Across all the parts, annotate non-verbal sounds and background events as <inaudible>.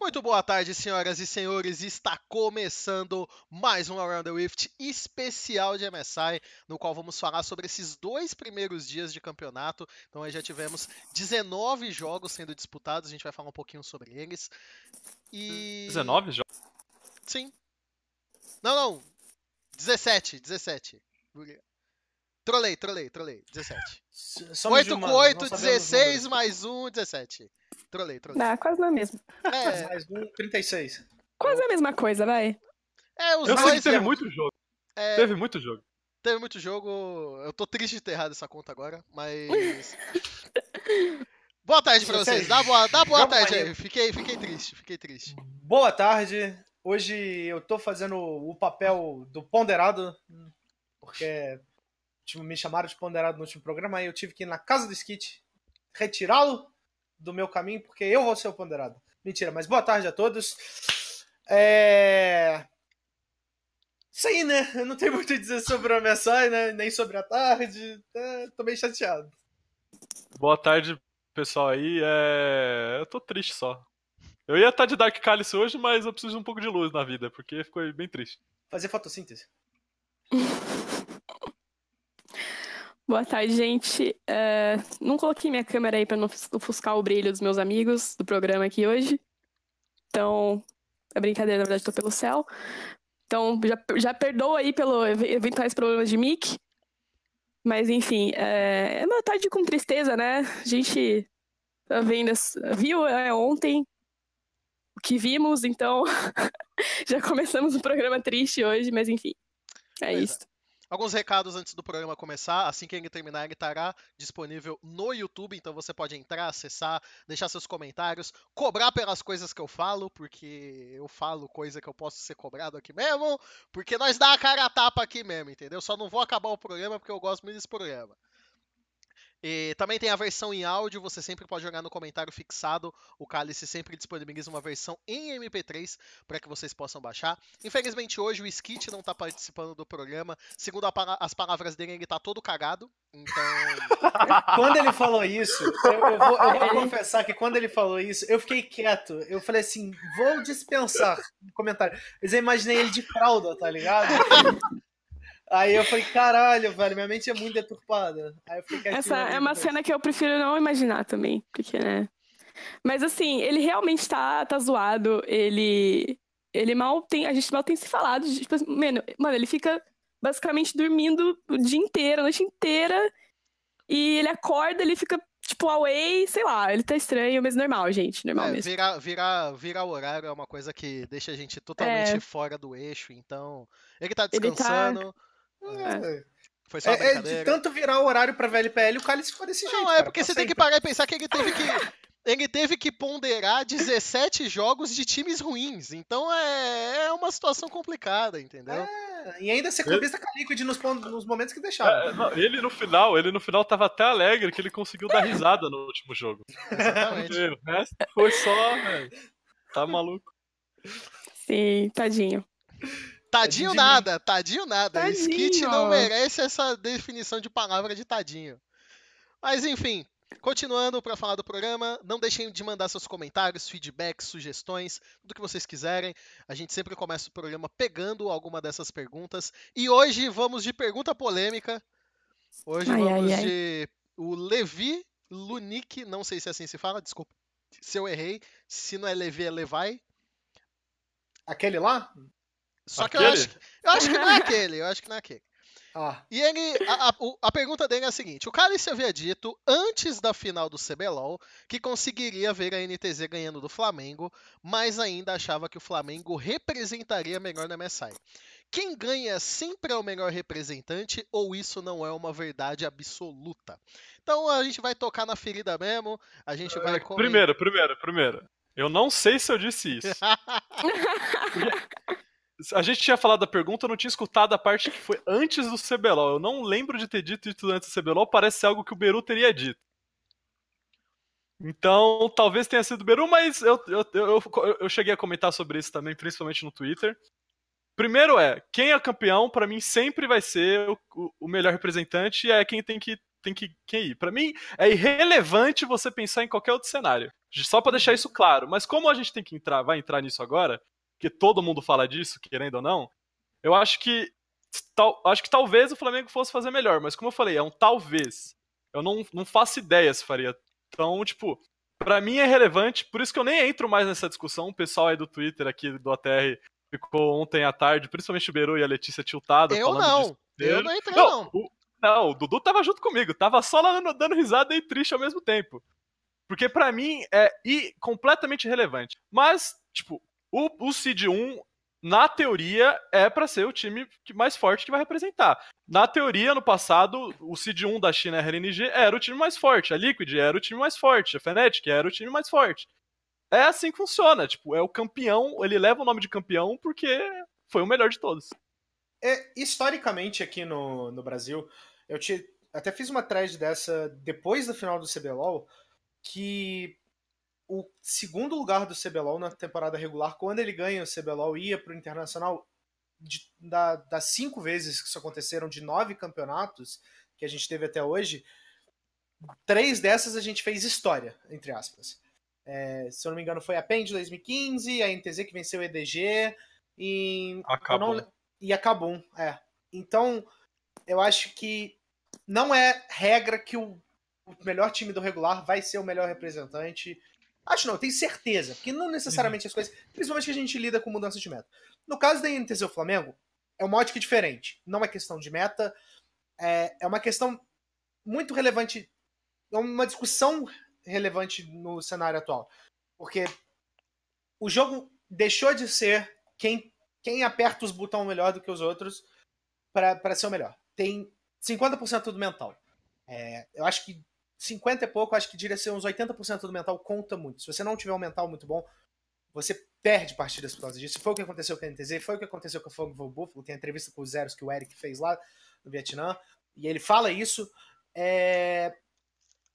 Muito boa tarde, senhoras e senhores. Está começando mais um Around the Rift especial de MSI, no qual vamos falar sobre esses dois primeiros dias de campeonato. Então, aí já tivemos 19 jogos sendo disputados, a gente vai falar um pouquinho sobre eles. E. 19 jogos? Sim. Não, não. 17, 17. Trolei, trolei, trolei. 17. Somos 8 com humanos, 8, não sabemos 16 números. mais 1, 17. Trolei, trolei. Ah, quase na mesma. <laughs> É, Mais um, 36. Quase a mesma coisa, vai. é os Eu sei que teve é- muito jogo. é, Teve muito jogo. Teve muito jogo. Eu tô triste de ter errado essa conta agora, mas. <laughs> boa tarde pra vocês. Dá boa, dá boa Vamos tarde aí. Fiquei, fiquei triste, fiquei triste. Boa tarde. Hoje eu tô fazendo o papel do ponderado, porque me chamaram de ponderado no último programa, aí eu tive que ir na casa do Skit retirá-lo do meu caminho, porque eu vou ser o ponderado. Mentira, mas boa tarde a todos. É. Isso aí, né? Eu não tenho muito a dizer sobre o MSI, né? Nem sobre a tarde. É, tô meio chateado. Boa tarde, pessoal aí. É... Eu tô triste só. Eu ia estar de Dark Cálice hoje, mas eu preciso de um pouco de luz na vida, porque ficou bem triste. Fazer fotossíntese. <laughs> Boa tarde, gente. É, não coloquei minha câmera aí pra não ofus- ofuscar o brilho dos meus amigos do programa aqui hoje. Então, é brincadeira, na verdade, tô pelo céu. Então, já, já perdoa aí pelos eventuais problemas de mic. Mas, enfim, é, é uma tarde com tristeza, né? A gente tá vendo, viu é, ontem o que vimos, então <laughs> já começamos um programa triste hoje, mas enfim. É Pois é. Alguns recados antes do programa começar. Assim que ele terminar, ele estará disponível no YouTube. Então você pode entrar, acessar, deixar seus comentários, cobrar pelas coisas que eu falo, porque eu falo coisa que eu posso ser cobrado aqui mesmo. Porque nós dá a cara a tapa aqui mesmo, entendeu? Só não vou acabar o programa porque eu gosto muito desse programa. E também tem a versão em áudio, você sempre pode jogar no comentário fixado. O Cálice sempre disponibiliza uma versão em MP3 para que vocês possam baixar. Infelizmente hoje o Skit não tá participando do programa. Segundo a as palavras dele, ele tá todo cagado. Então. <laughs> Quando ele falou isso, eu, eu vou, eu vou confessar que quando ele falou isso, eu fiquei quieto. Eu falei assim, vou dispensar o comentário. Mas eu imaginei ele de fralda, tá ligado? Aí eu falei, caralho, velho, minha mente é muito deturpada. Aí eu fiquei. Essa é uma depois. cena que eu prefiro não imaginar também, porque, né? Mas assim, ele realmente tá, tá zoado, ele. Ele mal tem. A gente mal tem se falado. Tipo, assim, mano, mano, ele fica basicamente dormindo o dia inteiro, a noite inteira. E ele acorda, ele fica, tipo, away, sei lá, ele tá estranho, mas normal, gente. Normal É, mesmo. virar, virar, virar horário é uma coisa que deixa a gente totalmente É. fora do eixo. Então. Ele tá Ele tá- descansando. É, Foi só é, é, de tanto virar o horário pra VLPL, o Cálice ficou desse jeito. Não, é cara, porque você tem que sempre. parar e pensar que ele teve que. <laughs> Ele teve que ponderar 17 jogos de times ruins. Então é, é uma situação complicada, entendeu? É, E ainda ser clubista com a Liquid nos, nos momentos que deixava. É, não, ele no final, ele no final tava até alegre que ele conseguiu dar risada no último jogo. <laughs> Exatamente. O resto foi só, velho. Tá maluco. Sim, tadinho. Tadinho nada, tadinho nada. Tadinho. Skit não merece essa definição de palavra de tadinho. Mas enfim, continuando para falar do programa, não deixem de mandar seus comentários, feedbacks, sugestões, tudo que vocês quiserem. A gente sempre começa o programa pegando alguma dessas perguntas. E hoje vamos de pergunta polêmica. Hoje Ai, ai, vamos ai. de o Levi Lunick, não sei se assim se fala, desculpa se eu errei. Se não é Levi, é Levi. Aquele lá? Só que eu Aquele? acho, que- eu acho que não é <laughs> aquele, eu acho que não é aquele. Ah, E ele, a, a- a pergunta dele é a seguinte: o Cálice havia dito antes da final do CBLOL que conseguiria ver a NTZ ganhando do Flamengo, mas ainda achava que o Flamengo representaria melhor na MSI. Quem ganha sempre é o melhor representante ou isso não é uma verdade absoluta? Então a gente vai tocar na ferida mesmo, a gente vai comentar- Primeiro, primeiro, primeiro. Eu não sei se eu disse isso. <laughs> A gente tinha falado da pergunta, eu não tinha escutado a parte que foi antes do CBLOL. Eu não lembro de ter dito isso antes do CBLOL, parece ser algo que o Beru teria dito. Então, talvez tenha sido o Beru, mas eu, eu, eu, eu cheguei a comentar sobre isso também, principalmente no Twitter. Primeiro é, quem é campeão, pra mim, sempre vai ser o, o- melhor representante e é quem tem que, tem que quem ir. Pra mim, é irrelevante você pensar em qualquer outro cenário. Só para deixar isso claro. Mas como a gente tem que entrar, vai entrar nisso agora, que todo mundo fala disso, querendo ou não, eu acho que tal, acho que talvez o Flamengo fosse fazer melhor, mas como eu falei, é um talvez. Eu não, não faço ideia se faria. Então, tipo, para mim é relevante, por isso que eu nem entro mais nessa discussão. O pessoal aí do Twitter aqui do ATR ficou ontem à tarde, principalmente o Beru e a Letícia tiltada. Eu não, disso. eu não entrei não. Não o, não, o Dudu tava junto comigo, tava só lá dando risada e triste ao mesmo tempo. Porque para mim é completamente relevante. Mas, tipo, o, o Seed 1 na teoria, é para ser o time mais forte que vai representar. Na teoria, no passado, o Seed 1 da China RNG era o time mais forte, a Liquid era o time mais forte, a Fnatic era o time mais forte. É assim que funciona, tipo, é o campeão, ele leva o nome de campeão porque foi o melhor de todos. É, historicamente aqui no, no Brasil, eu te, até fiz uma thread dessa depois da final do CBLOL, que o segundo lugar do CBLOL na temporada regular, quando ele ganha o CBLOL ia para o Internacional, de, da, das cinco vezes que isso aconteceram, de nove campeonatos que a gente teve até hoje, três dessas a gente fez história, entre aspas. É, se eu não me engano, foi a PEN de 2015, a NTZ que venceu o EDG e. Acabou. Não, e acabou, é. Então, eu acho que não é regra que o, o melhor time do regular vai ser o melhor representante. Acho não, eu tenho certeza, porque não necessariamente as coisas, principalmente que a gente lida com mudança de meta. No caso da INTZ o Flamengo, é uma ótica diferente. Não é questão de meta, é, é uma questão muito relevante, é uma discussão relevante no cenário atual. Porque o jogo deixou de ser quem, quem aperta os botões melhor do que os outros para ser o melhor. Tem 50% do mental. É, eu acho que 50 e pouco, acho que diria ser uns 80% do mental conta muito. Se você não tiver um mental muito bom, você perde partidas por causa disso. Foi o que aconteceu com a NTZ, foi o que aconteceu com a Fogo Buffalo. Tem a entrevista com os Zeros que o Eric fez lá no Vietnã, e ele fala isso. É...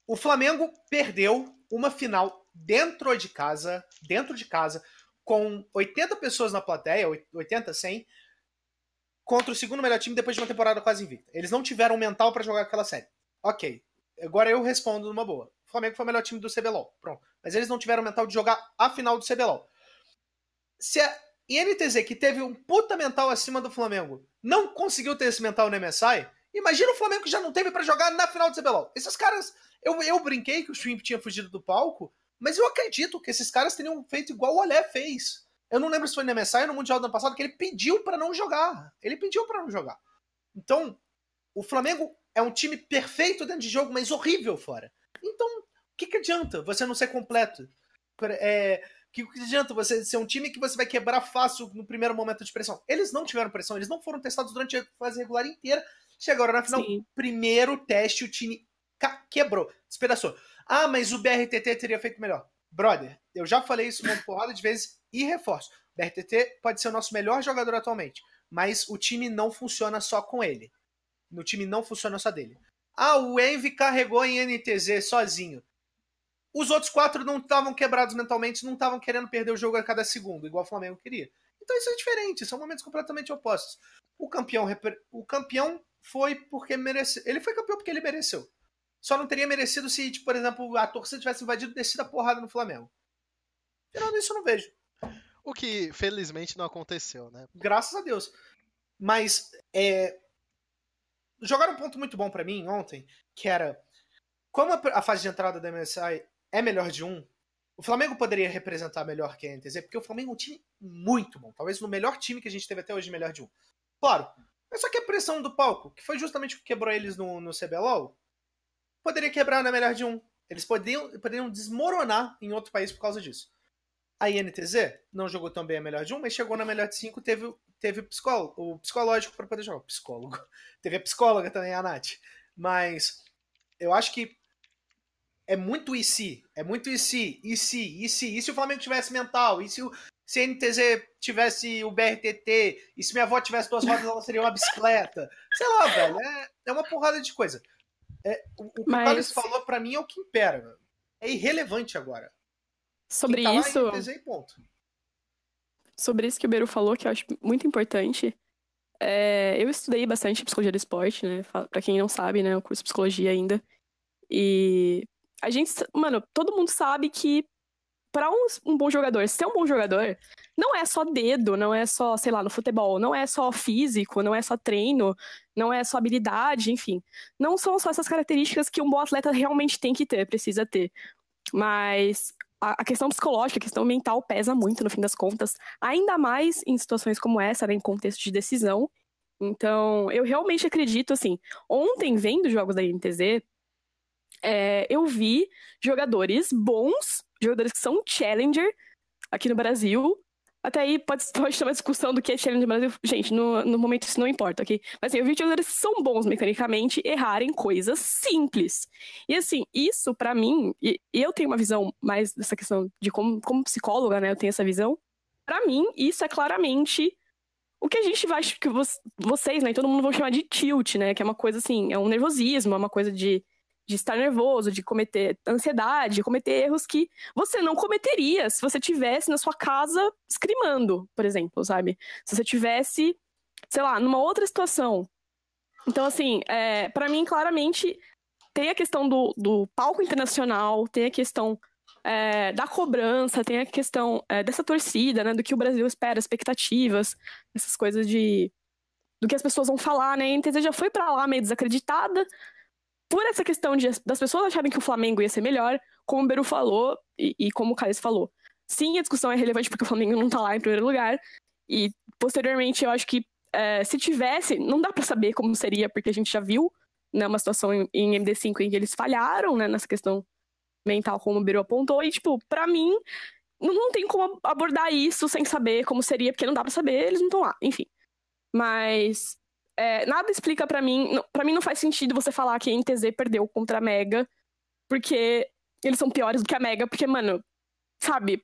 O Flamengo perdeu uma final dentro de casa, dentro de casa, com 80 pessoas na plateia, 80, 100, contra o segundo melhor time depois de uma temporada quase invicta. Eles não tiveram mental para jogar aquela série. Ok, Agora eu respondo numa boa. O Flamengo foi o melhor time do CBLOL. Pronto. Mas eles não tiveram mental de jogar a final do CBLOL. Se a INTZ, que teve um puta mental acima do Flamengo, não conseguiu ter esse mental no MSI, imagina o Flamengo que já não teve para jogar na final do CBLOL. Esses caras. Eu, eu brinquei que o Shrimp tinha fugido do palco, mas eu acredito que esses caras teriam feito igual o Olé fez. Eu não lembro se foi no MSI ou no Mundial do ano passado, que ele pediu para não jogar. Ele pediu para não jogar. Então, o Flamengo é um time perfeito dentro de jogo, mas horrível fora. Então, o que, que adianta você não ser completo? É, que, que adianta você ser um time que você vai quebrar fácil no primeiro momento de pressão? Eles não tiveram pressão, eles não foram testados durante a fase regular inteira. Chegaram na final, Sim. primeiro teste, o time quebrou, despedaçou. Ah, mas o BRTT teria feito melhor. Brother, eu já falei isso uma porrada de vezes e reforço. O BRTT pode ser o nosso melhor jogador atualmente, mas o time não funciona só com ele no time não funciona só dele. Ah, o Envy carregou em NTZ sozinho. Os outros quatro não estavam quebrados mentalmente, não estavam querendo perder o jogo a cada segundo, igual o Flamengo queria. Então isso é diferente, são momentos completamente opostos. O campeão, o campeão foi porque mereceu. Ele foi campeão porque ele mereceu. Só não teria merecido se, tipo, por exemplo, a torcida tivesse invadido descida a porrada no Flamengo. Tirando isso, eu não vejo. O que felizmente não aconteceu, né? Graças a Deus. Mas é, jogaram um ponto muito bom para mim ontem, que era como a, fase de entrada da MSI é melhor de um, o Flamengo poderia representar melhor que a NTZ, porque o Flamengo é um time muito bom. Talvez o melhor time que a gente teve até hoje, melhor de um. Claro, mas só que a pressão do palco, que foi justamente o que quebrou eles no, no CBLOL, poderia quebrar na melhor de um. Eles poderiam, poderiam desmoronar em outro país por causa disso. A INTZ não jogou tão bem a melhor de um, mas chegou na melhor de cinco, teve teve psicólogo, o psicológico para poder jogar. O psicólogo. <laughs> Teve a psicóloga também, a Nath. Mas eu acho que é muito e se. É muito e se, e se, e se. E se o Flamengo tivesse mental? E se o se a NTZ tivesse o BRTT? E se minha avó tivesse duas rodas, ela seria uma bicicleta? Sei lá, velho. É, é uma porrada de coisa. É, o, o que Mas... o Carlos falou para mim é o que impera. É irrelevante agora. Sobre tá isso. Lá, NTZ ponto sobre isso que o Beru falou, que eu acho muito importante. É, eu estudei bastante psicologia do esporte, né? Pra quem não sabe, né? Eu curso psicologia ainda. E a gente, mano, todo mundo sabe que para um, um bom jogador ser um bom jogador, não é só dedo, não é só, sei lá, no futebol, não é só físico, não é só treino, não é só habilidade, enfim. Não são só essas características que um bom atleta realmente tem que ter, precisa ter. Mas a, questão psicológica, a questão mental pesa muito no fim das contas, ainda mais em situações como essa, né, em contexto de decisão. Então, eu realmente acredito, assim, ontem vendo jogos da INTZ, é, eu vi jogadores bons, jogadores que são challenger aqui no Brasil, até aí pode, <laughs> pode ter uma discussão do que é challenge no Brasil. Gente, no, no momento isso não importa, ok? Mas assim, eu vi jogadores que são bons mecanicamente errarem coisas simples. E assim, isso para mim, e eu tenho uma visão mais dessa questão de como, como psicóloga, né? Eu tenho essa visão. para mim, isso é claramente o que a gente vai. que vocês, né? Todo mundo vão chamar de tilt, né? Que é uma coisa assim, é um nervosismo, é uma coisa de de estar nervoso, de cometer ansiedade, de cometer erros que você não cometeria se você tivesse na sua casa escrimando, por exemplo, sabe? Se você tivesse, sei lá, numa outra situação. Então, assim, é, para mim, claramente, tem a questão do, do palco internacional, tem a questão é, da cobrança, tem a questão é, dessa torcida, né? Do que o Brasil espera, expectativas, essas coisas de. do que as pessoas vão falar, né? A NTZ já foi para lá meio desacreditada, por essa questão de, das pessoas acharem que o Flamengo ia ser melhor, como o Beru falou e, e como o Caio falou. Sim, a discussão é relevante porque o Flamengo não tá lá em primeiro lugar. E posteriormente eu acho que é, se tivesse, não dá para saber como seria, porque a gente já viu né, uma situação em, em MD5 em que eles falharam né, nessa questão mental, como o Beru apontou. E, tipo, para mim, não, não tem como abordar isso sem saber como seria, porque não dá para saber, eles não estão lá, enfim. Mas é, nada explica para mim. para mim não faz sentido você falar que a NTZ perdeu contra a Mega, porque eles são piores do que a Mega, porque, mano, sabe?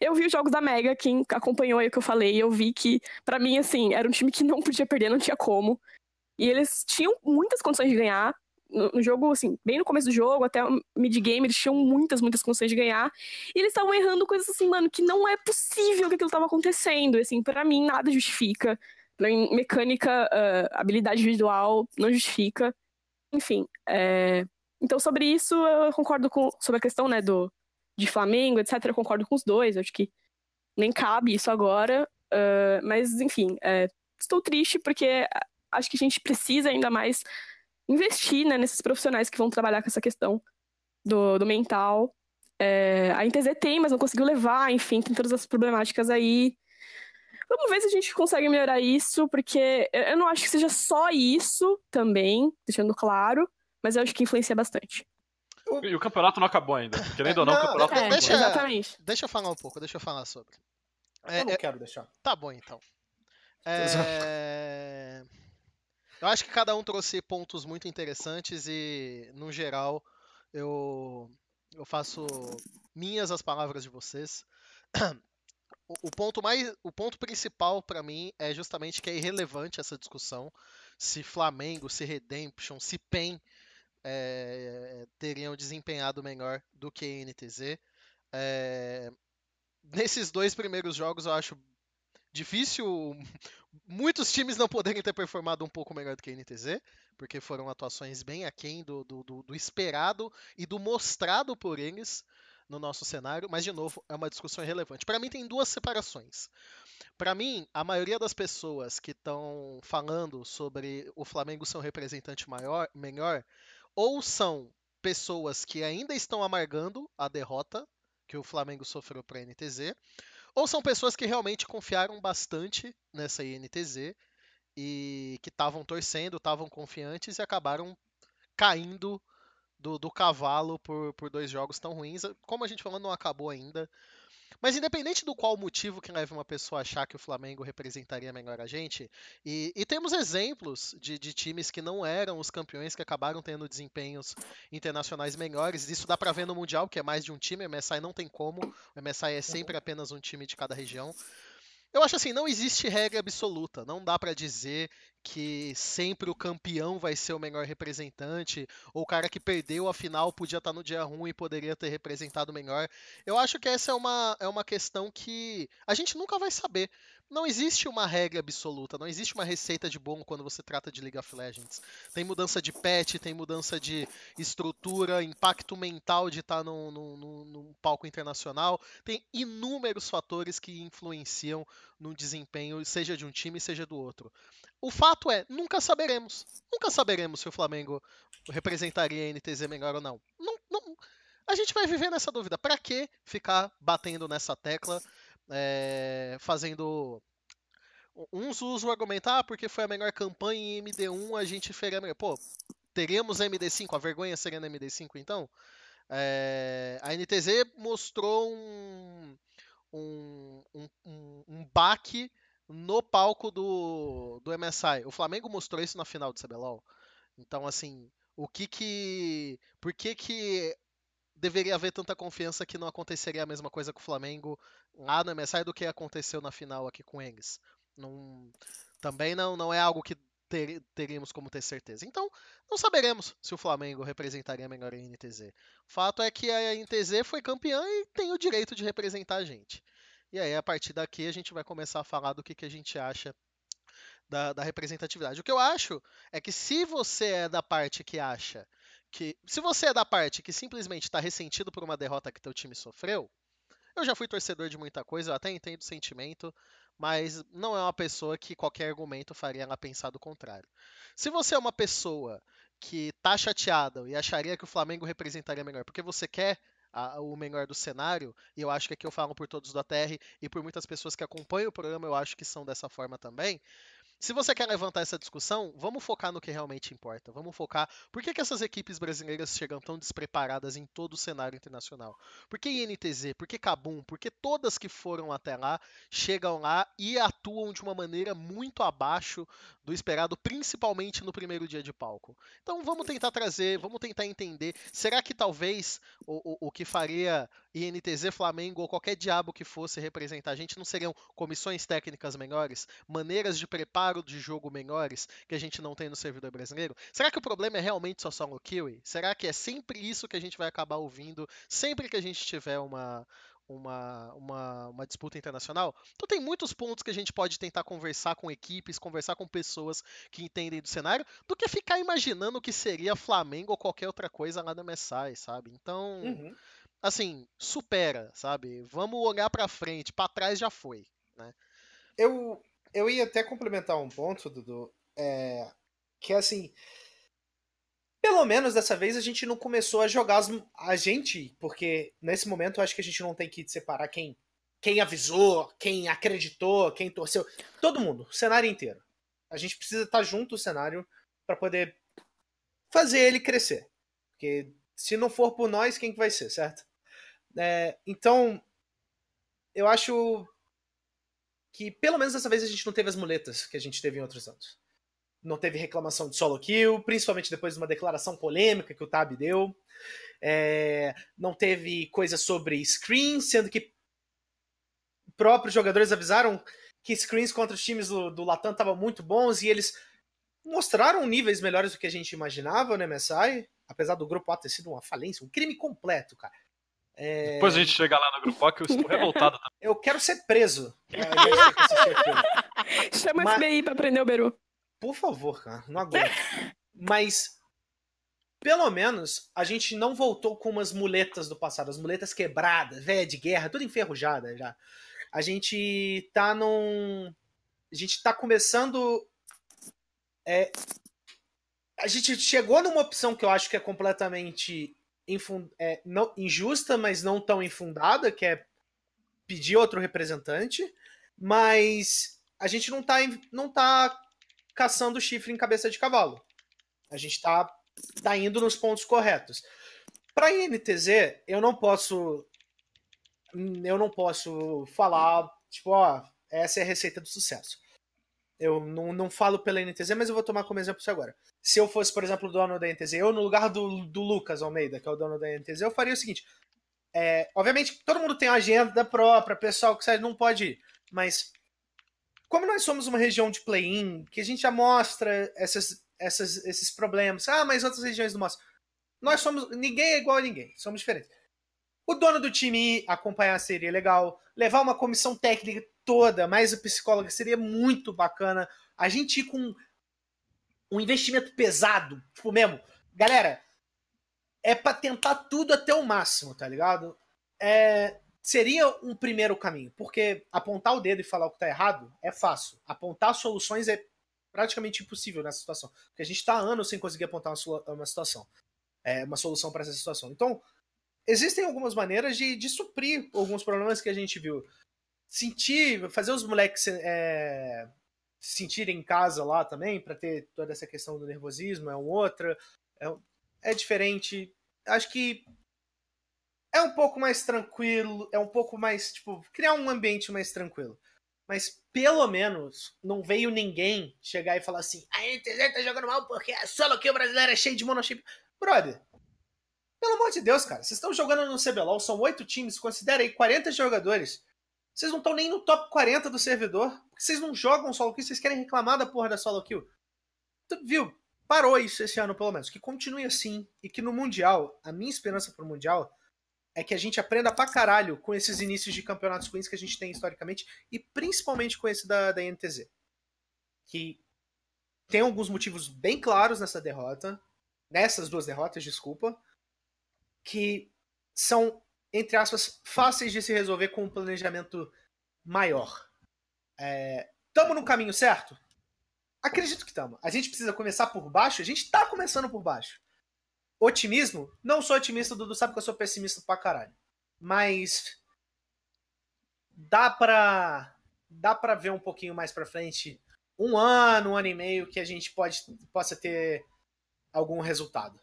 Eu vi os jogos da Mega, quem acompanhou aí o que eu falei, eu vi que, para mim, assim, era um time que não podia perder, não tinha como. E eles tinham muitas condições de ganhar. No, jogo, assim, bem no começo do jogo, até mid-game, eles tinham muitas, muitas condições de ganhar. E eles estavam errando coisas assim, mano, que não é possível que aquilo tava acontecendo. E, assim, para mim, nada justifica mecânica, uh, habilidade visual não justifica. Enfim, é... então sobre isso eu concordo com sobre a questão né, do, de Flamengo, etc. Eu concordo com os dois. Acho que nem cabe isso agora. Uh, mas, enfim, é... estou triste porque acho que a gente precisa ainda mais investir né, nesses profissionais que vão trabalhar com essa questão do, do mental. É, a NTZ tem, mas não conseguiu levar, enfim, tem todas as problemáticas aí. Vamos ver se a gente consegue melhorar isso, porque eu não acho que seja só isso também, deixando claro, mas eu acho que influencia bastante. E o campeonato não acabou ainda. Querendo ou não, não o campeonato é, não deixa, Exatamente. Deixa eu falar um pouco, deixa eu falar sobre. É, eu não é, quero deixar. Tá bom, então. É... Eu acho que cada um trouxe pontos muito interessantes e, no geral, eu, eu faço minhas as palavras de vocês. O ponto mais, o ponto principal para mim é justamente que é irrelevante essa discussão se Flamengo, se Redemption, se PEN é, teriam desempenhado melhor do que NTZ. É, nesses dois primeiros jogos eu acho difícil <laughs> muitos times não poderem ter performado um pouco melhor do que NTZ, porque foram atuações bem aquém do, do, do, do esperado e do mostrado por eles no nosso cenário, mas de novo é uma discussão irrelevante. Para mim tem duas separações. Para mim, a maioria das pessoas que estão falando sobre o Flamengo ser um representante maior, melhor, ou são pessoas que ainda estão amargando a derrota que o Flamengo sofreu para a NTZ, ou são pessoas que realmente confiaram bastante nessa INTZ e que estavam torcendo, estavam confiantes e acabaram caindo do, do cavalo por, por dois jogos tão ruins. Como a gente falou, não acabou ainda. Mas independente do qual motivo que leva uma pessoa a achar que o Flamengo representaria melhor a gente, e, e temos exemplos de, de, times que não eram os campeões que acabaram tendo desempenhos internacionais melhores. Isso dá para ver no Mundial, que é mais de um time. O MSI não tem como. O MSI é sempre apenas um time de cada região. Eu acho assim, não existe regra absoluta. Não dá para dizer que sempre o campeão vai ser o melhor representante, ou o cara que perdeu a final podia estar no dia ruim e poderia ter representado melhor. Eu acho que essa é uma, é uma questão que a gente nunca vai saber. Não existe uma regra absoluta, não existe uma receita de bom quando você trata de League of Legends. Tem mudança de patch, tem mudança de estrutura, impacto mental de estar num, num, num palco internacional. Tem inúmeros fatores que influenciam no desempenho, seja de um time, seja do outro. O fato é, nunca saberemos. Nunca saberemos se o Flamengo representaria a NTZ melhor ou não. não, não a gente vai viver nessa dúvida. Para que ficar batendo nessa tecla? É, fazendo. Uns usam o argumento, ah, porque foi a melhor campanha em MD1, a gente faria melhor. Pô, teríamos MD5, a vergonha seria na MD5 então? É, a NTZ mostrou um, um, um, um baque no palco do, do MSI. O Flamengo mostrou isso na final do CBLOL. Então, assim, o que que. Por que que deveria haver tanta confiança que não aconteceria a mesma coisa com o Flamengo lá no MSI do que aconteceu na final aqui com o Engs. Não, também não, não é algo que ter, teríamos como ter certeza. Então, não saberemos se o Flamengo representaria melhor a NTZ. O fato é que a NTZ foi campeã e tem o direito de representar a gente. E aí, a partir daqui, a gente vai começar a falar do que, que a gente acha da, da representatividade. O que eu acho é que se você é da parte que acha que se você é da parte que simplesmente está ressentido por uma derrota que teu time sofreu, eu já fui torcedor de muita coisa, eu até entendo o sentimento, mas não é uma pessoa que qualquer argumento faria ela pensar do contrário. Se você é uma pessoa que tá chateada e acharia que o Flamengo representaria melhor, porque você quer a, o melhor do cenário, e eu acho que aqui eu falo por todos do ATR e por muitas pessoas que acompanham o programa, eu acho que são dessa forma também. Se você quer levantar essa discussão, vamos focar no que realmente importa. Vamos focar por que, que essas equipes brasileiras chegam tão despreparadas em todo o cenário internacional. Por que INTZ? Por que Kabum? Por que todas que foram até lá chegam lá e atuam de uma maneira muito abaixo do esperado, principalmente no primeiro dia de palco? Então vamos tentar trazer, vamos tentar entender. Será que talvez o, o, o que faria INTZ, Flamengo ou qualquer diabo que fosse representar a gente não seriam comissões técnicas melhores? Maneiras de preparo de jogo melhores que a gente não tem no servidor brasileiro? Será que o problema é realmente só solo kill? Será que é sempre isso que a gente vai acabar ouvindo sempre que a gente tiver uma, uma, uma, uma, disputa internacional. Então tem muitos pontos que a gente pode tentar conversar com equipes, conversar com pessoas que entendem do cenário, do que ficar imaginando o que seria Flamengo ou qualquer outra coisa lá no MSI, sabe? Então, uhum. assim, supera, sabe? Vamos olhar para frente, para trás já foi, né? Eu, eu ia até complementar um ponto, Dudu, é, que é assim. Pelo menos dessa vez a gente não começou a jogar as, a gente, porque nesse momento eu acho que a gente não tem que separar quem, quem avisou, quem acreditou, quem torceu. Todo mundo, o cenário inteiro. A gente precisa estar junto o cenário para poder fazer ele crescer. Porque se não for por nós, quem que vai ser, certo? É, então, eu acho que pelo menos dessa vez a gente não teve as muletas que a gente teve em outros anos. Não teve reclamação de solo kill, principalmente depois de uma declaração polêmica que o Tab deu. É, não teve coisa sobre screens, sendo que próprios jogadores avisaram que screens contra os times do, do Latam estavam muito bons e eles mostraram níveis melhores do que a gente imaginava no MSI, apesar do grupo A ter sido uma falência, um crime completo, cara. É... Depois a gente chega lá no grupo que eu estou revoltado também. Eu quero ser preso. <laughs> Chama Mas... FBI pra prender o Beru. Por favor, cara, não aguento. Mas, pelo menos, a gente não voltou com umas muletas do passado, as muletas quebradas, velha de guerra, tudo enferrujada já. A gente tá num. A gente tá começando. É... A gente chegou numa opção que eu acho que é completamente é, não, injusta, mas não tão infundada, que é pedir outro representante, mas a gente não tá, não tá caçando chifre em cabeça de cavalo. A gente tá, tá indo nos pontos corretos. Para INTZ, eu não posso eu não posso falar, tipo, ó, essa é a receita do sucesso. Eu não, não falo pela NTZ, mas eu vou tomar como exemplo isso agora se eu fosse, por exemplo, o dono da NTZ, eu no lugar do, do Lucas Almeida, que é o dono da NTZ, eu faria o seguinte: é, obviamente, todo mundo tem uma agenda própria, pessoal que não pode ir, mas como nós somos uma região de play-in, que a gente já mostra essas, essas, esses problemas. Ah, mas outras regiões não mostram. Nós somos. Ninguém é igual a ninguém. Somos diferentes. O dono do time ir acompanhar seria legal. Levar uma comissão técnica toda, mais a psicóloga, seria muito bacana. A gente ir com um investimento pesado, tipo mesmo. Galera, é para tentar tudo até o máximo, tá ligado? É, seria um primeiro caminho, porque apontar o dedo e falar o que tá errado é fácil. Apontar soluções é praticamente impossível nessa situação, porque a gente está anos sem conseguir apontar uma, situação, é, uma solução para essa situação. Então, existem algumas maneiras de, de suprir alguns problemas que a gente viu. Sentir, fazer os moleques é, se sentirem em casa lá também, para ter toda essa questão do nervosismo, é outra. É, é diferente. Acho que é um pouco mais tranquilo, é um pouco mais, tipo, criar um ambiente mais tranquilo. Mas pelo menos não veio ninguém chegar e falar assim: a NTZ tá jogando mal porque a solo que o brasileiro é cheio de monochip. Brother, pelo amor de Deus, cara, vocês estão jogando no CBLOL, são oito times, considera aí 40 jogadores. Vocês não estão nem no top 40 do servidor. Porque vocês não jogam solo kill, vocês querem reclamar da porra da solo kill. Tu, viu? Parou isso esse ano, pelo menos. Que continue assim. E que no Mundial, a minha esperança pro Mundial é que a gente aprenda pra caralho com esses inícios de campeonatos ruins que a gente tem historicamente e principalmente com esse da, da NTZ. Que tem alguns motivos bem claros nessa derrota, nessas duas derrotas, desculpa, que são, entre aspas, fáceis de se resolver com um planejamento maior. É, no caminho certo? Acredito que estamos. A gente precisa começar por baixo? A gente está começando por baixo. Otimismo? Não sou otimista, Dudu sabe que eu sou pessimista pra caralho. Mas dá pra dá pra ver um pouquinho mais pra frente, um ano, um ano e meio, que a gente pode, possa ter algum resultado.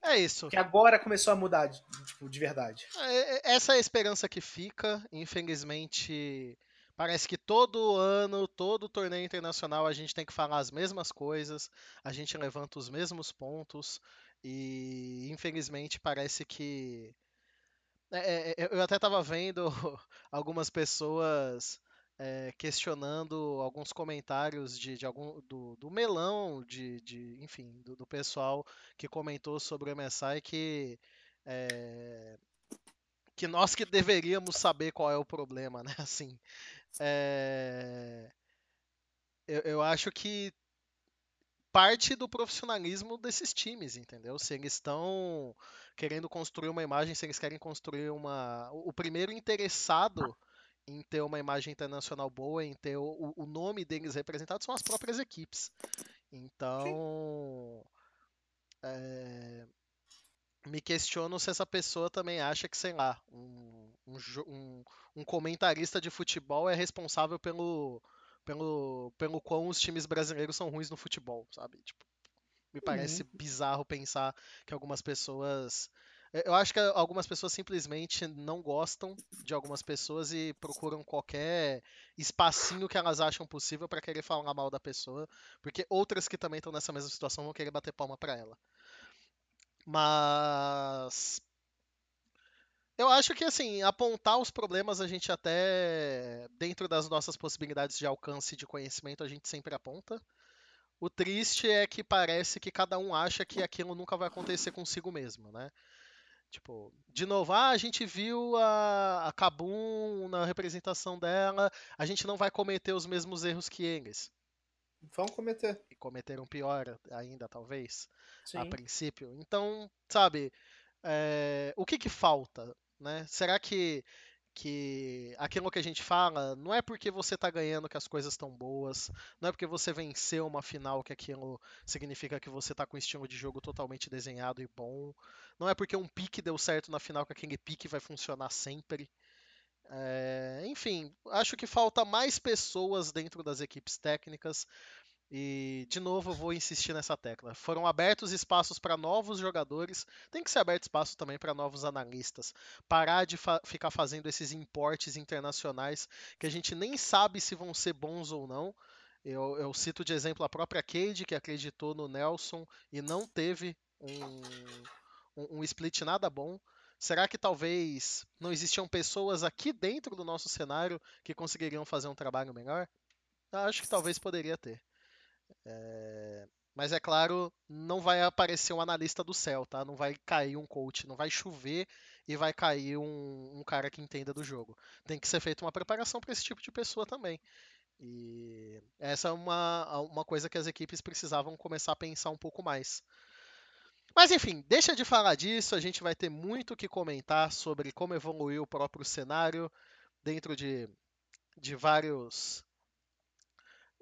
É isso. Que agora começou a mudar, tipo, de verdade. É, é, essa é a esperança que fica. Infelizmente, Parece que todo ano, todo torneio internacional, a gente tem que falar as mesmas coisas, a gente levanta os mesmos pontos, e infelizmente parece que. É, é, eu até estava vendo <laughs> algumas pessoas é, questionando alguns comentários de, de algum do, do melão, de, de enfim, do, do, pessoal que comentou sobre o MSI que é, que nós que deveríamos saber qual é o problema, né? <laughs> Assim, é... eu, eu acho que parte do profissionalismo desses times, entendeu? Se eles estão querendo construir uma imagem, se eles querem construir uma. O primeiro interessado em ter uma imagem internacional boa, em ter o, o nome deles representado, são as próprias equipes. Então. É me questiono se essa pessoa também acha que, sei lá, um, um, um, comentarista de futebol é responsável pelo, pelo, pelo quão os times brasileiros são ruins no futebol, sabe? Tipo, me parece uhum. bizarro pensar que algumas pessoas. Eu acho que algumas pessoas simplesmente não gostam de algumas pessoas e procuram qualquer espacinho que elas acham possível para querer falar mal da pessoa, porque outras que também estão nessa mesma situação vão querer bater palma para ela. Mas eu acho que assim, apontar os problemas a gente até dentro das nossas possibilidades de alcance e de conhecimento a gente sempre aponta. O triste é que parece que cada um acha que aquilo nunca vai acontecer consigo mesmo, né? Tipo, de novo, ah, a gente viu a, a Kabum na representação dela, a gente não vai cometer os mesmos erros que eles. Vão cometer. E cometeram pior ainda, talvez, Sim. a princípio. Então, sabe, é, o que que falta, né? Será que que aquilo que a gente fala não é porque você está ganhando que as coisas estão boas, não é porque você venceu uma final que aquilo significa que você está com um estilo de jogo totalmente desenhado e bom, não é porque um pique deu certo na final que aquele pique vai funcionar sempre. É, enfim, acho que falta mais pessoas dentro das equipes técnicas. E, de novo, eu vou insistir nessa tecla. Foram abertos espaços para novos jogadores, tem que ser aberto espaço também para novos analistas. Parar de fa ficar fazendo esses importes internacionais que a gente nem sabe se vão ser bons ou não. Eu, eu cito de exemplo a própria Cade, que acreditou no Nelson e não teve um, um, um split nada bom. Será que talvez não existiam pessoas aqui dentro do nosso cenário que conseguiriam fazer um trabalho melhor? Acho que talvez poderia ter. É, Mas é claro, não vai aparecer um analista do céu, tá? Não vai cair um coach, não vai chover e vai cair um, um cara que entenda do jogo. Tem que ser feita uma preparação para esse tipo de pessoa também. E essa é uma, uma coisa que as equipes precisavam começar a pensar um pouco mais. Mas enfim, deixa de falar disso, a gente vai ter muito que comentar sobre como evoluiu o próprio cenário dentro de, de vários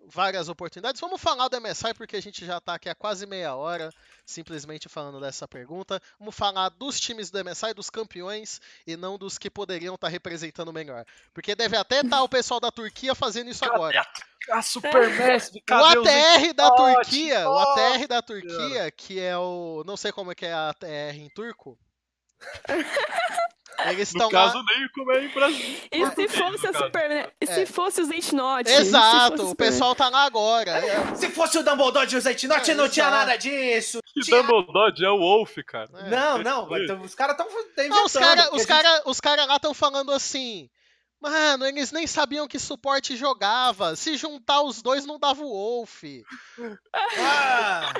várias oportunidades. Vamos falar do MSI porque a gente já está aqui há quase meia hora simplesmente falando dessa pergunta. Vamos falar dos times do MSI, dos campeões e não dos que poderiam estar tá representando melhor. Porque deve até estar tá o pessoal da Turquia fazendo isso Cadê agora. A Supermassive, o ATR da Turquia, o ATR da Turquia, que é o, não sei como é que é a ATR em turco. <laughs> Eles no estão caso, lá. nem como é em Brasil. E se fosse a no caso. Super. E É. se fosse o Zentnote? Exato, o pessoal tá lá agora. É, Se fosse o Dumbledore de Uzet Note, É, não tinha exato. nada disso. E Tinha- Dumbledore é o Wolf, cara. é. Não, não, os caras. Não, os caras os cara, os cara lá estão falando assim. Mano, eles nem sabiam que suporte jogava. Se juntar os dois, não dava o Wolf. Ah,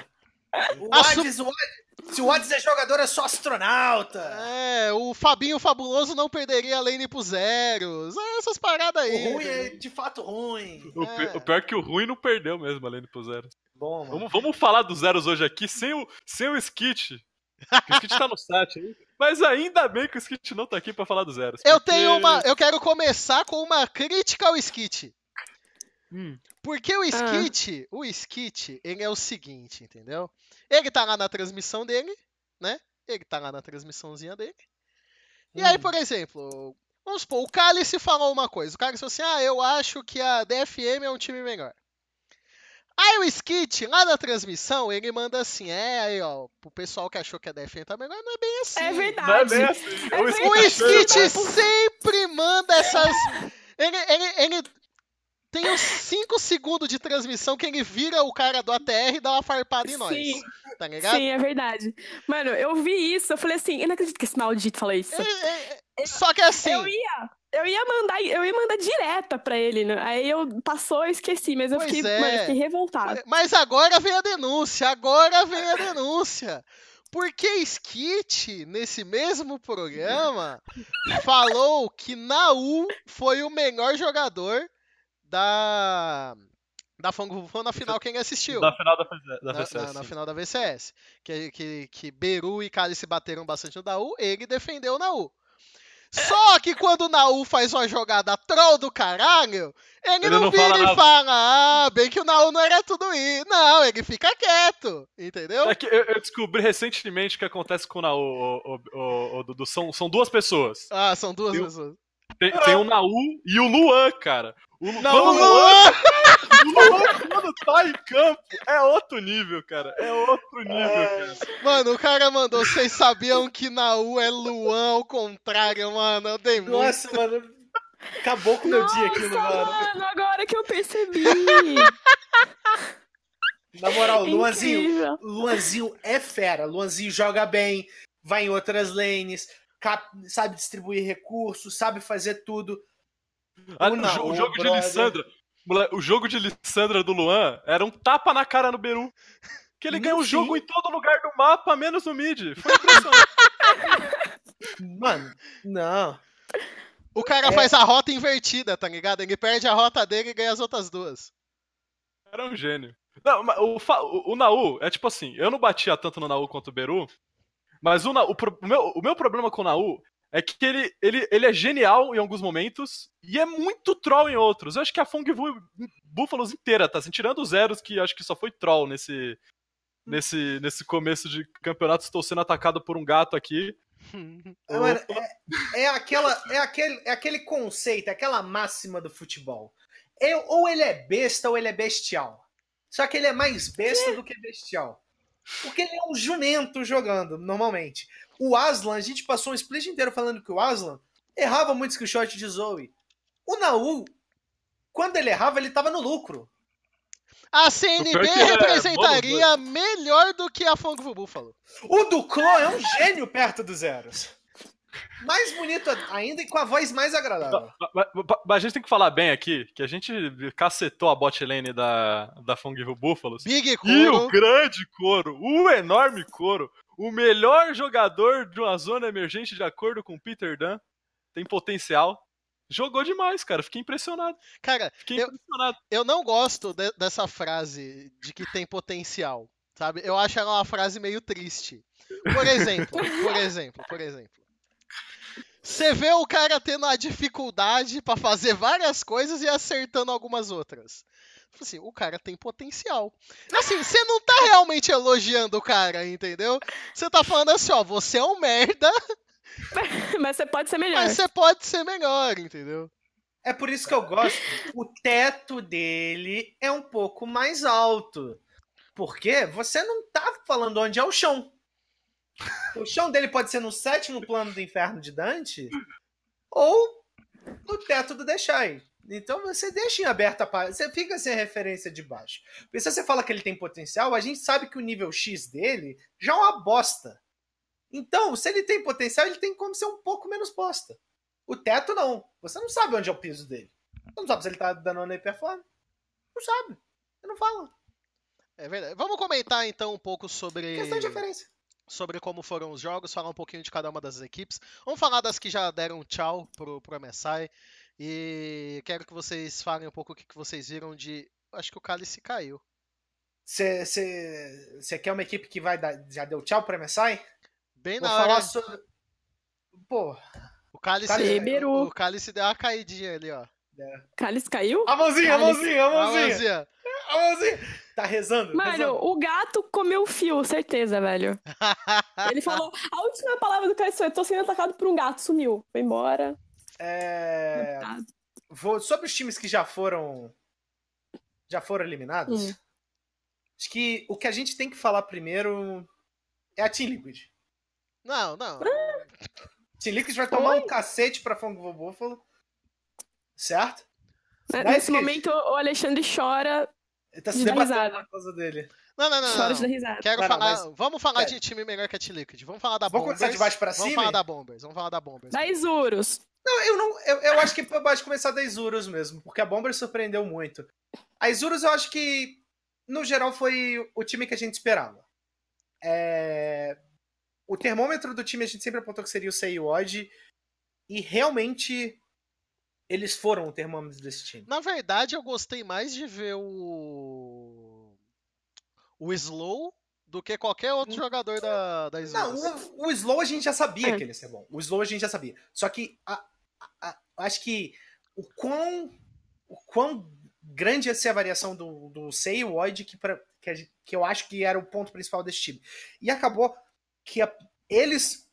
o su- Hades, o Hades- se o Hades é jogador, é só astronauta. É, o Fabinho Fabuloso não perderia a lane pro zeros. É, essas paradas aí. O ruim é de fato ruim. O, É. o pior é que o ruim não perdeu mesmo, além do pro zero. Bom, mano. Vamos, vamos falar dos zeros hoje aqui sem o, sem o Skit. Que O Skit tá no site aí. Mas ainda bem que o Skit não tá aqui pra falar dos zeros. Eu porque- tenho uma. Eu quero começar com uma crítica ao Skit. Hum. Porque o Skit, o Skit, ele é o seguinte, entendeu? Ele tá lá na transmissão dele, né? Ele tá lá na transmissãozinha dele. E aí, Hum. por exemplo, vamos supor, o Cálice falou uma coisa. O Cálice falou assim: ah, eu acho que a DFM é um time melhor. Aí o Skit, lá na transmissão, ele manda assim: é, aí, ó, pro pessoal que achou que a DFM tá melhor, não é bem assim. É Não é verdade. bem assim. É O Skit Skit sempre manda essas. Ele, ele, ele tem uns 5 segundos de transmissão que ele vira o cara do ATR e dá uma farpada em nós. Sim. Tá ligado? Sim, é verdade. Mano, eu vi isso, eu falei assim, eu não acredito que esse maldito falou isso. É, é, é, Só que assim. Eu ia, eu ia mandar, eu ia mandar direta pra ele, né? Aí eu passou, eu esqueci, mas eu Pois fiquei, é. mano, eu fiquei revoltada. Mas agora vem a denúncia, agora vem a denúncia. Porque Skit, nesse mesmo programa, falou que Naú foi o melhor jogador da da Fango na final quem assistiu. Da final da, da na, VCS. na- na sim. final da VCS. Que, que, que Beru e Kali se bateram bastante no Naú, ele defendeu o Naú. Só que quando o Naú faz uma jogada troll do caralho, ele, Ele não, não vira fala e nada. fala, ah, bem que o Naú não era tudo isso. Não, ele fica quieto, entendeu? É que eu, eu descobri recentemente o que acontece com o Naú, o, o, o- o Dudu. São, são duas pessoas. Ah, são duas Eu- pessoas. Tem, tem o Naú e o Luan, cara. O, Lu- Não, Luan, Luan! o Luan, quando tá em campo, é outro nível, cara. É outro nível, cara. Mano, o cara mandou, vocês sabiam que Naú é Luan ao contrário, mano. Eu dei muito. Nossa, mano. Acabou com o meu dia Nossa, mano. mano, agora que eu percebi. <laughs> Na moral, Luanzinho, Incrível. Luanzinho é fera. Luanzinho joga bem, vai em outras lanes, cap- sabe distribuir recursos, sabe fazer tudo. Ah, O o, Naú, jo- o jogo de brother. Lissandra. O jogo de Lissandra do Luan era um tapa na cara no Beru. Que ele ganhou o jogo em todo lugar do mapa, menos no mid. Foi impressionante. <laughs> Mano, não. O cara É. faz a rota invertida, tá ligado? Ele perde a rota dele e ganha as outras duas. Era um gênio. Não, mas o, o, o Naú é tipo assim, eu não batia tanto no Naú quanto o Beru, mas o, Na- o, o meu, o meu problema com o Naú é que ele, ele, ele é genial em alguns momentos e é muito troll em outros. Eu acho que a Fong Vu- Búfalos inteira, tá assim, tirando os zeros que acho que só foi troll nesse, nesse, nesse começo de campeonato. Estou sendo atacado por um gato aqui. <laughs> Mano, é, é aquela, é, aquele, é aquele conceito, é aquela máxima do futebol. É- ou ele é besta ou ele é bestial. Só que ele é mais besta do que bestial. Porque ele é um jumento jogando, normalmente. O Aslan, a gente passou um split inteiro falando que o Aslan errava muito skillshot de Zoe. O Naul, quando ele errava, ele tava no lucro. A O CNB pior que ele é mais bonito ainda e com a voz mais agradável. Mas, mas- mas a gente tem que falar bem aqui que a gente cacetou a bot lane da, da Fongville Buffaloes. Big E o grande couro, o enorme couro, o melhor jogador de uma zona emergente, de acordo com Peter Dunn, tem potencial. Jogou demais, cara. Fiquei impressionado. Cara, Fiquei Eu- impressionado. eu não gosto de- dessa frase de que tem potencial, sabe? Eu acho ela uma frase meio triste. Por exemplo, por exemplo, por exemplo. Você vê o cara tendo a dificuldade pra fazer várias coisas e acertando algumas outras. Tipo Assim, o cara tem potencial. Assim, você não tá realmente elogiando o cara, entendeu? Você tá falando assim, ó, você é um merda, <laughs> Mas você pode ser melhor. mas você pode ser melhor, entendeu? É por isso que eu gosto. O teto dele é um pouco mais alto. Porque você não tá falando onde é o chão. O chão dele pode ser no sétimo plano do inferno de Dante ou no teto do Deixai. Então você deixa em aberto a página. Você fica sem referência de baixo. Porque se você fala que ele tem potencial, a gente sabe que o nível X dele já é uma bosta. Então, se ele tem potencial, ele tem como ser um pouco menos bosta. O teto não. Você não sabe onde é o piso dele. Você não sabe se ele tá dando na performance. Não sabe. Você não fala. É verdade. Vamos comentar então um pouco sobre. Questão de referência. Sobre como foram os jogos, falar um pouquinho de cada uma das equipes. Vamos falar das que já deram tchau pro, pro MSI. E quero que vocês falem um pouco o que, que vocês viram de. Acho que o Cálice caiu. Você quer uma equipe que vai dar, já deu tchau pra MSI? Bem Vou na falar hora. sobre. Pô, O Cálice, o Cálice deu uma caidinha ali, ó. Cálice caiu? a mãozinha, a Cálice. mãozinha, a Ah, mãozinha. Luzia. A mãozinha. Tá rezando? Mano, rezando. o gato comeu o fio, certeza, velho. <laughs> Ele falou, a última palavra do Cálice foi, tô sendo atacado por um gato, sumiu. Foi embora. É, vou, sobre os times que já foram. Já foram eliminados. Hum. Acho que o que a gente tem que falar primeiro é a Team Liquid. Não, não. Team Liquid vai tomar um cacete pra Fungo Buffalo. Certo? Dez Nesse momento, o Alexandre chora, Ele tá se debatendo risada. na causa dele. Não, não, não. não. de dar risada. Quero Não, não, falar. mas- Vamos falar de time melhor que a T-Liquid. Vamos falar da Vamos Bombers. começar de baixo pra Vamos cima? falar da Bombers. Vamos falar da Bombers. Da Isurus. Não, eu não. Eu, eu acho que pode começar da Isurus mesmo, porque a Bomber surpreendeu muito. A Isurus eu acho que, no geral, foi o time que a gente esperava. É, O termômetro do time a gente sempre apontou que seria o Seiyod, e realmente eles foram o termômetro desse time. Na verdade, eu gostei mais de ver o. O Slow do que qualquer outro jogador da, da Hum. Não, o, o Slow a gente já sabia É. que ele ia ser bom. O Slow a gente já sabia. Só que a- a- a- acho que o quão, o quão grande ia ser a variação do, do Sei e o Oid que, pra- que, que eu acho que era o ponto principal desse time. E acabou que a- eles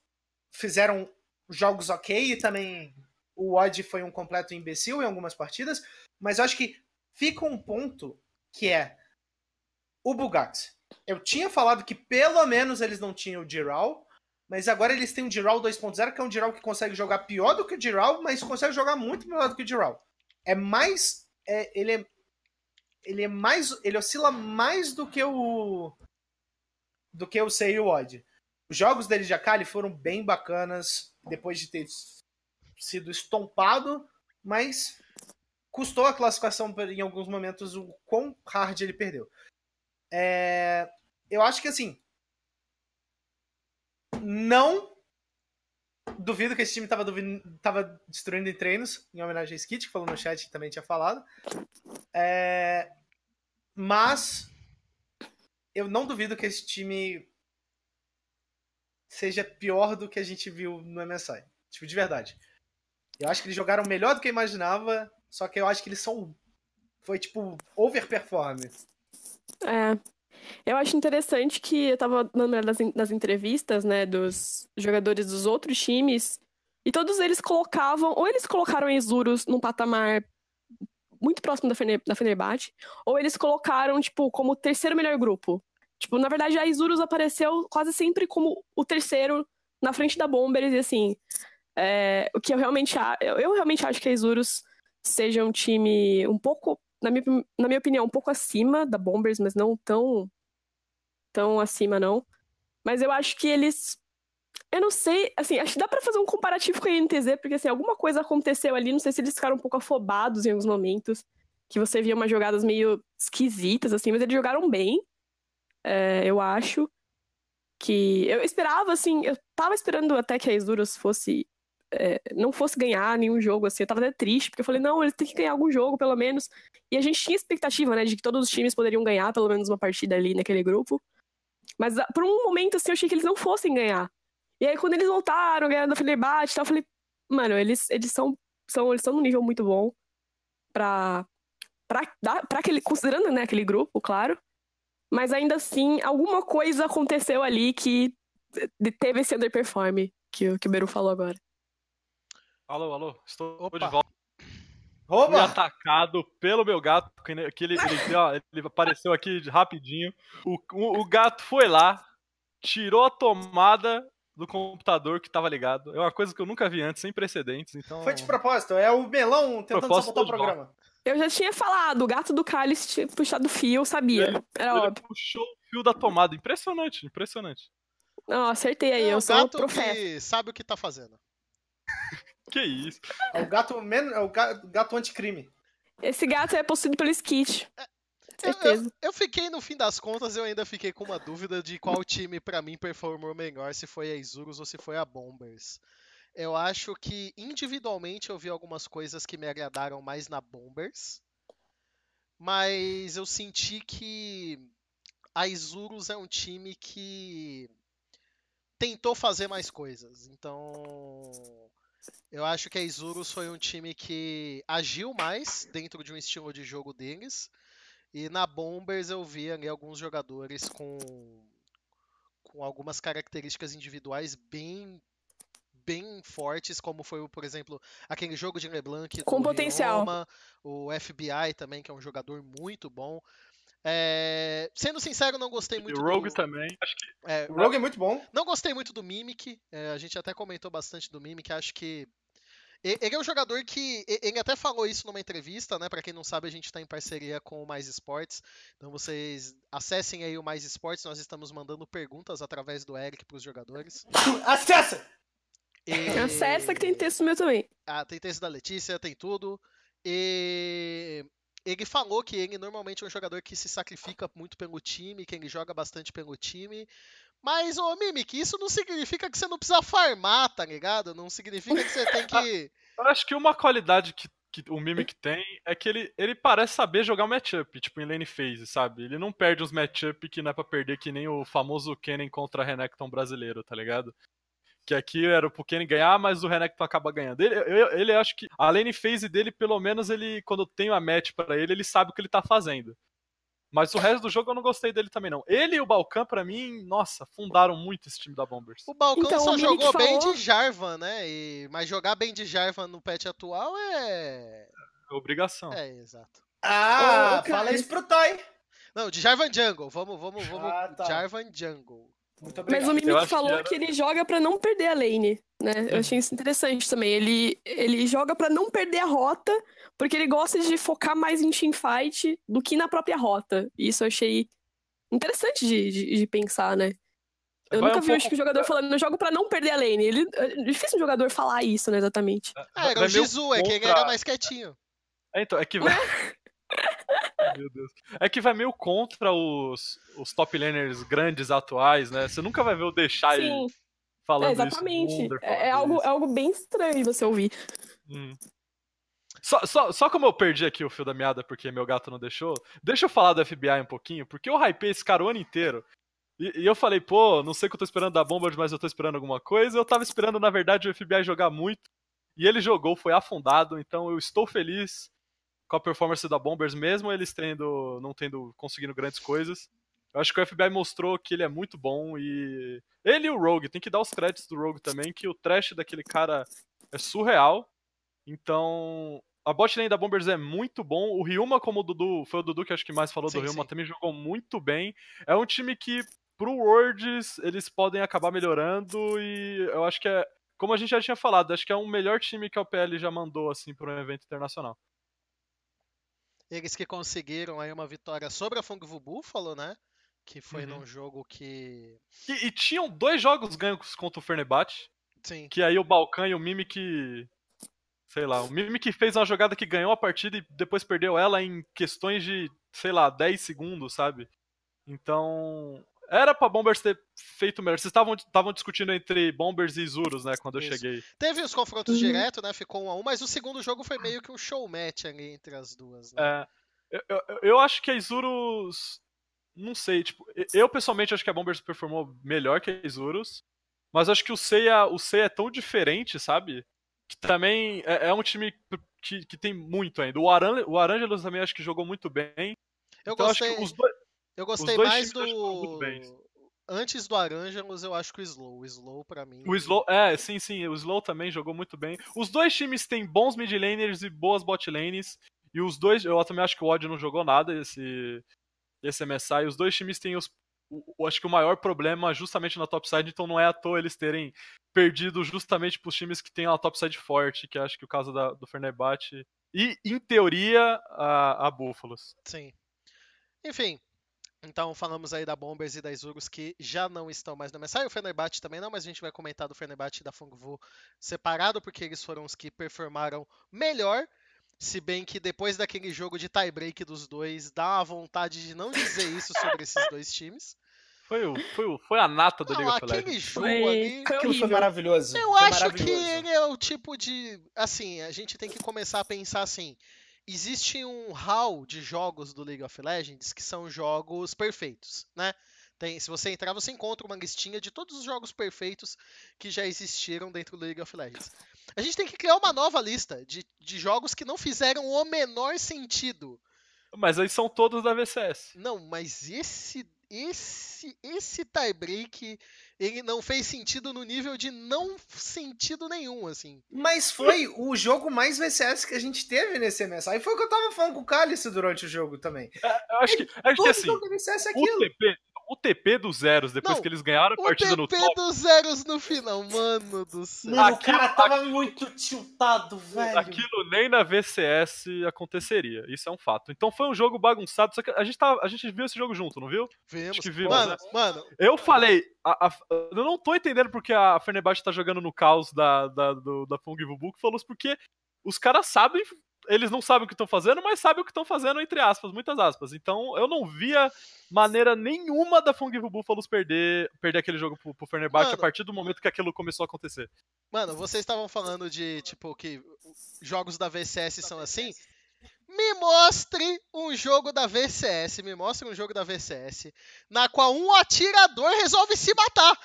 fizeram jogos ok e também o Odd foi um completo imbecil em algumas partidas, mas eu acho que fica um ponto que é o Bugax. Eu tinha falado que pelo menos eles não tinham o Giral, mas agora eles têm o Giral 2.0, que é um Giral que consegue jogar pior do que o Giral, mas consegue jogar muito melhor do que o Giral. É mais. é- ele é. Ele é mais. Ele oscila mais do que o. Do que o Sei e o Odd. Os jogos dele de Akali foram bem bacanas, depois de ter sido estompado, mas custou a classificação em alguns momentos o quão hard ele perdeu. É, eu acho que assim. Não duvido que esse time tava, tava destruindo em treinos, em homenagem a Skit, que falou no chat que também tinha falado. É, mas eu não duvido que esse time seja pior do que a gente viu no MSI. Tipo, de verdade. Eu acho que eles jogaram melhor do que eu imaginava, só que eu acho que eles são. Foi tipo, overperform. É. Eu acho interessante que eu tava dando en- nas entrevistas, né, dos jogadores dos outros times, e todos eles colocavam, ou eles colocaram a Isurus num patamar muito próximo da, Fener, da Fenerbahçe, ou eles colocaram, tipo, como o terceiro melhor grupo. Tipo, na verdade, a Isurus apareceu quase sempre como o terceiro na frente da Bombers, e assim, é, o que eu realmente, eu, realmente acho que a Isurus seja um time um pouco na minha, na minha opinião, um pouco acima da Bombers, mas não tão, tão acima, não. Mas eu acho que eles eu não sei, assim, acho que dá pra fazer um comparativo com a INTZ, porque assim, alguma coisa aconteceu ali, não sei se eles ficaram um pouco afobados em alguns momentos, que você via umas jogadas meio esquisitas, assim, mas eles jogaram bem, é, eu acho. Que eu esperava, assim, eu tava esperando até que a Exuros fosse. É, não fosse ganhar nenhum jogo, assim, eu tava até triste, porque eu falei, não, eles têm que ganhar algum jogo, pelo menos. E a gente tinha expectativa, né, de que todos os times poderiam ganhar pelo menos uma partida ali naquele grupo. Mas por um momento, assim, eu achei que eles não fossem ganhar. E aí, quando eles voltaram, ganhando a Fenerbahçe e tal, eu falei, mano, eles, eles são, são, eles estão num nível muito bom pra, pra, pra aquele, considerando, né, aquele grupo, claro. Mas ainda assim, alguma coisa aconteceu ali que teve esse underperform que, que o Beru falou agora. Alô, alô, estou Opa. de volta. Fui Oba! atacado pelo meu gato, que ele, ele, ele, ó, ele apareceu aqui de- rapidinho. O, o, o gato foi lá, tirou a tomada do computador que tava ligado. É uma coisa que eu nunca vi antes, sem precedentes. Então, Foi de propósito, é o melão tentando Propósito sabotar o programa. Eu já tinha falado, o gato do Cálice tinha puxado o fio, eu sabia. Era ele óbvio. puxou o fio da tomada. Impressionante, impressionante. Não, acertei aí, É eu o sou o gato profeta. que sabe o que tá fazendo. Que isso. É o gato, men... é o ga- gato anticrime. Esse gato é possuído pelo Skit. Eu, Certeza. eu fiquei, no fim das contas, eu ainda fiquei com uma dúvida de qual time pra mim performou melhor, se foi a Isurus ou se foi a Bombers. Eu acho que individualmente eu vi algumas coisas que me agradaram mais na Bombers, mas eu senti que a Isurus é um time que tentou fazer mais coisas. Então, eu acho que a Isurus foi um time que agiu mais dentro de um estilo de jogo deles. E na Bombers eu vi ali alguns jogadores com, com algumas características individuais bem bem fortes, como foi, por exemplo, aquele jogo de LeBlanc Com potencial. Rioma, o FBI também, que é um jogador muito bom. É, Sendo sincero, não gostei E muito o Rogue do, também. Acho que é, O Rogue é muito bom. não gostei muito do Mimic. é, a gente até comentou bastante do Mimic. Acho que. e- Ele é um jogador que. e- Ele até falou isso numa entrevista, né? Pra quem não sabe, a gente tá em parceria com o Mais Esportes. Então vocês acessem aí o Mais Esportes. Nós estamos mandando perguntas através do Eric pros jogadores. Acessa! E... Acessa que tem texto meu também. Ah, tem texto da Letícia, tem tudo. E ele falou que ele normalmente é um jogador que se sacrifica muito pelo time, que ele joga bastante pelo time. Mas, ô Mimic, isso não significa que você não precisa farmar, tá ligado? Não significa que você tem que. <laughs> Eu acho que uma qualidade que, que o Mimic tem é que ele, ele parece saber jogar matchup, tipo em lane phase, sabe? Ele não perde uns matchup que não é pra perder que nem o famoso Kennen contra Renekton brasileiro, tá ligado? Que aqui era pro Kennen ganhar, mas o Renekton acaba ganhando. Ele, eu, ele acho que a lane phase dele, pelo menos, ele quando tem uma match pra ele, ele sabe o que ele tá fazendo. Mas o resto do jogo eu não gostei dele também, não. Ele e o Balkan, pra mim, nossa, fundaram muito esse time da Bombers. O Balcão Então, só o jogou bem falou- de Jarvan, né? E... Mas jogar bem de Jarvan no patch atual é. É obrigação. É, exato. Ah, Ô, cara. fala isso pro Tai. Não, de Jarvan Jungle. Vamos, vamos, vamos. Ah, tá. Jarvan Jungle. Muito Mas o Mimic acho que falou era- que ele joga pra não perder a lane, né? Eu achei isso interessante também. Ele, ele joga pra não perder a rota, porque ele gosta de focar mais em teamfight do que na própria rota. Isso eu achei interessante de, de, de pensar, né? Eu Vai nunca um vi pouco- acho que o jogador falando, eu jogo pra não perder a lane. Ele, é difícil um jogador falar isso, né, exatamente. Ah, era Vai o meio Jizu, é que ele era mais quietinho. É, então, é que vai. <laughs> Meu Deus. É que vai meio contra os, os top laners grandes atuais, né? Você nunca vai ver o deixar Sim, falando é, isso. exatamente. Wunder É, é algo, isso. é algo bem estranho você ouvir. Hum. Só, só, só como eu perdi aqui o fio da meada porque meu gato não deixou, deixa eu falar do FBI um pouquinho, porque eu hypei esse cara o ano inteiro. E, e eu falei, pô, não sei o que eu tô esperando da Bombard, mas eu tô esperando alguma coisa. Eu tava esperando, na verdade, o FBI jogar muito. E ele jogou, foi afundado, então eu estou feliz com a performance da Bombers, mesmo eles tendo, não tendo conseguindo grandes coisas. Eu acho que o FBI mostrou que ele é muito bom e. Ele e o Rogue, tem que dar os créditos do Rogue também, que o trash daquele cara é surreal. Então, a bot lane da Bombers é muito bom. O Ryuma, como o Dudu, foi o Dudu que acho que mais falou Sim, do Ryuma, sim. também jogou muito bem. É um time que, pro Worlds, eles podem acabar melhorando e eu acho que é. Como a gente já tinha falado, acho que é o melhor time que a OPL já mandou, assim, para um evento internacional. Eles que conseguiram aí uma vitória sobre a Fung Buffalo, né? que foi Uhum. num jogo que. E, e tinham dois jogos ganhos contra o Fenerbahçe, Sim. que aí o Balkan e o Mimic. Sei lá, o Mimic fez uma jogada que ganhou a partida e depois perdeu ela em questões de, sei lá, 10 segundos, sabe? Então. Era pra Bombers ter feito melhor. Vocês estavam discutindo entre Bombers e Isurus, né, quando eu Isso. cheguei. Teve os confrontos Uhum. direto, né? Ficou um a um, mas o segundo jogo foi meio que um show match ali entre as duas. Né? É, eu, eu, eu acho que a Isurus. Não sei, tipo, eu pessoalmente acho que a Bombers performou melhor que a Isurus. Mas acho que o Seiya, o Seiya é tão diferente, sabe? Que também é, é um time que, que tem muito ainda. O, Aran, o Arangelos também acho que jogou muito bem. Eu então acho gostei, que os dois. Eu gostei mais do. Antes do Arangelos, eu acho que o Slow. O Slow, pra mim. O Slow, é, sim, sim, o Slow também jogou muito bem. Os dois times têm bons mid laners e boas bot lanes. E os dois, eu também acho que o Odd não jogou nada esse, esse MSI. Os dois times têm os. o- acho que o maior problema justamente na topside, então não é à toa eles terem perdido justamente pros times que têm uma topside forte, que acho que é o caso da, do Fenerbahçe. E, em teoria, a, a Búfalos. Sim. Enfim. Então falamos aí da Bombers e da Isurus que já não estão mais no MSI. O Fenerbahçe também não, mas a gente vai comentar do Fenerbahçe e da Fungvu separado, porque eles foram os que performaram melhor. Se bem que depois daquele jogo de tie-break dos dois, dá uma vontade de não dizer isso sobre esses dois times. <laughs> Foi, o, foi, o, foi a nata do Não, League of aquele jogo Foi, ali. foi Aquilo foi maravilhoso. Eu foi acho que maravilhoso. ele é o tipo de. Assim, a gente tem que começar a pensar assim. Existe um hall de jogos do League of Legends que são jogos perfeitos, né? Tem, se você entrar, você encontra uma listinha de todos os jogos perfeitos que já existiram dentro do League of Legends. A gente tem que criar uma nova lista de, de jogos que não fizeram o menor sentido. Mas aí são todos da VCS. Não, mas esse esse esse tie-break ele não fez sentido no nível de não sentido nenhum, assim. Mas foi o jogo mais VCS que a gente teve nesse MSI. E foi o que eu tava falando com o Cálice durante o jogo também. Eu acho que, acho que Todo assim, jogo VCS é o aquilo. TP, o TP dos zeros, depois Não, que eles ganharam a O partida no TP top, dos zeros no final, mano do céu. Mano, Aquilo- o cara tava muito tiltado, velho. aquilo nem na VCS aconteceria. Isso é um fato. Então foi um jogo bagunçado, só que a gente, tava, a gente viu esse jogo junto, não viu? Vimos. que vimos, mano, né? mano, Eu falei, a- a- eu não tô entendendo porque a Fenerbahçe tá jogando no caos da, da, do, da Fung Vubu, que falou porque os caras sabem, eles não sabem o que estão fazendo, mas sabem o que estão fazendo, entre aspas, muitas aspas. Então eu não via maneira nenhuma da Fung Búfalos perder, perder aquele jogo pro, pro Fenerbahçe Mano. a partir do momento que aquilo começou a acontecer. mano, vocês estavam falando de, tipo, que jogos da VCS são assim. Me mostre um jogo da VCS, me mostre um jogo da VCS, na qual um atirador resolve se matar.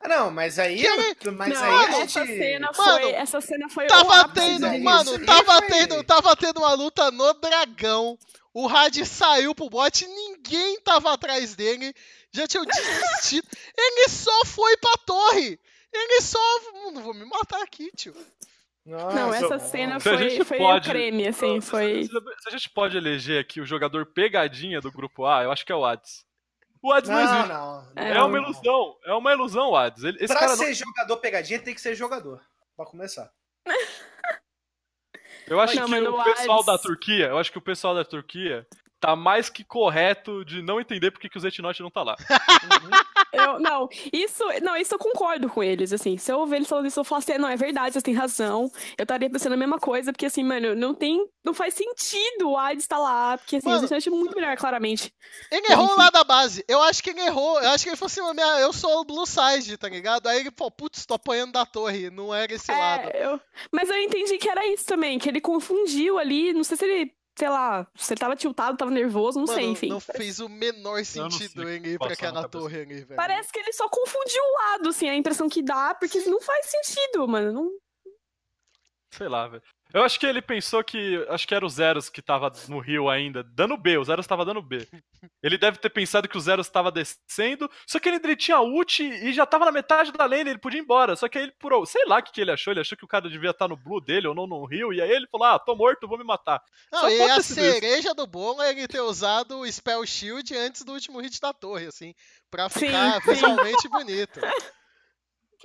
Ah, Não, mas aí. Que Mas não, aí a essa gente. cena Mano, foi. Essa cena foi Tava tendo, mano, isso tava foi- tendo, tava tendo uma luta no dragão. O Had saiu pro bot, ninguém tava atrás dele. Já tinha desistido. Ele só foi pra torre. Ele só. Não vou me matar aqui, tio. Nossa, Não, essa mano. cena Se a foi, gente foi pode- o creme, assim, foi. Se, se a gente pode eleger aqui o jogador pegadinha do grupo A, eu acho que é o Hades. O Hades não, Não, existe. não. É É, não. uma ilusão. É uma ilusão, o Hades. Ele- Esse Pra cara não ser jogador pegadinha, tem que ser jogador. Pra começar. Eu acho Não, que o pessoal Hades- da Turquia, eu acho que o pessoal da Turquia tá mais que correto de não entender porque que o Zetinote não tá lá. <laughs> Eu, não, isso, não, isso eu concordo com eles, assim. Se eu ouvir eles falando isso, eu falo assim, não, é verdade, vocês têm razão. Eu estaria pensando a mesma coisa, porque assim, mano, não tem, não faz sentido o Hades estar lá, porque assim, Mano. o Zetinote é muito melhor, claramente. Ele errou Enfim. lá da base. Eu acho que ele errou. Eu acho que ele falou assim, "Minha- eu sou o Blue Side, tá ligado? Aí ele falou, putz, tô apanhando da torre. Não era esse lado. É, eu, mas eu entendi que era isso também, que ele confundiu ali, não sei se ele, sei lá, se ele tava tiltado, tava nervoso, não Mano, sei, enfim. não fez o menor sentido ele ir pra aquela torre ali, velho. Parece que ele só confundiu o lado, assim, a impressão que dá, porque não faz sentido, mano. Não... Sei lá, velho. Eu acho que ele pensou que. Acho que era o Zeros que tava no Rio ainda, dando B. O Zeros tava dando B. <laughs> Ele deve ter pensado que o Zeros tava descendo. Só que ele, ele tinha ult e já tava na metade da lane, ele podia ir embora. Só que aí ele purou. Sei lá o que, que ele achou. Ele achou que o cara devia estar no Blue dele ou não no Rio. E aí ele falou: Ah, tô morto, vou me matar. Não, Só e a sido isso. cereja do bolo é ele ter usado o Spell Shield antes do último hit da torre, assim, pra Sim, ficar sim. visualmente bonito. <laughs>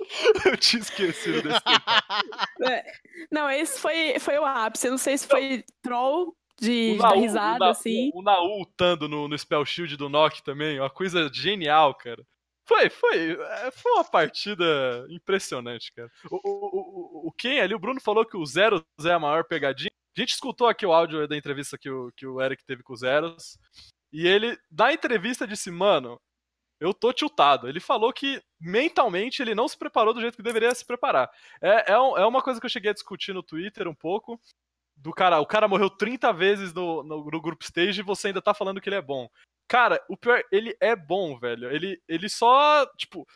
<laughs> Eu tinha esquecido desse. <laughs> É. Não, esse foi, foi o ápice. Eu não sei se foi troll de, Naú, risada, o, assim. o Naú lutando no, no Spell Shield do Nock também, uma coisa genial, cara. Foi, foi, é, foi uma partida impressionante, cara. O, o, o, o Ken ali, o Bruno falou que o Zeros é a maior pegadinha. A gente escutou aqui o áudio da entrevista que o, que o Eric teve com o Zeros. E ele, na entrevista, disse, mano, eu tô tiltado. Ele falou que mentalmente ele não se preparou do jeito que deveria se preparar. É, é, um- é uma coisa que eu cheguei a discutir no Twitter um pouco. Do cara, o cara morreu 30 vezes no, no, no group stage e você ainda tá falando que ele é bom. Cara, o pior, ele é bom, velho. Ele, ele só, tipo,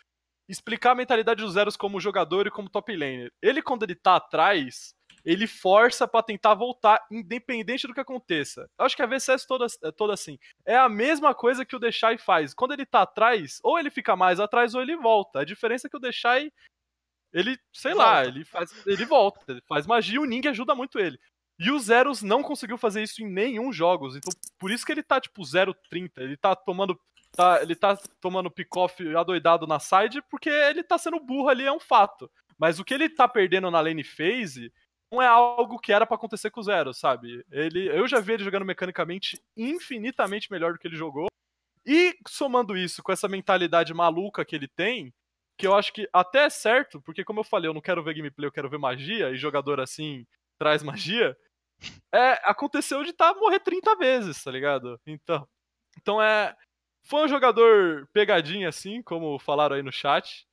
explicar a mentalidade dos Zeros como jogador e como top laner. Ele, quando ele tá atrás, ele força pra tentar voltar, independente do que aconteça. Eu acho que a VCS toda, é toda assim. É a mesma coisa que o Deixai faz. Quando ele tá atrás, ou ele fica mais atrás ou ele volta. A diferença é que o Deixai, ele, sei lá, Volta. ele faz, ele volta, ele faz magia e o Ning ajuda muito ele. E o Zeros não conseguiu fazer isso em nenhum jogos. Então, por isso que ele tá, tipo, 0-30. Ele tá tomando. Tá, ele tá tomando pick-off adoidado na side, porque ele tá sendo burro ali, é um fato. Mas o que ele tá perdendo na lane phase não é algo que era pra acontecer com o Zero, sabe? Ele, eu já vi ele jogando mecanicamente infinitamente melhor do que ele jogou. E somando isso com essa mentalidade maluca que ele tem, que eu acho que até é certo, porque como eu falei, eu não quero ver gameplay, eu quero ver magia, e jogador assim traz magia. É, aconteceu de tá morrer 30 vezes, tá ligado? Então, então é foi um jogador pegadinha assim, como falaram aí no chat.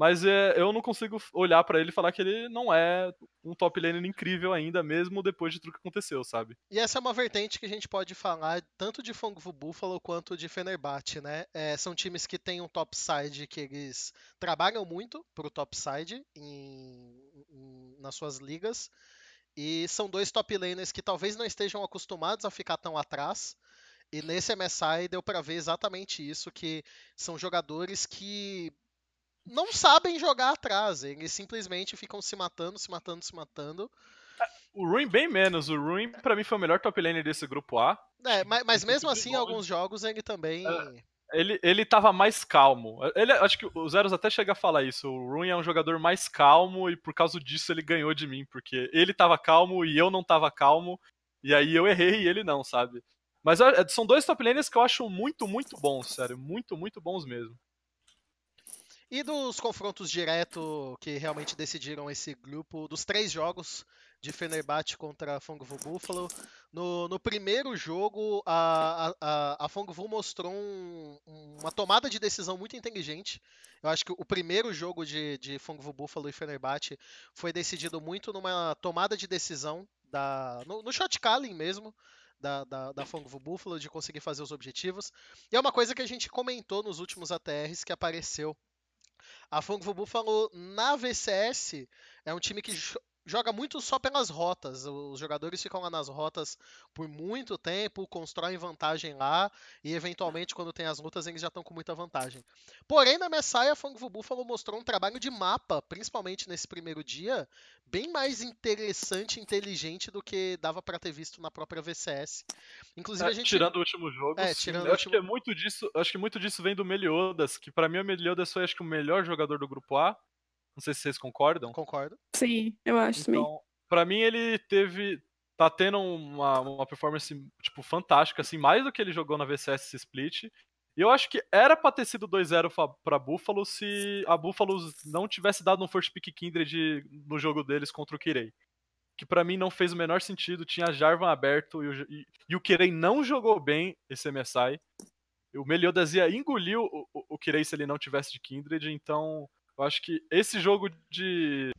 Mas é, eu não consigo olhar pra ele e falar que ele não é um top laner incrível ainda, mesmo depois de tudo que aconteceu, sabe? E essa é uma vertente que a gente pode falar tanto de Fongfu Buffalo quanto de Fenerbahçe, né? É, são times que têm um topside que eles trabalham muito pro topside em, em, nas suas ligas. E são dois top laners que talvez não estejam acostumados a ficar tão atrás. E nesse MSI deu pra ver exatamente isso, que são jogadores que não sabem jogar atrás, eles simplesmente ficam se matando, se matando, se matando. O Ruin bem menos. O Ruin, pra mim, foi o melhor top laner desse grupo A. É, mas, mas mesmo assim, alguns jogos ele também. Ele, ele tava mais calmo. Ele, acho que o Zeros até chega a falar isso. O Ruin é um jogador mais calmo e por causa disso ele ganhou de mim. Porque ele tava calmo e eu não tava calmo. E aí eu errei e ele não, sabe? Mas são dois top laners que eu acho muito, muito bons, sério. Muito, muito bons mesmo. E dos confrontos direto que realmente decidiram esse grupo, dos três jogos de Fenerbahçe contra Fongvu Buffalo, no, no primeiro jogo a, a, a mostrou um- uma tomada de decisão muito inteligente. Eu acho que o primeiro jogo de, de Fongvu Buffalo e Fenerbahçe foi decidido muito numa tomada de decisão da, no, no shot calling mesmo. Da, da, da Buffalo, de conseguir fazer os objetivos. E é uma coisa que a gente comentou nos últimos ATRs que apareceu a Fongfu Buffalo na VCS é um time que joga muito só pelas rotas. Os jogadores ficam lá nas rotas por muito tempo, constroem vantagem lá e eventualmente quando tem as lutas eles já estão com muita vantagem. Porém na MSI a Fongfu Buffalo mostrou um trabalho de mapa, principalmente nesse primeiro dia, bem mais interessante e inteligente do que dava para ter visto na própria VCS. Inclusive É, gente Tirando o último jogo, É, tirando eu acho último- que é muito disso. Acho que muito disso vem do Meliodas, que pra mim o Meliodas foi acho que o melhor jogador do grupo A. Não sei se vocês concordam. concordo. Sim, eu acho também. Então, pra mim ele teve tá tendo uma, uma performance tipo fantástica assim, mais do que ele jogou na VCS esse split. E eu acho que era pra ter sido 2-0 fa- pra Buffalo se a Buffalo não tivesse dado um first pick Kindred no jogo deles contra o Kirei. Que pra mim não fez o menor sentido, tinha a Jarvan aberto e o, e, e o Kirei não jogou bem esse MSI. O Meliodas ia engolir o, o, o Kirei se ele não tivesse de Kindred, então eu acho que esse jogo de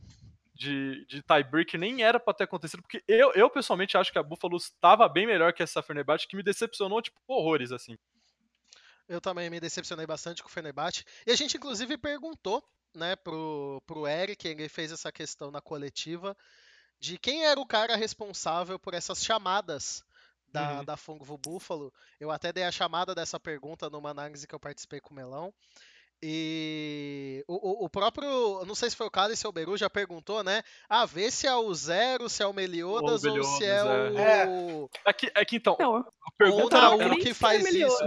de, de tiebreak nem era pra ter acontecido, porque eu, eu pessoalmente acho que a Buffalo estava bem melhor que essa Fenerbahçe, que me decepcionou, tipo, horrores, assim. Eu também me decepcionei bastante com o Fenerbahçe. E a gente, inclusive, perguntou né, pro, pro Eric, ele fez essa questão na coletiva, de quem era o cara responsável por essas chamadas da, Uhum. da Fungvo Buffalo. Eu até dei a chamada dessa pergunta numa análise que eu participei com o Melão. E o, o- o próprio, não sei se foi o Cálice ou o Beru, já perguntou, né? Ah, vê se é o Zero, se é o Meliodas ou, se é Meliodas, o. é. É que, é que então, Não, a pergunta era, o que faz isso?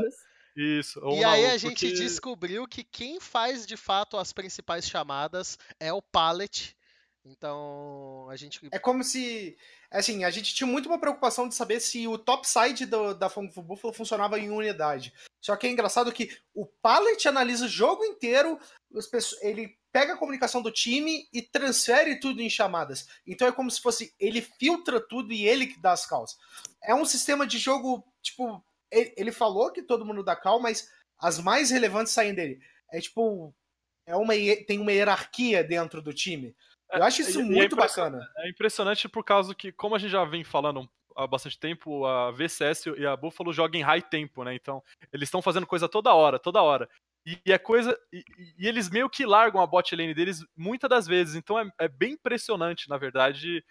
isso. ou E não, aí a gente porque- descobriu que quem faz de fato as principais chamadas é o Pallet. Então a gente. É como se. assim, a gente tinha muito uma preocupação de saber se o topside do, da Fong Fu Buffalo funcionava em unidade. Só que é engraçado que o Pallet analisa o jogo inteiro, ele pega a comunicação do time e transfere tudo em chamadas. Então é como se fosse ele filtra tudo e ele que dá as calls. É um sistema de jogo, tipo, ele falou que todo mundo dá call, mas as mais relevantes saem dele. É tipo, é uma, tem uma hierarquia dentro do time. Eu acho isso é, muito é bacana. É impressionante por causa que, como a gente já vem falando há bastante tempo, a VCS e a Buffalo jogam em high tempo, né? Então, eles estão fazendo coisa toda hora, toda hora. E, e é coisa. E, e, eles meio que largam a bot lane deles muitas das vezes. Então é, é bem impressionante, na verdade,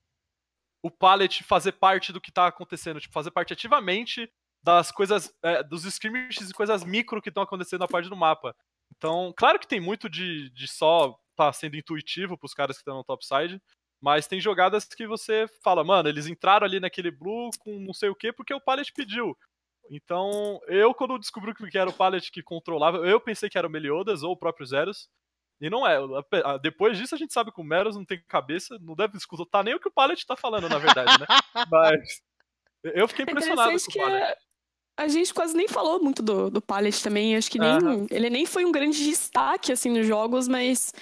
o Pallet fazer parte do que tá acontecendo. Tipo, fazer parte ativamente das coisas. É, dos skirmishes e coisas micro que estão acontecendo na parte do mapa. Então, claro que tem muito de, de só tá sendo intuitivo pros caras que estão no topside. Mas tem jogadas que você fala, mano, eles entraram ali naquele blue com não sei o que porque o Pallet pediu. Então, eu quando descobri que era o Pallet que controlava, eu pensei que era o Meliodas ou o próprio Zeros. E não é. Depois disso a gente sabe que o Meros não tem cabeça, não deve escutar nem o que o Pallet tá falando, na verdade, né? <laughs> Mas eu fiquei é impressionado com o Pallet. A gente quase nem falou muito do, do Pallet também. Acho que nem. Uhum. Ele nem foi um grande destaque, assim, nos jogos, mas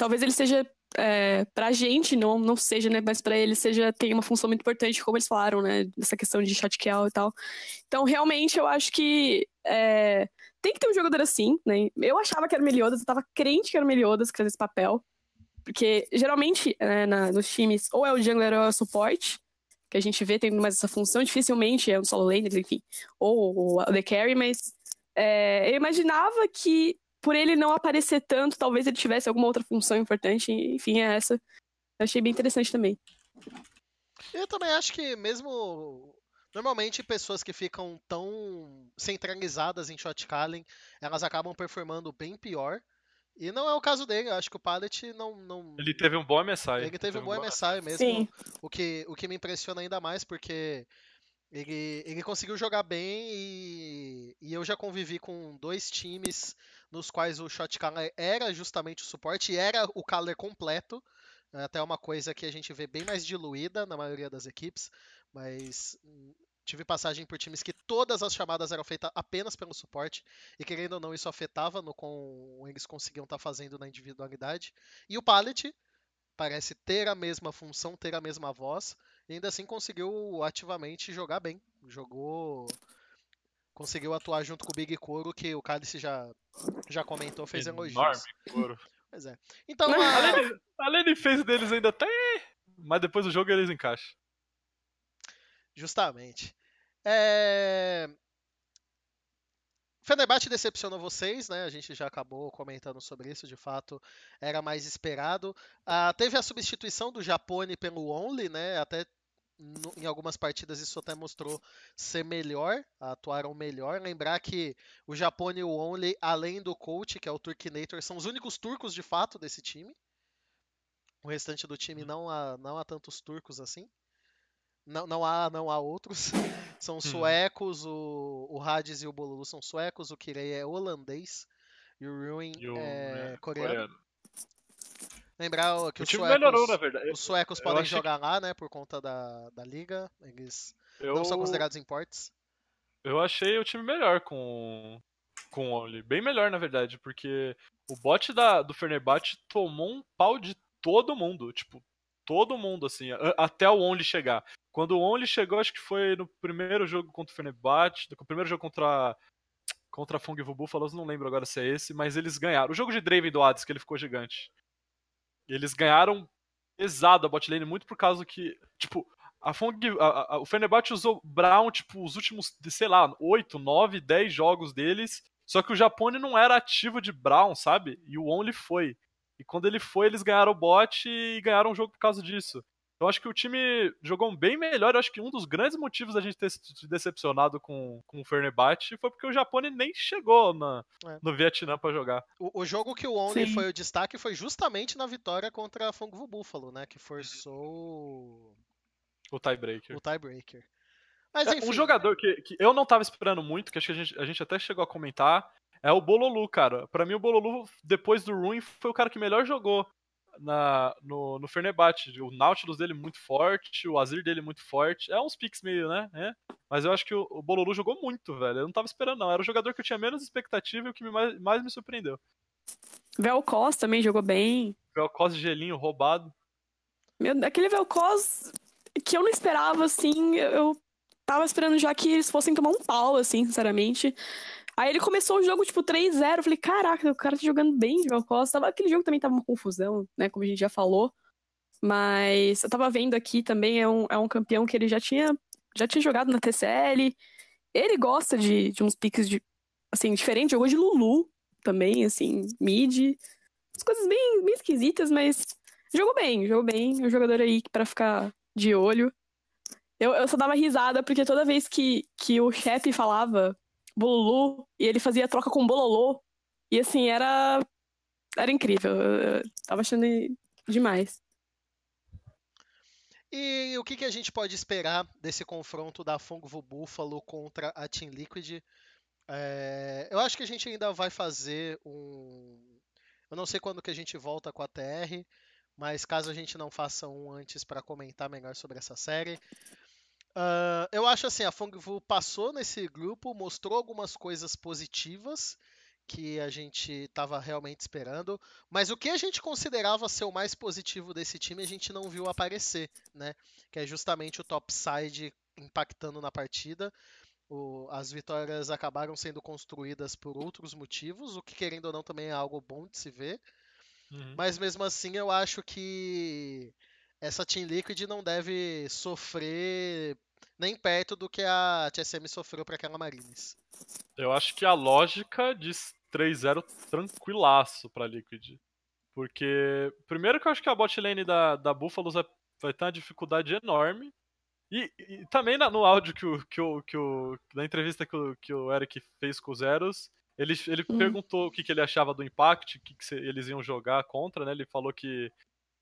talvez ele seja é, pra gente não, não seja, né? Mas pra ele seja, tem uma função muito importante, como eles falaram, né? Dessa questão de shot kill e tal. Então, realmente, eu acho que é, tem que ter um jogador assim, né? Eu achava que era Meliodas, eu tava crente que era Meliodas que fazia esse papel. Porque, geralmente, né, na, nos times, ou é o jungler ou é o suporte, que a gente vê tendo mais essa função, dificilmente é um solo laner, enfim, ou o The Carry, mas é, eu imaginava que por ele não aparecer tanto, talvez ele tivesse alguma outra função importante. Enfim, é essa. Eu achei bem interessante também. Eu também acho que mesmo Normalmente, pessoas que ficam tão centralizadas em shotcalling, elas acabam performando bem pior. E não é o caso dele, eu acho que o Pallet não, não. Ele teve um bom MSI. Ele teve, um bom MSI mesmo. Sim. O que, o que me impressiona ainda mais, porque ele, ele conseguiu jogar bem e, e eu já convivi com dois times nos quais o shot caller era justamente o suporte e era o caller completo. É até uma coisa que a gente vê bem mais diluída na maioria das equipes, mas hum, tive passagem por times que todas as chamadas eram feitas apenas pelo suporte, e querendo ou não, isso afetava no com eles conseguiam estar tá fazendo na individualidade. E o Pallet parece ter a mesma função, ter a mesma voz, e ainda assim conseguiu ativamente jogar bem. Jogou conseguiu atuar junto com o Big Coro, que o Cálice já, já comentou, fez Enorme elogios. Coro. Pois é. Então, a... Lenny, fez deles ainda até, mas depois do jogo eles encaixam. Justamente. É... Fenerbahçe decepcionou vocês, né? A gente já acabou comentando sobre isso, de fato, era mais esperado. Ah, teve a substituição do Japone pelo Only, né? Até no, em algumas partidas isso até mostrou ser melhor, atuaram melhor. Lembrar que o Japão e o Only, além do coach, que é o Turkinator, são os únicos turcos de fato desse time. O restante do time não há, não há tantos turcos assim. Não, não há não há outros. <laughs> São uhum. suecos, o, o Hades e o Bolulu são suecos, o Kirei é holandês e o Ruin é, é coreano. coreano. Lembrar que o os suecos, melhorou, na verdade. Os suecos podem jogar que... lá, né, por conta da, da liga. Eles eu... não são considerados importes. Eu achei o time melhor com com o Only. Bem melhor, na verdade, porque o bot da, do Fenerbahçe tomou um pau de todo mundo. Tipo, todo mundo, assim, até o Only chegar. Quando o Only chegou, acho que foi no primeiro jogo contra o Fenerbahçe, no primeiro jogo contra contra a Fung Vu Buffaloes, não lembro agora se é esse, mas eles ganharam. O jogo de Draven do Hades, que ele ficou gigante. Eles ganharam pesado a botlane muito por causa que, tipo, a Fong, a, a, o Fenerbahçe usou Brown, tipo, os últimos, sei lá, 8, 9, 10 jogos deles, só que o Japone não era ativo de Brown, sabe? E o Only foi. E quando ele foi, eles ganharam o bot e ganharam o jogo por causa disso. Eu acho que o time jogou bem melhor. Eu acho que um dos grandes motivos da gente ter se decepcionado com, com o Fenerbahçe foi porque o Japão nem chegou na, é. no Vietnã para jogar. O, o, jogo que o Only Sim. foi o destaque foi justamente na vitória contra a Fungo Buffalo, né? Que forçou o tiebreaker. O tiebreaker. Mas, é, enfim. Um jogador que, que eu não tava esperando muito, que acho que a gente, a gente até chegou a comentar, é o Bololu, cara. Para mim, o Bololu, depois do Ruin, foi o cara que melhor jogou na, no, no Fernebate. O Nautilus dele muito forte, o Azir dele muito forte. É uns picks meio, né? É. Mas eu acho que o, o Bololu jogou muito, velho. Eu não tava esperando, não. Era o jogador que eu tinha menos expectativa e o que me mais, mais me surpreendeu. Velcos também jogou bem. Velcos gelinho roubado. Meu, aquele Velcos que eu não esperava, assim, eu tava esperando já que eles fossem tomar um pau, assim, sinceramente. Aí ele começou o jogo, tipo, 3-0. Eu falei, caraca, o cara tá jogando bem de Velcos. Tava, aquele jogo também tava uma confusão, né? Como a gente já falou. Mas eu tava vendo aqui também, é um, é um campeão que ele já tinha, já tinha jogado na TCL. Ele gosta de, de uns piques de, assim, diferente. Jogou de Lulu também, assim, mid. As coisas bem, bem esquisitas, mas jogou bem, jogou bem. Um jogador aí para ficar de olho. Eu, eu só dava risada porque toda vez que, que o chefe falava Bololu e ele fazia troca com Bololô, e assim, era. Era incrível. Eu tava achando demais. E o que, que a gente pode esperar desse confronto da Fongvo Buffalo contra a Team Liquid? É, eu acho que a gente ainda vai fazer um. Eu não sei quando que a gente volta com a TR, mas caso a gente não faça um antes para comentar melhor sobre essa série. Uh, eu acho assim, a Fongvu passou nesse grupo, mostrou algumas coisas positivas que a gente estava realmente esperando, mas o que a gente considerava ser o mais positivo desse time a gente não viu aparecer, né? Que é justamente o topside impactando na partida. O, as vitórias acabaram sendo construídas por outros motivos, o que querendo ou não também é algo bom de se ver. Uhum. Mas mesmo assim eu acho que essa Team Liquid não deve sofrer nem perto do que a TSM sofreu para aquela Marines. Eu acho que a lógica diz 3-0 tranquilaço para Liquid. Porque, primeiro que eu acho que a bot lane da, da Buffalo vai, vai ter uma dificuldade enorme. E, e também na, no áudio que o, que o, que o. Na entrevista que o, que o Eric fez com os Zeros, ele, ele hum. perguntou o que, que ele achava do Impact, o que, que eles iam jogar contra, né? Ele falou que,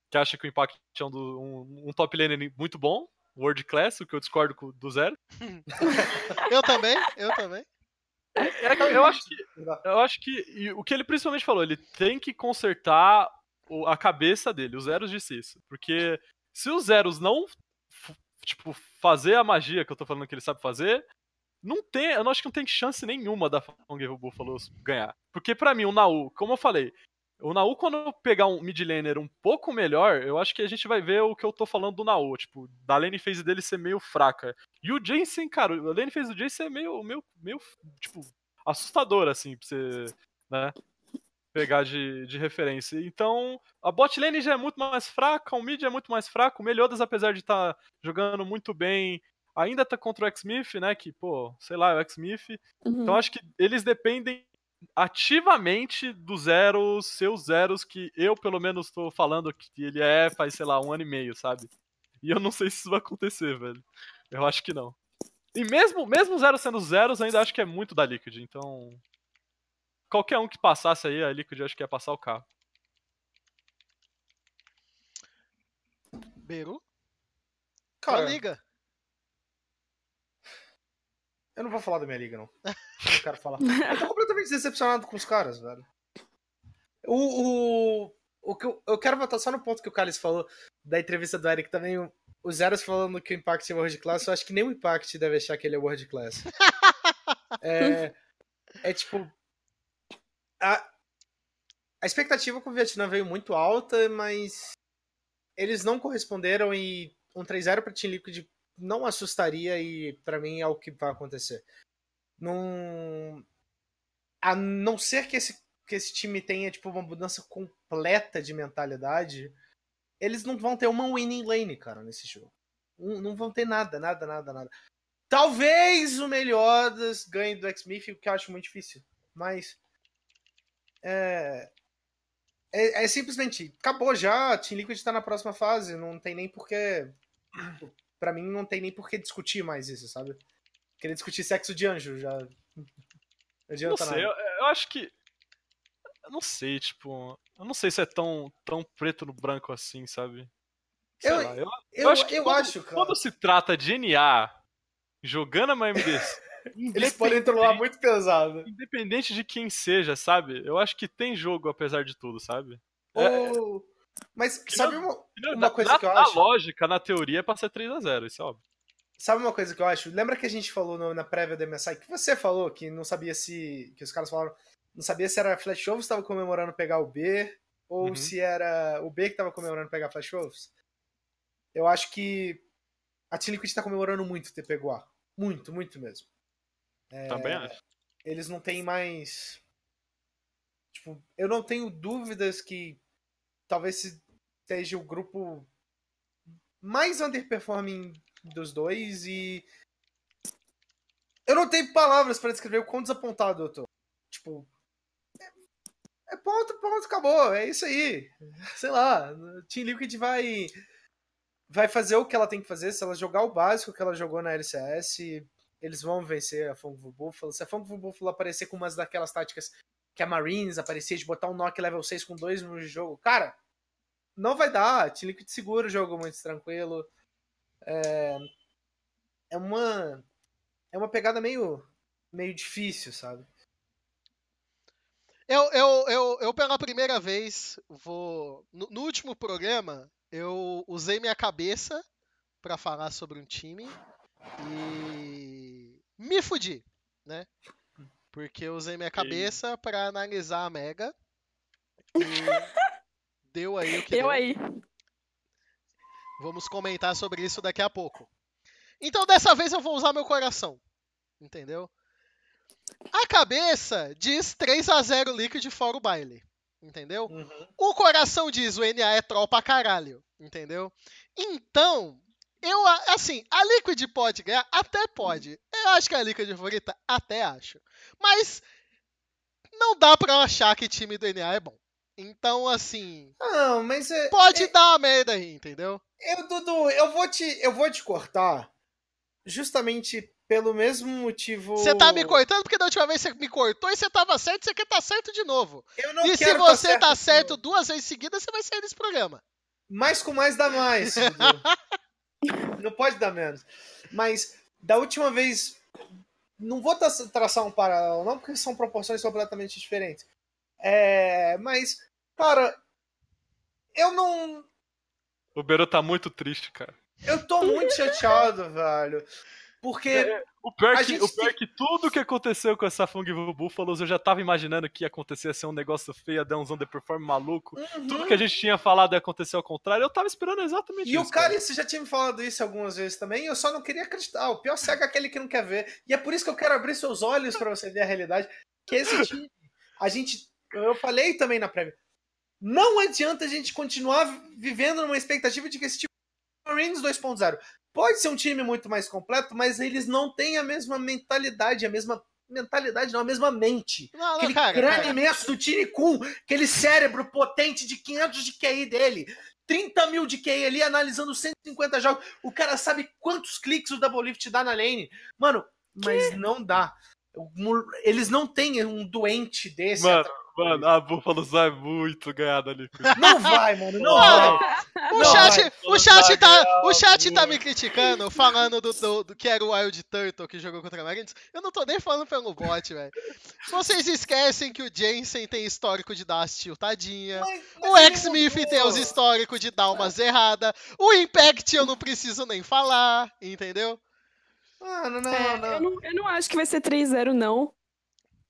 que acha que o Impact é um, um, um top lane muito bom, World Class, o que eu discordo do Zero. <laughs> eu também, eu também. É, eu acho que, eu acho que o que ele principalmente falou, ele tem que consertar a cabeça dele, os Zeros disse isso. Porque se os Zeros não tipo, fazer a magia que eu tô falando que ele sabe fazer, não tem, eu não acho que não tem chance nenhuma da Fong Buffalo ganhar. Porque para mim, o Nau, como eu falei, o Nau, quando pegar um mid laner um pouco melhor, eu acho que a gente vai ver o que eu tô falando do Nau, tipo, da lane phase dele ser meio fraca. E o Jensen, cara, a lane phase do Jensen é meio, meio, meio tipo, assustador, assim, pra você, né, pegar de, de referência. Então, a bot lane já é muito mais fraca, o mid é muito mais fraco, o Meliodas, apesar de estar tá jogando muito bem, ainda tá contra o X-Smith, né, que, pô, sei lá, é o X-Smith. Uhum. Então, acho que eles dependem ativamente dos zeros, seus zeros, que eu pelo menos estou falando que ele é faz, sei lá, um ano e meio, sabe? E eu não sei se isso vai acontecer, velho. Eu acho que não. E mesmo, mesmo zero sendo zeros, ainda acho que é muito da Liquid, então. Qualquer um que passasse aí, a Liquid acho que ia passar o carro. Beru? Cara, liga. Eu não vou falar da minha liga, não. <laughs> Não quero falar. Eu tô completamente decepcionado com os caras, velho. O, o, o que eu, eu quero voltar só no ponto que o Carlos falou da entrevista do Eric também. O Zeros falando que o Impact é World Class, eu acho que nem o Impact deve achar que ele é World Class. <laughs> é, é tipo. A, a expectativa com o Vietnã veio muito alta, mas eles não corresponderam e um 3-0 para Team Liquid não assustaria e para mim é o que vai acontecer. Não... A não ser que esse, que esse time tenha tipo, uma mudança completa de mentalidade, eles não vão ter uma winning lane, cara, nesse jogo. Não vão ter nada, nada, nada, nada. Talvez o Meliodas ganhe do X-Smith, o que eu acho muito difícil. Mas. É, é, é, simplesmente. Acabou já. Team Liquid tá na próxima fase. Não tem nem porquê para mim não tem nem por que discutir mais isso, sabe? Querer discutir sexo de anjo já. Não <laughs> adianta não sei, nada. Eu, eu, acho que. Eu não sei, tipo. Eu não sei se é tão, tão preto no branco assim, sabe? Sei eu, lá, eu, eu, acho que eu quando, acho, cara. quando se trata de NA jogando a MDC. <laughs> Eles podem trollar muito pesado. Independente de quem seja, sabe? Eu acho que tem jogo apesar de tudo, sabe? O, Mas Que sabe não- uma, Na, uma coisa na- que eu na acho? lógica, na teoria, é pra ser 3x0, isso é óbvio. Sabe uma coisa que eu acho? Lembra que a gente falou no- na prévia do MSI que você falou que não sabia se. que os caras falaram. Não sabia se era Flash Wolves que tava comemorando pegar o B ou Uhum. se era o B que tava comemorando pegar Flash Wolves. Eu acho que a Team Liquid tá comemorando muito ter pego A. Muito, muito mesmo. É, Também acho. Eles não têm mais. Tipo, eu não tenho dúvidas que talvez se- seja o grupo mais underperforming dos dois e. Eu não tenho palavras pra descrever o quão desapontado eu tô. Tipo. É, ponto, ponto, acabou. É isso aí. Sei lá. Team Liquid vai. Vai fazer o que ela tem que fazer. Se ela jogar o básico que ela jogou na LCS, eles vão vencer a Fungo Buffalo. Se a Fungo Buffalo aparecer com umas daquelas táticas que a Marines aparecia de botar um knock level 6 com 2 no jogo, cara, não vai dar. Team Liquid segura o jogo muito tranquilo. É, é uma é uma pegada meio meio difícil, sabe? Eu, eu, eu, eu pela primeira vez vou. No, no último programa, eu usei minha cabeça pra falar sobre um time e me fudi, né? Porque eu usei minha cabeça pra analisar a Mega e <laughs> deu aí o que Eu deu. aí. Vamos comentar sobre isso daqui a pouco. Então dessa vez eu vou usar meu coração. Entendeu? A cabeça diz 3 a 0 Liquid fora o baile. Entendeu? Uhum. O coração diz o NA é troll pra caralho. Entendeu? Então, eu assim, a Liquid pode ganhar? Até pode. Eu acho que a Liquid é favorita? Até acho. Mas não dá pra achar que time do NA é bom. Então, assim, Não, mas é, pode dar uma merda aí, entendeu? eu Dudu, eu vou te eu vou te cortar justamente pelo mesmo motivo. Você tá me cortando porque da última vez você me cortou e você tava certo, você quer tá certo de novo. Eu não e se quero você tá tá certo, certo duas vezes seguidas, você vai sair desse programa. Mais com mais dá mais. <laughs> <laughs> Não pode dar menos. Mas da última vez. Não vou tra- traçar um paralelo, não, porque são proporções completamente diferentes. É, mas, cara, eu não. O Beru tá muito triste, cara. Eu tô muito chateado, velho. Porque. O pior, que, gente o pior que tudo que aconteceu com essa Fung Búfalos, eu já tava imaginando que ia acontecer ser um negócio feio, dar uns underperform maluco. Tudo que a gente tinha falado ia acontecer ao contrário, eu tava esperando exatamente E isso. o cara, você já tinha me falado isso algumas vezes também, e eu só não queria acreditar. O pior cego é aquele que não quer ver. E é por isso que eu quero abrir seus olhos pra você ver a realidade. Que esse <laughs> time, a gente. Eu falei também na prévia. Não adianta a gente continuar vivendo numa expectativa de que esse time é Marines 2.0. Pode ser um time muito mais completo, mas eles não têm a mesma mentalidade, a mesma. Mentalidade, não, a mesma mente. Não, não, Aquele cara, crânio cara. imenso do Tiny Kun, aquele cérebro potente de 500 de QI dele, 30 mil de QI ali, analisando 150 jogos. O cara sabe quantos cliques o Double Lift dá na lane. Mano, mas não dá. Eles não têm um doente desse. Mano, atrás. Mano, a Búfalos vai muito ganhar da Liquid. Não vai, mano, não Mano, vai. O Não, chat, vai. o chat Vai tá, o chat tá me criticando, falando do, do- do que era o Wild Turtle que jogou contra a Marines. Eu não tô nem falando pelo bot, velho. Vocês esquecem que o Jensen tem histórico de dar as tiltadinha. Mas- mas O X-Smith tem os históricos de dar umas erradas. O Impact eu não preciso nem falar, entendeu? Mano, não, É, não. Eu, não, eu não acho que vai ser 3-0, não.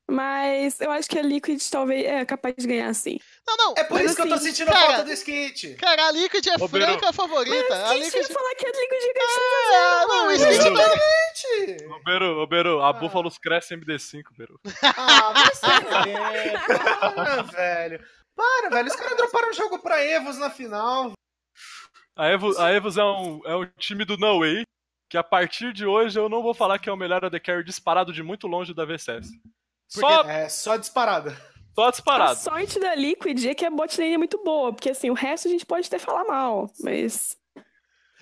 Mas eu acho que a Liquid talvez é capaz de ganhar sim. Não, não. É por Mas isso que eu tô assim, sentindo cara, falta do skit. Cara, a Liquid é Ô, Beru. franca favorita. A Quem Liquid... ia falar que a Liquid ia ganhar É, não, o Beru. vai... Gente! Ô, Beru, ô, Beru, a Ah. Búfalos cresce MD5, Beru. Ah, vai se fuder. Para, velho. Para, velho. Os caras droparam o jogo pra Evos na final. A Evos, a Evos é, um, é um time do No Way, que a partir de hoje eu não vou falar que é o melhor AD Carry disparado de muito longe da VCS. Só, É, só disparada. só A disparado. sorte da Liquid é que a bot lane é muito boa, porque assim, o resto a gente pode até falar mal, mas.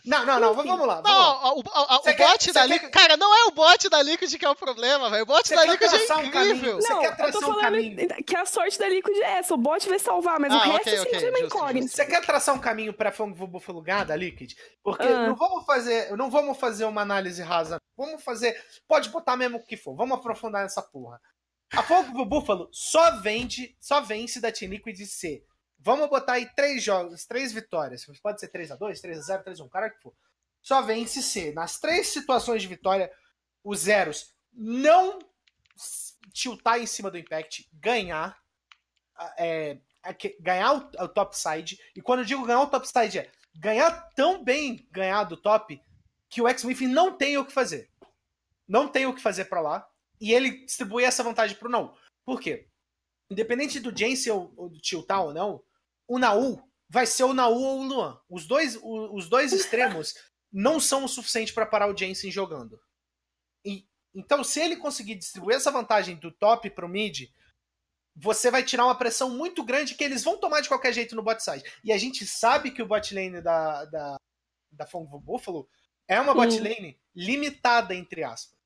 Não, não, não. Vamos lá. Vamos lá. Não, o, o- o quer- bot você da quer- Liquid. Cara, não é o bot da Liquid que é o problema, velho. O bot Você da quer Liquid é traçar um incrível. caminho? Você não, quer eu tô traçar um falando caminho? que a sorte da Liquid é essa, o bot vai salvar, mas Ah, o resto ok, assim ok, já é uma incógnita. Você quer traçar um caminho pra Fong Buffalo ganhar da Liquid? Porque Ah. não vamos fazer, não vamos fazer uma análise rasa. Vamos fazer, pode botar mesmo o que for. Vamos aprofundar nessa porra. A Fong Buffalo só vende, só vence da Team Liquid C. Vamos botar aí três jogos, três vitórias. Pode ser 3x2, 3x0, 3x1, cara que for. Só vence se nas três situações de vitória, os zeros não tiltar em cima do Impact, ganhar, é, ganhar o, o topside. E quando eu digo ganhar o topside, é ganhar tão bem ganhar do top que o X-Smith não tem o que fazer. Não tem o que fazer para lá. E ele distribui essa vantagem pro não. Por quê? Independente do Jensen ou, ou do tiltar ou não, o Naul vai ser o Naul ou o Luan. Os dois, os dois extremos <laughs> não são o suficiente para parar o Jensen jogando. E, então, se ele conseguir distribuir essa vantagem do top pro mid, você vai tirar uma pressão muito grande que eles vão tomar de qualquer jeito no bot side. E a gente sabe que o bot lane da, da, da Fongo Buffalo é uma bot lane limitada, entre aspas,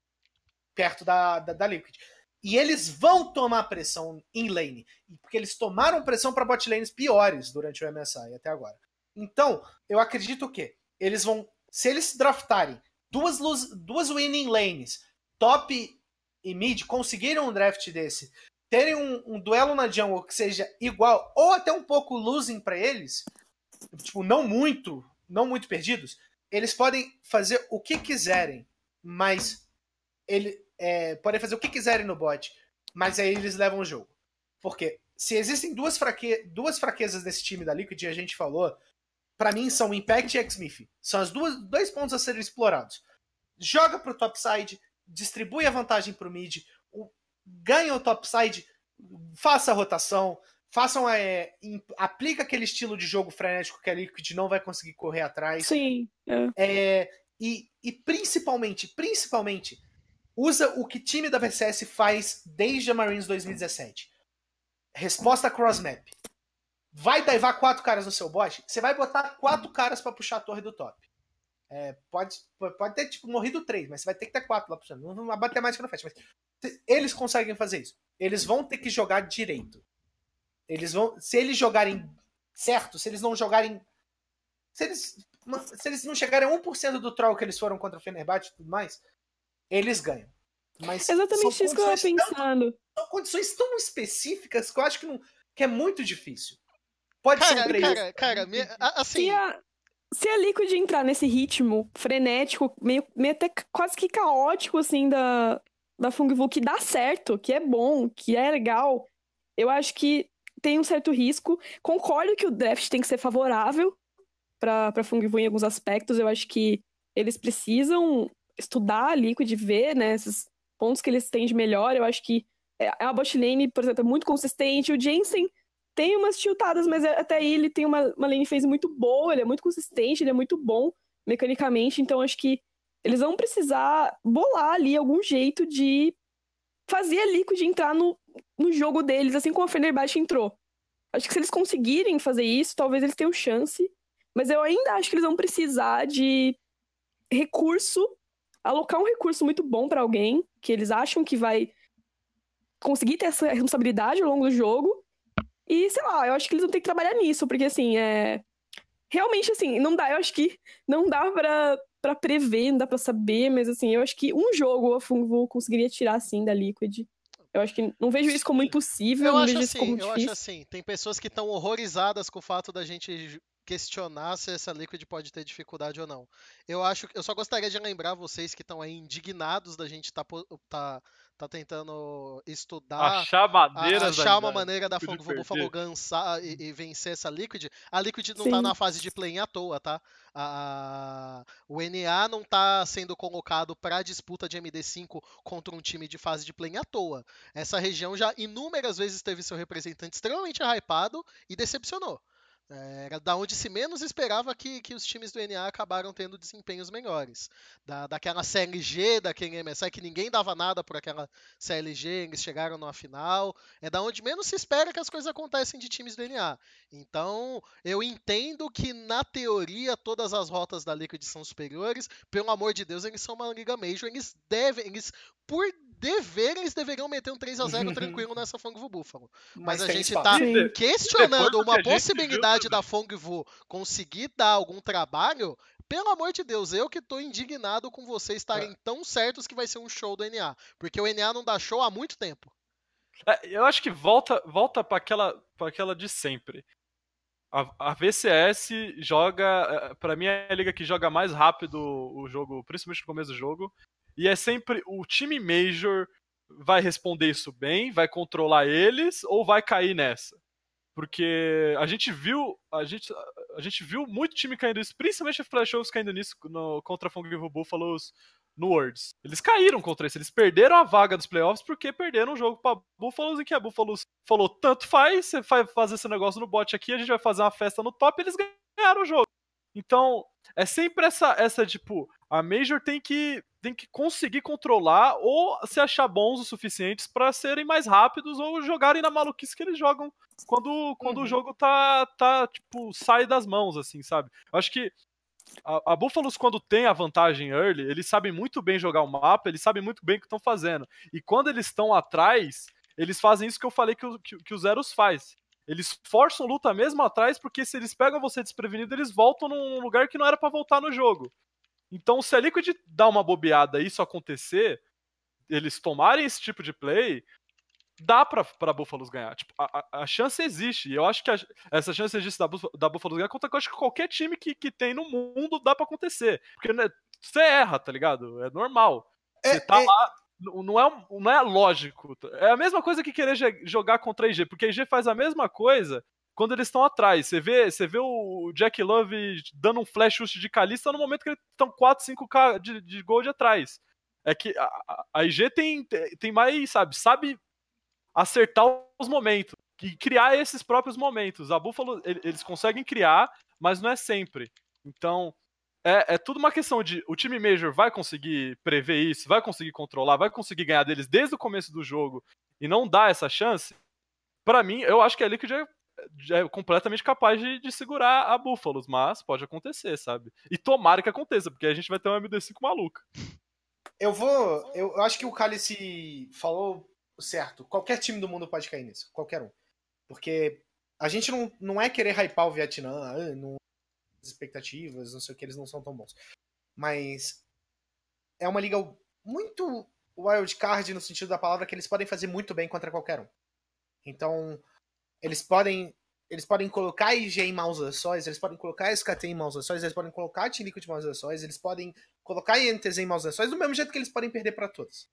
perto da, da, da Liquid. E eles vão tomar pressão em lane. Porque eles tomaram pressão para bot lanes piores durante o MSI até agora. Então, eu acredito que eles vão. Se eles draftarem duas, duas winning lanes, top e mid, conseguiram um draft desse, terem um, um, duelo na jungle que seja igual, ou até um pouco losing para eles, tipo, não muito, não muito perdidos, eles podem fazer o que quiserem, mas ele, é, podem fazer o que quiserem no bot, mas aí eles levam o jogo. Porque se existem duas, fraque duas fraquezas desse time da Liquid, a gente falou, para mim são Impact e X-Smith. São os dois pontos a serem explorados. Joga pro topside, distribui a vantagem pro mid, ganha o topside, faça a rotação, façam é, aplica aquele estilo de jogo frenético que a Liquid não vai conseguir correr atrás. Sim. É. É, e, e principalmente, principalmente, usa o que time da VCS faz desde a Marines 2017. Resposta cross-map. Vai daivar quatro caras no seu bot, você vai botar quatro caras para puxar a torre do top. É, pode, pode ter tipo, morrido três, mas você vai ter que ter quatro lá puxando. Não, não mais que no fast, mas eles conseguem fazer isso. Eles vão ter que jogar direito. Eles vão. Se eles jogarem certo, se eles não jogarem. Se eles, se eles não chegarem a 1% do troll que eles foram contra o Fenerbahçe e tudo mais, eles ganham. Mas Exatamente isso que eu estava pensando. Tão, são condições tão específicas que eu acho que, não, que é muito difícil. Pode cara, ser um. Cara, cara, me, assim. Se a, se a Liquid entrar nesse ritmo frenético, meio, meio até quase que caótico, assim, da, da Fungvu, que dá certo, que é bom, que é legal, eu acho que tem um certo risco. Concordo que o draft tem que ser favorável para a Fungvu em alguns aspectos. Eu acho que eles precisam estudar a Liquid, ver né, esses pontos que eles têm de melhor. Eu acho que é, a bot lane, por exemplo, é muito consistente. O Jensen tem umas tiltadas, mas até aí ele tem uma, uma lane phase muito boa, ele é muito consistente, ele é muito bom mecanicamente. Então acho que eles vão precisar bolar ali algum jeito de fazer a Liquid entrar no, no jogo deles, assim como a Fenerbahçe entrou. Acho que se eles conseguirem fazer isso, talvez eles tenham chance. Mas eu ainda acho que eles vão precisar de recurso alocar um recurso muito bom para alguém que eles acham que vai conseguir ter essa responsabilidade ao longo do jogo. E, sei lá, eu acho que eles vão ter que trabalhar nisso, porque, assim, é. Realmente, assim, não dá, eu acho que não dá pra, pra prever, não dá pra saber, mas, assim, eu acho que um jogo a Fungo conseguiria tirar, assim, da Liquid. Eu acho que não vejo isso como impossível, eu não acho vejo isso assim, como eu difícil. acho assim, tem pessoas que estão horrorizadas com o fato da gente questionar se essa Liquid pode ter dificuldade ou não. Eu acho, eu só gostaria de lembrar vocês que estão aí indignados da gente tá, tá, tá tentando estudar, achar achar uma maneira da Fogo Buffalo gansar e, e, vencer essa Liquid. A Liquid não Sim. tá na fase de play à toa, tá? A, o NA não tá sendo colocado para disputa de MD5 contra um time de fase de play à toa. Essa região já inúmeras vezes teve seu representante extremamente hypado e decepcionou. Era da onde se menos esperava que, que os times do NA acabaram tendo desempenhos melhores. Da, daquela CLG, daquele MSI, que ninguém dava nada por aquela CLG, eles chegaram numa final. É da onde menos se espera que as coisas acontecem de times do NA. Então, eu entendo que, na teoria, todas as rotas da Liquid são superiores. Pelo amor de Deus, eles são uma Liga Major. Eles devem, eles, por dever, eles deveriam meter um 3 a 0 tranquilo nessa Fongvu Buffalo. Mas, Mas a gente está questionando uma possibilidade da Fongvu conseguir dar algum trabalho. Pelo amor de Deus, eu que estou indignado com vocês estarem é. tão certos que vai ser um show do NA. Porque o NA não dá show há muito tempo. É, eu acho que volta volta para aquela, pra aquela de sempre. a, a VCS joga. para mim, é a liga que joga mais rápido o jogo, principalmente no começo do jogo. E é sempre o time Major vai responder isso bem, vai controlar eles ou vai cair nessa. Porque a gente viu, a gente, a gente viu muito time caindo nisso, principalmente a Flash Wolves caindo nisso no, contra a Fungible Buffaloes no Worlds. Eles caíram contra isso, eles perderam a vaga dos playoffs porque perderam o jogo para Buffaloes em que a Buffaloes falou tanto faz, você vai fazer esse negócio no bot aqui, a gente vai fazer uma festa no top, eles ganharam o jogo. Então, é sempre essa essa tipo, a Major tem que tem que conseguir controlar ou se achar bons o suficientes para serem mais rápidos ou jogarem na maluquice que eles jogam quando, quando uhum. o jogo tá, tá, tipo, sai das mãos, assim, sabe? Eu acho que a, a Buffaloes, quando tem a vantagem early, eles sabem muito bem jogar o mapa, eles sabem muito bem o que estão fazendo. E quando eles estão atrás, eles fazem isso que eu falei que, o, que, que o Zeros faz. Eles forçam luta mesmo atrás, porque se eles pegam você desprevenido, eles voltam num lugar que não era para voltar no jogo. Então, se a Liquid dá uma bobeada e isso acontecer, eles tomarem esse tipo de play, dá pra, pra Buffaloes ganhar. Tipo, a, a, chance existe. E eu acho que a, essa chance existe da, da Buffaloes ganhar contra eu acho que qualquer time que, que tem no mundo dá pra acontecer. Porque né, você erra, tá ligado? É normal. Você é, tá é... lá. Não é, não é lógico. É a mesma coisa que querer jogar contra a IG, porque a IG faz a mesma coisa quando eles estão atrás. Você vê, você vê o Jack Love dando um flash shoot de Kalista no momento que eles estão 4, 5k de, de gold atrás. É que a, a IG tem, tem mais, sabe, sabe acertar os momentos e criar esses próprios momentos. A Buffalo, eles conseguem criar, mas não é sempre. Então, é, é tudo uma questão de o time Major vai conseguir prever isso, vai conseguir controlar, vai conseguir ganhar deles desde o começo do jogo e não dar essa chance. Para mim, eu acho que a Liquid é, é completamente capaz de, de, segurar a Búfalos, mas pode acontecer, sabe? E tomara que aconteça, porque a gente vai ter uma MD5 maluca. Eu vou. Eu acho que o Cálice falou certo. Qualquer time do mundo pode cair nisso. Qualquer um. Porque a gente não, não é querer hypar o Vietnã, ah, não, as expectativas, não sei o que, eles não são tão bons. Mas é uma liga muito wildcard no sentido da palavra que eles podem fazer muito bem contra qualquer um. Então, eles podem eles podem colocar IG em maus ações, eles podem colocar SKT em maus ações, eles podem colocar T-Liquid em maus ações, eles podem colocar INTZ em maus ações, do mesmo jeito que eles podem perder para todos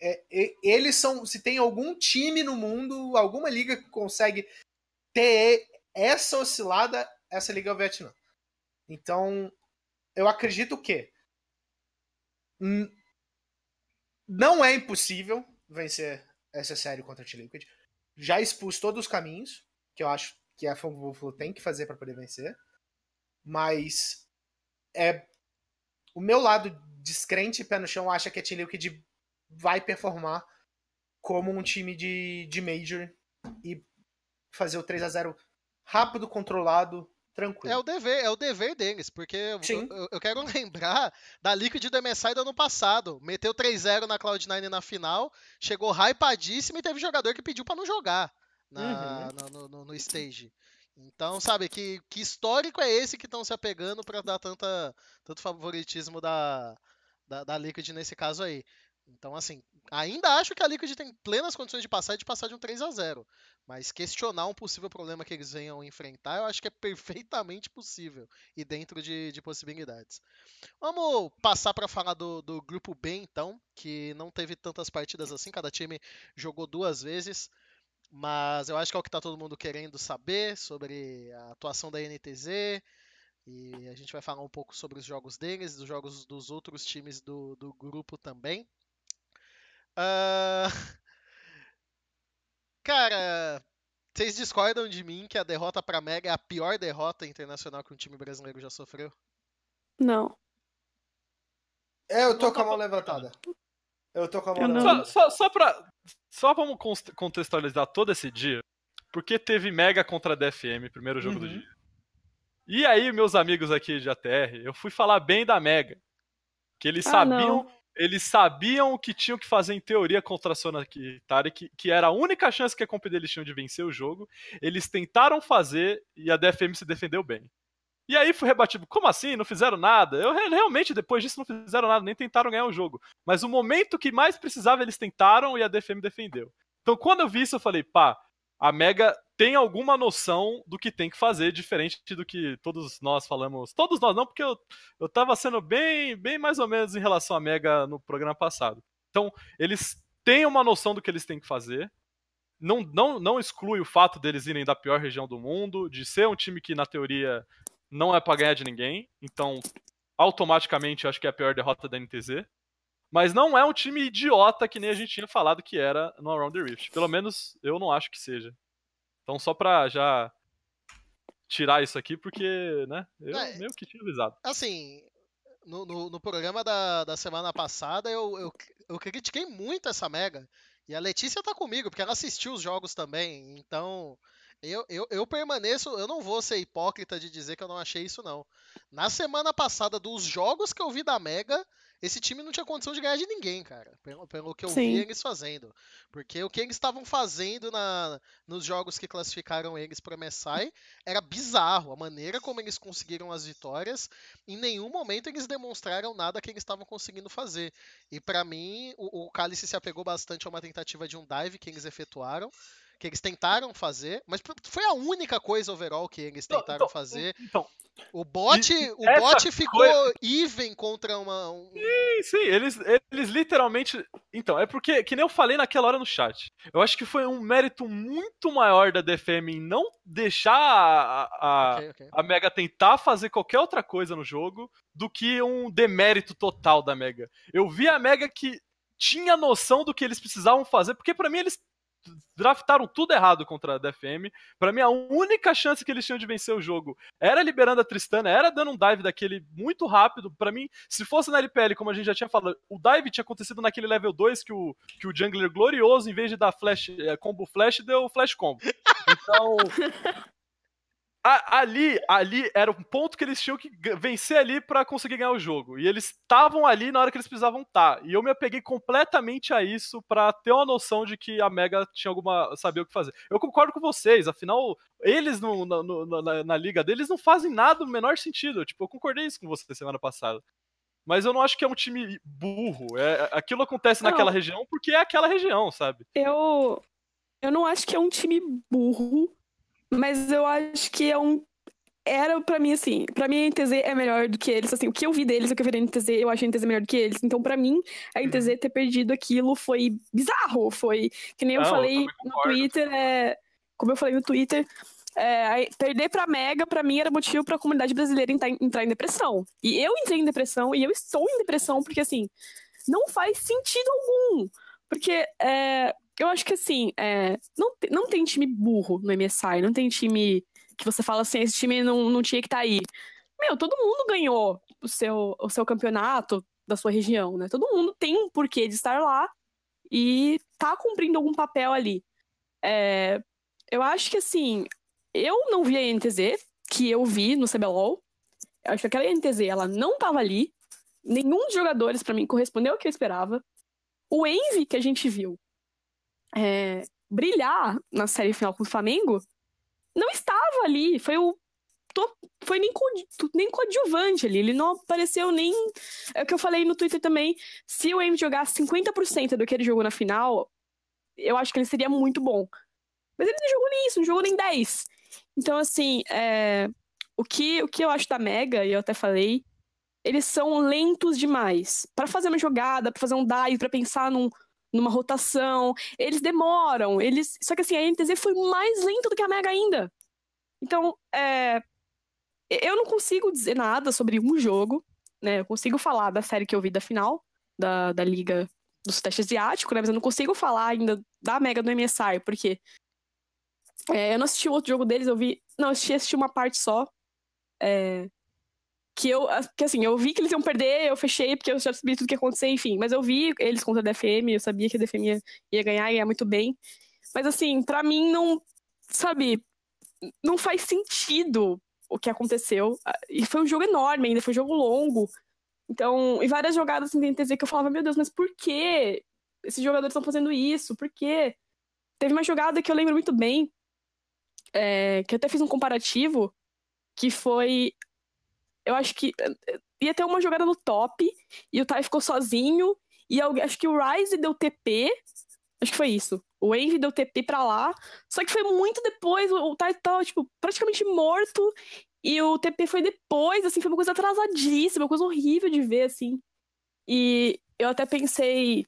é, eles são. Se tem algum time no mundo, alguma liga que consegue ter essa oscilada, essa liga é o Vietnã. Então, eu acredito que não é impossível vencer essa série contra a T-Liquid. Já expus todos os caminhos que eu acho que a Funko tem que fazer para poder vencer. Mas é o meu lado descrente pé no chão acha que a Team Liquid vai performar como um time de, de Major e fazer o 3 a 0 rápido, controlado, tranquilo. É o dever, é o dever deles, porque eu, eu, eu, quero <laughs> lembrar da Liquid do MSI do ano passado. Meteu 3-0 na Cloud9 na final, chegou hypadíssimo e teve jogador que pediu para não jogar na, uhum. no, no, no, stage. Então, sabe, que, que histórico é esse que estão se apegando para dar tanta, tanto favoritismo da, da, da Liquid nesse caso aí? Então, assim, ainda acho que a Liquid tem plenas condições de passar e de passar de um 3 a 0 Mas questionar um possível problema que eles venham enfrentar, eu acho que é <laughs> perfeitamente possível e dentro de, de possibilidades. Vamos passar para falar do, do grupo B, então, que não teve tantas partidas assim, cada time jogou duas vezes. Mas eu acho que é o que está todo mundo querendo saber sobre a atuação da NTZ. E a gente vai falar um pouco sobre os jogos deles, dos jogos dos outros times do, do grupo também. Uh... <laughs> Cara, vocês discordam de mim que a derrota para Mega é a pior derrota internacional que um time brasileiro já sofreu? Não. É, eu tô com a mão levantada. Eu tô com a mão levantada. Só, só, só pra. Só vamos contextualizar todo esse dia. Porque teve Mega contra a DFM, primeiro jogo uhum. do dia. E aí, meus amigos aqui de ATR, eu fui falar bem da Mega. Que eles ah, sabiam. Não eles sabiam o que tinham que fazer em teoria contra a Sonakitari, que, que era a única chance que a comp deles tinham de vencer o jogo. Eles tentaram fazer e a DFM se defendeu bem. E aí foi rebatido, como assim? Não fizeram nada? Eu realmente, depois disso, não fizeram nada, nem tentaram ganhar o jogo. Mas o momento que mais precisava, eles tentaram e a DFM defendeu. Então, quando eu vi isso, eu falei, pá, a Mega tem alguma noção do que tem que fazer, diferente do que todos nós falamos. Todos nós, não, porque eu, eu tava sendo bem, bem mais ou menos em relação à Mega no programa passado. Então, eles têm uma noção do que eles têm que fazer. Não, não, não exclui o fato deles irem da pior região do mundo, de ser um time que, na teoria, não é pra ganhar de ninguém. Então, automaticamente, eu acho que é a pior derrota da NTZ. Mas não é um time idiota que nem a gente tinha falado que era no Around the Rift. Pelo menos eu não acho que seja. Então, só pra já tirar isso aqui, porque, né, eu É. meio que tinha avisado. Assim, no, no, no programa da, da semana passada eu, eu, eu critiquei muito essa Mega. E a Letícia tá comigo, porque ela assistiu os jogos também. Então, eu, eu, eu permaneço. Eu não vou ser hipócrita de dizer que eu não achei isso, não. Na semana passada, dos jogos que eu vi da Mega, esse time não tinha condição de ganhar de ninguém, cara. Pelo, pelo que eu Sim. vi eles fazendo. Porque o que eles estavam fazendo na, nos jogos que classificaram eles para MSI era bizarro. A maneira como eles conseguiram as vitórias, em nenhum momento eles demonstraram nada que eles estavam conseguindo fazer. E pra mim, o, o Cálice se apegou bastante a uma tentativa de um dive que eles efetuaram. Que eles tentaram fazer, mas foi a única coisa overall que eles Então, tentaram então, fazer. Então, O bot, e o bot ficou coisa- even contra uma. um- Sim, sim, eles, eles literalmente. Então, é porque, que nem eu falei naquela hora no chat, eu acho que foi um mérito muito maior da DFM em não deixar a, a, Ok, ok. a Mega tentar fazer qualquer outra coisa no jogo do que um demérito total da Mega. Eu vi a Mega que tinha noção do que eles precisavam fazer, porque pra mim eles draftaram tudo errado contra a DFM. Pra mim a única chance que eles tinham de vencer o jogo era liberando a Tristana, era dando um dive daquele muito rápido. Pra mim, se fosse na LPL, como a gente já tinha falado, o dive tinha acontecido naquele level 2 que o, que o jungler glorioso, em vez de dar flash, eh, combo flash, deu flash combo. <laughs> Então, a- ali, ali era um ponto que eles tinham que vencer ali pra conseguir ganhar o jogo. E eles estavam ali na hora que eles precisavam estar. E eu me apeguei completamente a isso pra ter uma noção de que a Mega tinha alguma. sabia o que fazer. Eu concordo com vocês, afinal, eles no- no- no- na, na liga deles não fazem nada no menor sentido. Tipo, eu concordei isso com você semana passada. Mas eu não acho que é um time burro. É, aquilo acontece Não. naquela região porque é aquela região, sabe? Eu, eu não acho que é um time burro, mas eu acho que é um. Era pra mim assim, pra mim a NTZ é melhor do que eles. Assim, o que eu vi deles, o que eu vi da NTZ, eu acho a NTZ melhor do que eles. Então, pra mim, a NTZ ter perdido aquilo foi bizarro. Foi. Que nem eu Não, eu falei também no. Twitter, é. Como eu falei no Twitter, é, perder pra Mega, pra mim, era motivo pra comunidade brasileira entrar, entrar em depressão. E eu entrei em depressão, e eu estou em depressão, porque assim, não faz sentido algum. Porque é, eu acho que assim, é, não, não tem time burro no MSI, não tem time que você fala assim, esse time não, não tinha que estar aí. Meu, todo mundo ganhou o seu, o seu campeonato da sua região, né? Todo mundo tem um porquê de estar lá e tá cumprindo algum papel ali. É, eu acho que assim, eu não vi a NTZ, que eu vi no CBLOL. Eu acho que aquela NTZ, ela não tava ali. Nenhum dos jogadores, pra mim, correspondeu ao que eu esperava. O Envy, que a gente viu é, brilhar na série final com o Flamengo, não estava ali. Foi o. to- Foi nem, co- nem coadjuvante ali. Ele não apareceu nem. É o que eu falei no Twitter também. Se o Envy jogasse 50% do que ele jogou na final, eu acho que ele seria muito bom. Mas ele não jogou nem isso, não jogou nem 10. Então, assim, é, o, que, o que eu acho da Mega, e eu até falei, eles são lentos demais. Pra fazer uma jogada, pra fazer um dive, pra pensar num, numa rotação, eles demoram. Eles... Só que assim, a NTZ foi mais lenta do que a Mega ainda. Então, é, eu não consigo dizer nada sobre um jogo, né? Eu consigo falar da série que eu vi da final, da, da Liga do Sudeste Asiático, né? Mas eu não consigo falar ainda da Mega do MSI, porque é, eu não assisti o outro jogo deles, eu vi. Não, eu assisti, assisti uma parte só. É, que eu. Que assim, eu vi que eles iam perder, eu fechei, porque eu já sabia tudo que ia acontecer, enfim. Mas eu vi eles contra a DFM, eu sabia que a DFM ia, ia ganhar, ia muito bem. Mas assim, pra mim não. Sabe, não faz sentido o que aconteceu. E foi um jogo enorme ainda, foi um jogo longo. Então, e várias jogadas assim, TZ que eu falava, meu Deus, mas por que esses jogadores estão fazendo isso? Por quê? Teve uma jogada que eu lembro muito bem, é, que eu até fiz um comparativo, que foi. Eu acho que eh, ia ter uma jogada no top, e o Tai ficou sozinho, e alguém, acho que o Ryze deu TP. Acho que foi isso. O Envy deu TP pra lá, só que foi muito depois, o Tide tava, tipo, praticamente morto, e o TP foi depois, assim, foi uma coisa atrasadíssima, uma coisa horrível de ver, assim. E eu até pensei,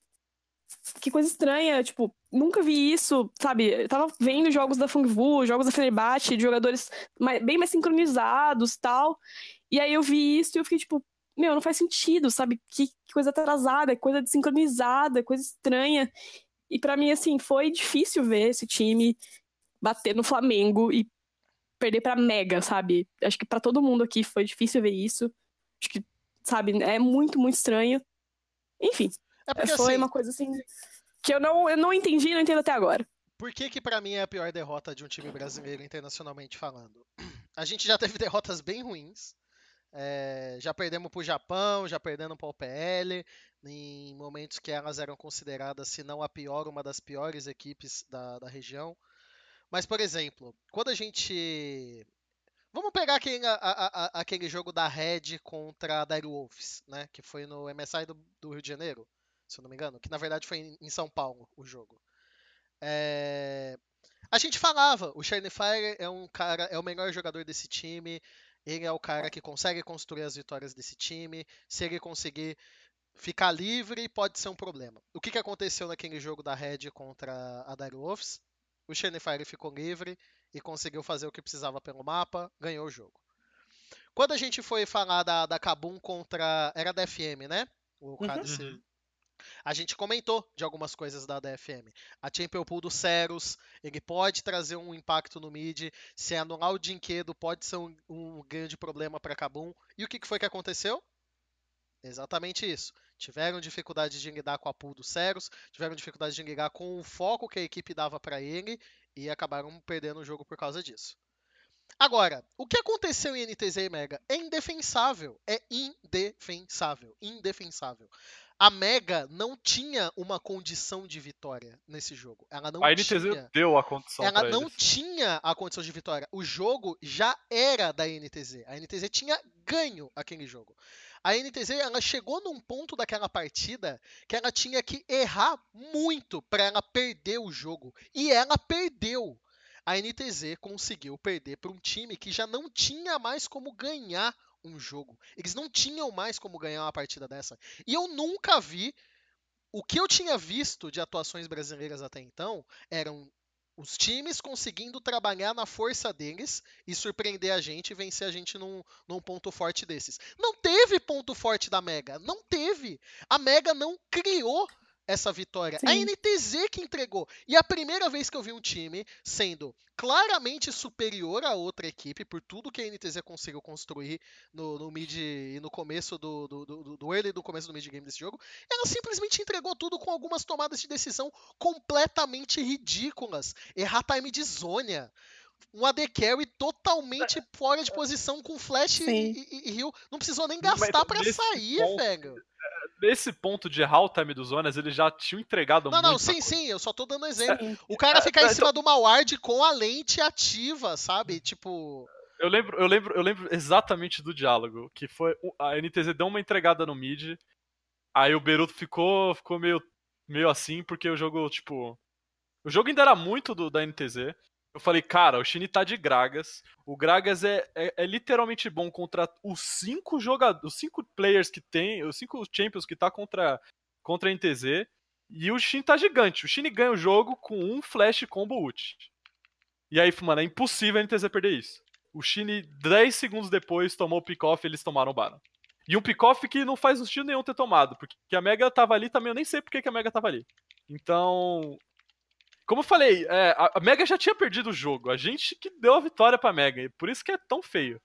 que coisa estranha, tipo, nunca vi isso, sabe? Eu tava vendo jogos da Fungvu, jogos da Fenerbahçe, de jogadores mais, bem mais sincronizados tal. E aí eu vi isso e eu fiquei, tipo, meu, não faz sentido, sabe? Que, que coisa atrasada, coisa desincronizada, coisa estranha. E para mim, assim, foi difícil ver esse time bater no Flamengo e perder pra Mega, sabe? Acho que para todo mundo aqui foi difícil ver isso. Acho que, sabe, é muito, muito estranho. Enfim, É porque foi assim, uma coisa assim que eu não, eu não entendi e não entendo até agora. por que que pra mim é a pior derrota de um time brasileiro internacionalmente falando? A gente já teve <laughs> derrotas bem ruins. É, já perdemos pro Japão, já perdemos pro PL, em momentos que elas eram consideradas, se não a pior, uma das piores equipes da, da região. Mas, por exemplo, quando a gente. Vamos pegar aquele, a- a- aquele jogo da Red contra a Dire Wolves, né? Que foi no MSI do, do Rio de Janeiro, se eu não me engano. Que na verdade foi em, em São Paulo o jogo. É, A gente falava, o Shiny Fire é um cara, é o melhor jogador desse time. Ele é o cara que consegue construir as vitórias desse time. Se ele conseguir ficar livre, pode ser um problema. O que, que aconteceu naquele jogo da Red contra a Dire Wolves? O Shiny Fire ficou livre e conseguiu fazer o que precisava pelo mapa, ganhou o jogo. Quando a gente foi falar da, da Kabum contra. Era da FM, né? O. KDC. Uhum. A gente comentou de algumas coisas da DFM. A Champion Pool do Ceros, ele pode trazer um impacto no mid. Se anular o Dinquedo, pode ser um, um grande problema para Kabum. E o que que foi que aconteceu? Exatamente isso. Tiveram dificuldade de lidar com a pool do Ceros, tiveram dificuldade de lidar com o foco que a equipe dava para ele e acabaram perdendo o jogo por causa disso. Agora, o que aconteceu em NTZ e Mega é indefensável. É indefensável. Indefensável. A Mega não tinha uma condição de vitória nesse jogo. Ela não A NTZ tinha. deu a condição Ela não eles. tinha a condição de vitória. O jogo já era da NTZ. A NTZ tinha ganho aquele jogo. A NTZ ela chegou num ponto daquela partida que ela tinha que errar muito para ela perder o jogo. E ela perdeu. A NTZ conseguiu perder para um time que já não tinha mais como ganhar um jogo. Eles não tinham mais como ganhar uma partida dessa. E eu nunca vi. O que eu tinha visto de atuações brasileiras até então eram os times conseguindo trabalhar na força deles e surpreender a gente e vencer a gente num, num ponto forte desses. Não teve ponto forte da Mega. Não teve. A Mega não criou essa vitória. A Sim. NTZ que entregou. E a primeira vez que eu vi um time sendo claramente superior a outra equipe por tudo que a NTZ conseguiu construir no, no mid e no começo do, do, do, do early e do começo do mid game desse jogo, ela simplesmente entregou tudo com algumas tomadas de decisão completamente ridículas. Errar time de zônia. Um AD Carry totalmente <laughs> fora de posição com flash e, e, e heal. Não precisou nem gastar pra nesse sair, ponto, velho. Nesse ponto de errar o time dos zonas, eles já tinham entregado Não, não, sim, coisa. sim, eu só tô dando exemplo. Sim. O cara É, ficar em é, cima de uma ward com a lente ativa, sabe? Tipo. Eu lembro, eu lembro, eu lembro exatamente do diálogo, que foi a NTZ deu uma entregada no mid, aí o Beruto ficou, ficou meio, meio assim porque o jogo, tipo, o jogo ainda era muito do da NTZ. Eu falei, cara, o Shin tá de Gragas. O Gragas é, é, é literalmente bom contra os cinco jogadores, os cinco players que tem, os cinco champions que tá contra contra a NTZ. E o Shin tá gigante. O Shin ganha o jogo com um flash combo ult. E aí, mano, é impossível a NTZ perder isso. O Shin, 10 segundos depois, tomou o pick-off e eles tomaram o Baron. E um pick-off que não faz sentido nenhum ter tomado, porque a Mega tava ali também, eu nem sei porque que a Mega tava ali. Então. Como eu falei, é, a Mega já tinha perdido o jogo. A gente que deu a vitória pra Mega. E por isso que é tão feio.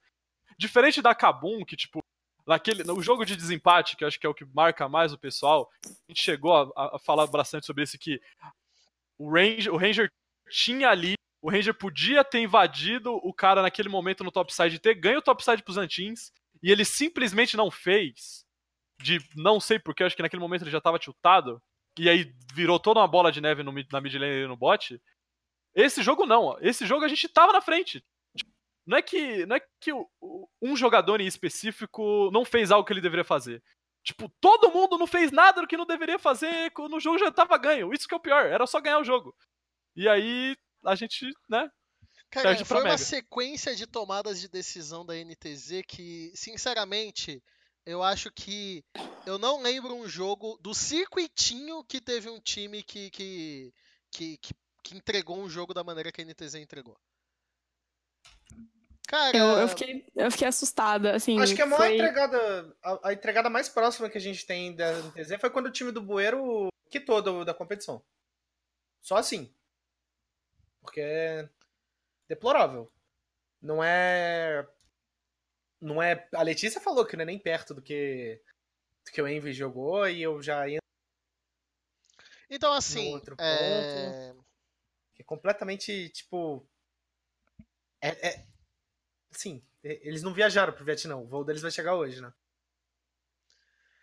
Diferente da Kabum, que, tipo, naquele, no jogo de desempate, que eu acho que é o que marca mais o pessoal, a gente chegou a, a falar bastante sobre isso que o Ranger, o Ranger tinha ali, o Ranger podia ter invadido o cara naquele momento no topside e ter ganho o topside pros Antins, e ele simplesmente não fez. De não sei porquê, acho que naquele momento ele já tava tiltado, e aí virou toda uma bola de neve no, na mid lane e no bot. Esse jogo não, esse jogo a gente tava na frente. Tipo, Não é que, não é que um jogador em específico não fez algo que ele deveria fazer. Tipo, todo mundo não fez nada do que não deveria fazer quando o jogo já tava ganho. Isso que é o pior, era só ganhar o jogo. E aí a gente, né? Cara, pra foi uma sequência de tomadas de decisão da NTZ que, sinceramente, eu acho que eu não lembro um jogo do circuitinho que teve um time que, que, que, que, que entregou um jogo da maneira que a NTZ entregou. Cara, Eu, eu, fiquei, eu fiquei assustada, assim. Acho que a maior foi... entregada, a, a entregada mais próxima que a gente tem da NTZ foi quando o time do Bueiro quitou do- da competição. Só assim. Porque é deplorável. Não é. Não é. A Letícia falou que não é nem perto do que, do que o Envy jogou e eu já ia. então assim, outro é, que é completamente, tipo. É. é assim, e- eles não viajaram pro Vietnã. O voo deles vai chegar hoje, né?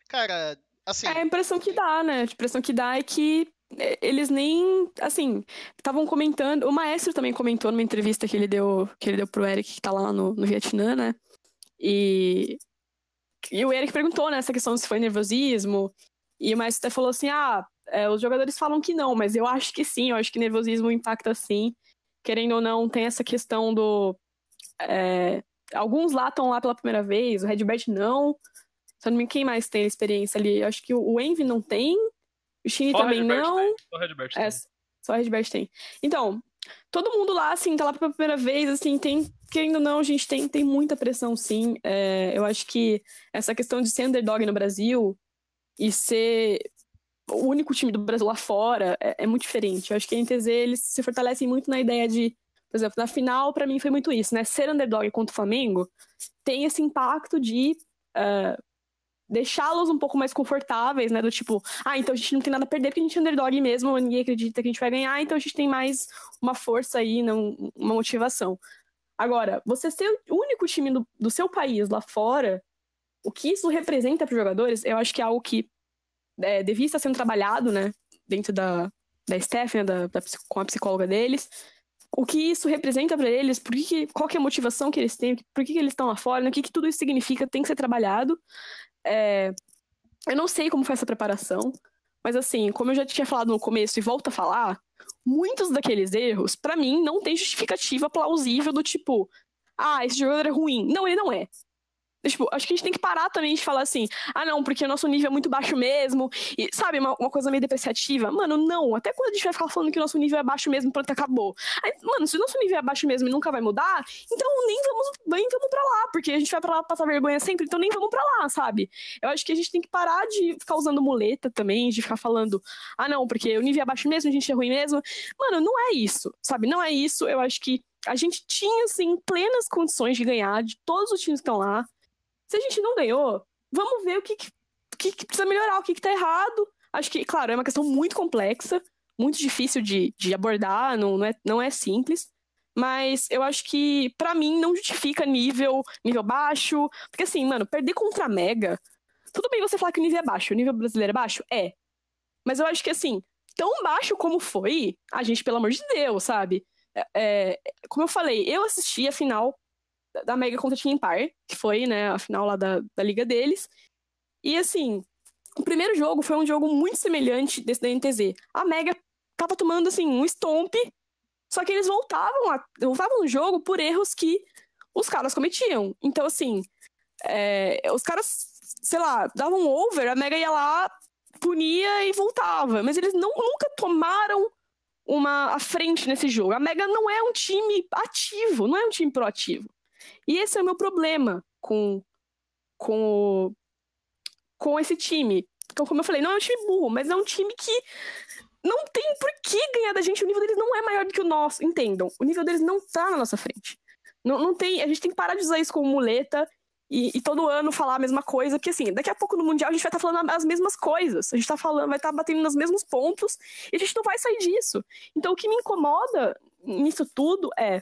cara, assim, É a impressão que dá, né? A impressão que dá é que é, eles nem, assim, estavam comentando. O Maestro também comentou numa entrevista que ele deu, que ele deu pro Eric, que tá lá no, no Vietnã, né? E, e o Eric perguntou, né, essa questão se foi nervosismo. E o até falou assim: ah, é, os jogadores falam que não, mas eu acho que sim, eu acho que nervosismo impacta sim. Querendo ou não, tem essa questão do. é, alguns lá estão lá pela primeira vez, o Redbert não. Eu não me quem mais tem experiência ali? Eu acho que o Envy não tem, o Shin Só o também não. tem, Só o Redbert É, tem. só o Redbert tem. Então, todo mundo lá, assim, tá lá pela primeira vez, assim, tem, querendo ou não, a gente tem, tem muita pressão, sim. É, eu acho que essa questão de ser underdog no Brasil e ser o único time do Brasil lá fora é, é muito diferente. Eu acho que a NTZ, eles se fortalecem muito na ideia de, por exemplo, na final, pra mim foi muito isso, né? Ser underdog contra o Flamengo tem esse impacto de ah, deixá-los um pouco mais confortáveis, né? Do tipo, ah, então a gente não tem nada a perder porque a gente é underdog mesmo, ninguém acredita que a gente vai ganhar, então a gente tem mais uma força aí, né, um- uma motivação. Agora, você ser o único time do, do seu país lá fora, o que isso representa para os jogadores, eu acho que é algo que é, devia estar sendo trabalhado, né, dentro da, da staff, né, da, da com a psicóloga deles. O que isso representa para eles, por que que- qual que é a motivação que eles têm, por que, que eles estão lá fora, né, o que, que tudo isso significa, tem que ser trabalhado. É, eu não sei como foi essa preparação, mas assim, como eu já tinha falado no começo e volto a falar, muitos daqueles erros, pra mim, não tem justificativa plausível do tipo, ah, esse jogador é ruim. Não, ele não é. Tipo, acho que a gente tem que parar também de falar assim, ah, não, porque o nosso nível é muito baixo mesmo, e sabe, uma, uma coisa meio depreciativa. Mano, não, até quando a gente vai ficar falando que o nosso nível é baixo mesmo, pronto, acabou. Aí, mano, se o nosso nível é baixo mesmo e nunca vai mudar, então nem vamos, nem vamos pra lá, porque a gente vai pra lá passar vergonha sempre, então nem vamos pra lá, sabe? Eu acho que a gente tem que parar de ficar usando muleta também, de ficar falando, ah, não, porque o nível é baixo mesmo, a gente é ruim mesmo. Mano, não é isso, sabe? Não é isso. Eu acho que a gente tinha, assim, plenas condições de ganhar de todos os times que estão lá. Se a gente não ganhou, vamos ver o que, que, que precisa melhorar, o que, que tá errado. Acho que, claro, é uma questão muito complexa, muito difícil de, de abordar, não, não, é, não é simples. Mas eu acho que, pra mim, não justifica nível, nível baixo. Porque, assim, mano, perder contra a Mega. Tudo bem você falar que o nível é baixo, o nível brasileiro é baixo? É. Mas eu acho que, assim, tão baixo como foi, a gente, pelo amor de Deus, sabe? É, é, como eu falei, eu assisti a final da- Mega contra a Team Empire, que foi, né, a final lá da, da liga deles. E, assim, o primeiro jogo foi um jogo muito semelhante desse da NTZ. A Mega tava tomando, assim, um stomp, só que eles voltavam, a, voltavam no jogo por erros que os caras cometiam. Então, assim, é, os caras, sei lá, davam um over, a Mega ia lá, punia e voltava. Mas eles não, nunca tomaram uma à frente nesse jogo. A Mega não é um time ativo, não é um time proativo. E esse é o meu problema com, com, com esse time. Então, como eu falei, não é um time burro, mas é um time que não tem por que ganhar da gente. O nível deles não é maior do que o nosso. Entendam. O nível deles não tá na nossa frente. Não, não tem, a gente tem que parar de usar isso como muleta e, e todo ano falar a mesma coisa, que assim, daqui a pouco no Mundial a gente vai estar falando as mesmas coisas. A gente tá falando, vai estar batendo nos mesmos pontos e a gente não vai sair disso. Então o que me incomoda nisso tudo é,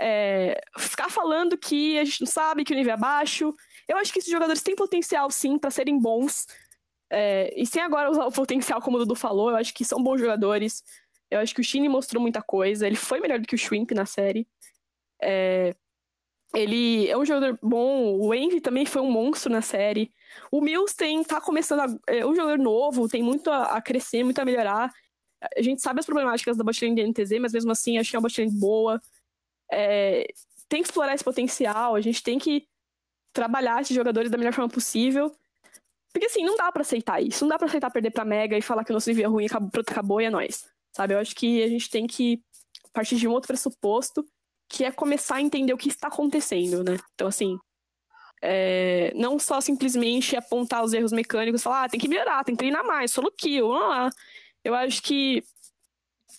é ficar falando que a gente não sabe que o nível é baixo. Eu acho que esses jogadores têm potencial sim para serem bons. É, e sem agora usar o potencial, como o Dudu falou, eu acho que são bons jogadores. Eu acho que o Shinny mostrou muita coisa. Ele foi melhor do que o Shrimp na série. É, ele é um jogador bom. O Envy também foi um monstro na série. O Mills tem, tá começando. A, é um jogador novo, tem muito a, a crescer, muito a melhorar. a gente sabe as problemáticas da botlane de NTZ, mas mesmo assim acho que é uma botlane boa. É, tem que explorar esse potencial, a gente tem que trabalhar esses jogadores da melhor forma possível. Porque assim, não dá para aceitar isso. Não dá para aceitar perder pra Mega e falar que o nosso nível é ruim, acabou, acabou e é nóis. Sabe? Eu acho que a gente tem que partir de um outro pressuposto, que é começar a entender o que está acontecendo, né? Então, assim, é, não só simplesmente apontar os erros mecânicos e falar, ah, tem que melhorar, tem que treinar mais, solo kill, lá. Eu acho que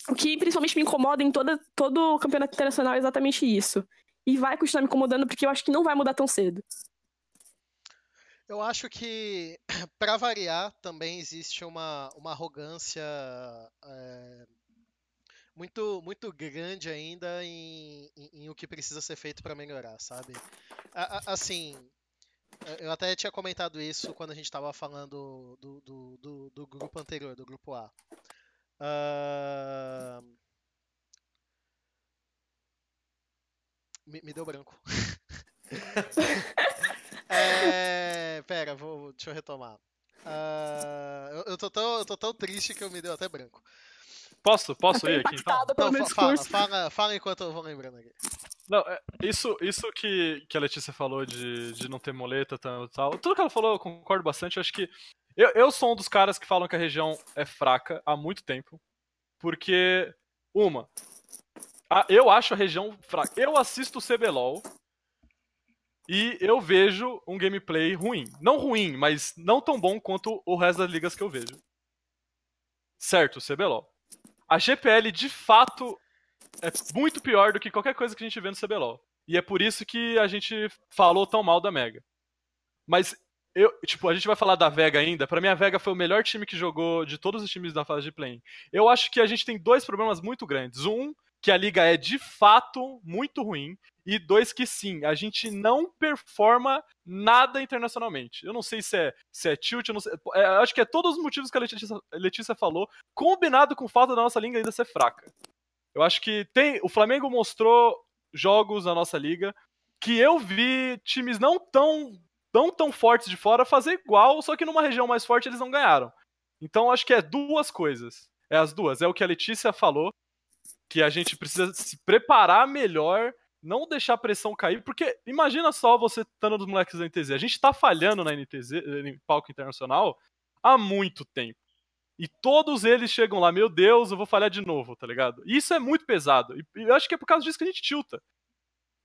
o que principalmente me incomoda em toda, todo o campeonato internacional é exatamente isso. E vai continuar me incomodando porque eu acho que não vai mudar tão cedo. Eu acho que, <clears throat> para variar, também existe uma, uma arrogância é, muito, muito grande ainda em, em, em, o que precisa ser feito para melhorar, sabe? A, a, assim, eu até tinha comentado isso quando a gente estava falando do, do, do, do, grupo anterior, do grupo A. Uh... Me, me deu branco. <laughs> é, pera, vou, deixa eu retomar. Uh, eu, eu, tô tão, eu tô tão triste que eu me deu até branco. Posso, posso ir aqui então? Não, fala, fala, fala enquanto eu vou lembrando aqui. Não, é, isso, isso que, que a Letícia falou de, de não ter moleta e tal, tal, tudo que ela falou eu concordo bastante. Eu acho que eu, eu sou um dos caras que falam que a região é fraca há muito tempo. Porque, uma, a, eu acho a região fraca. Eu assisto o CBLOL e eu vejo um gameplay ruim. Não ruim, mas não tão bom quanto o resto das ligas que eu vejo. Certo, CBLOL. A GPL de fato é muito pior do que qualquer coisa que a gente vê no CBLOL. E é por isso que a gente falou tão mal da Mega. Mas eu, tipo, a gente vai falar da Vega ainda. Para mim a Vega foi o melhor time que jogou de todos os times da fase de play. Eu acho que a gente tem dois problemas muito grandes. Um, que a liga é de fato muito ruim e dois que sim, a gente não performa nada internacionalmente. Eu não sei se é, se é tilt, eu, sei, é, acho que é todos os motivos que a Letícia, Letícia falou, combinado com o fato da nossa liga ainda ser fraca. Eu acho que tem, o Flamengo mostrou jogos na nossa liga que eu vi times não tão não tão fortes de fora fazer igual, só que numa região mais forte eles não ganharam. Então acho que é duas coisas. É as duas. É o que a Letícia falou, que a gente precisa se preparar melhor não deixar a pressão cair, porque imagina só você estando dos moleques da NTZ. A gente tá falhando na NTZ, em palco internacional, há muito tempo. E todos eles chegam lá, meu Deus, eu vou falhar de novo, tá ligado? isso é muito pesado. E eu acho que é por causa disso que a gente tilta.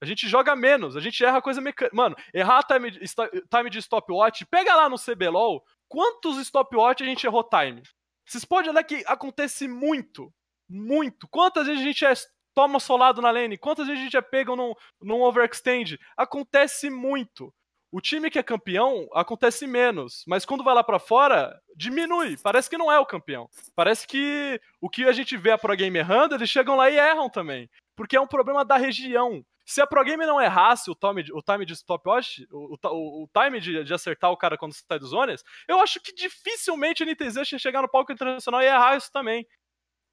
A gente joga menos, a gente erra coisa mecânica. Mano, errar time, time de stopwatch, pega lá no CBLOL, quantos stopwatch a gente errou time? Vocês podem olhar que acontece muito. Muito. Quantas vezes a gente é toma solado na lane. Quantas vezes a gente é pego num, num overextend? Acontece muito. O time que é campeão acontece menos, mas quando vai lá para fora, diminui. Parece que não é o campeão. Parece que o que a gente vê a Pro Game errando, eles chegam lá e erram também. Porque é um problema da região. Se a Pro Game não errasse o time, o time de stopwatch, o, o, o time de, de, acertar o cara quando sai dos zonas, eu acho que dificilmente a NTZ ia chegar no palco internacional e errar isso também.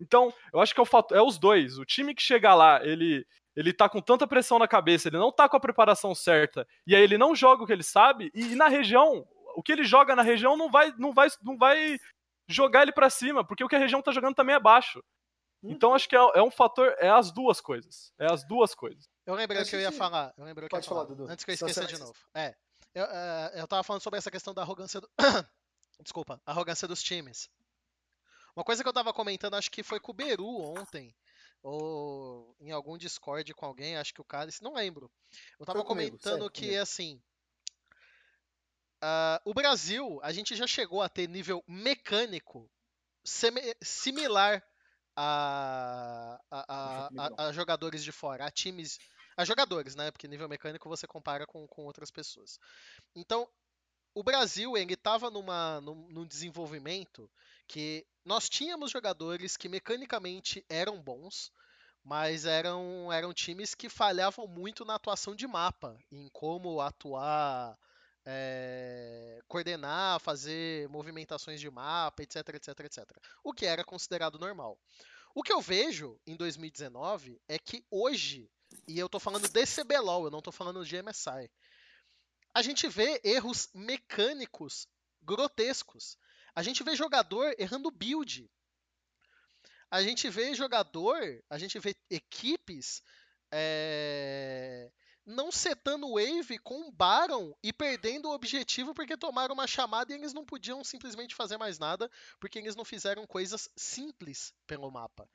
Então, eu acho que é, o fato, é os dois. O time que chega lá, ele ele tá com tanta pressão na cabeça, ele não tá com a preparação certa, e aí ele não joga o que ele sabe, e, e na região, o que ele joga na região não vai não vai não vai jogar ele para cima, porque o que a região tá jogando também é baixo. Então acho que é, é, um fator, é as duas coisas. É as duas coisas. Eu lembrei o que eu ia falar. Eu lembrei que Pode eu ia falar, Dudu. Antes que eu esqueça de novo. É. Eu, uh, eu tava falando sobre essa questão da arrogância do. <coughs> Desculpa, arrogância dos times. Uma coisa que eu tava comentando, acho que foi com o Beru ontem, ou em algum Discord com alguém, acho que o Cálice, não lembro. Eu tava comigo, comentando que, comigo. assim, uh, o Brasil, a gente já chegou a ter nível mecânico similar a, a, a, a, jogadores de fora, a times, a jogadores, né? Porque nível mecânico você compara com, com outras pessoas. Então, o Brasil ele estava numa num, num, desenvolvimento que nós tínhamos jogadores que mecanicamente eram bons, mas eram, eram times que falhavam muito na atuação de mapa, em como atuar, é, coordenar, fazer movimentações de mapa, etc, etc, etc. O que era considerado normal. O que eu vejo em 2019 é que hoje, e eu estou falando de CBLOL, eu não estou falando de MSI, a gente vê erros mecânicos grotescos. A gente vê jogador errando build. a gente vê jogador, a gente vê equipes é, não setando wave com Baron e perdendo o objetivo porque tomaram uma chamada e eles não podiam simplesmente fazer mais nada porque eles não fizeram coisas simples pelo mapa.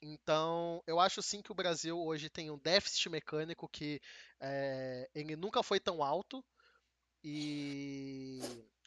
Então, eu acho sim que o Brasil hoje tem um déficit mecânico que é, ele nunca foi tão alto e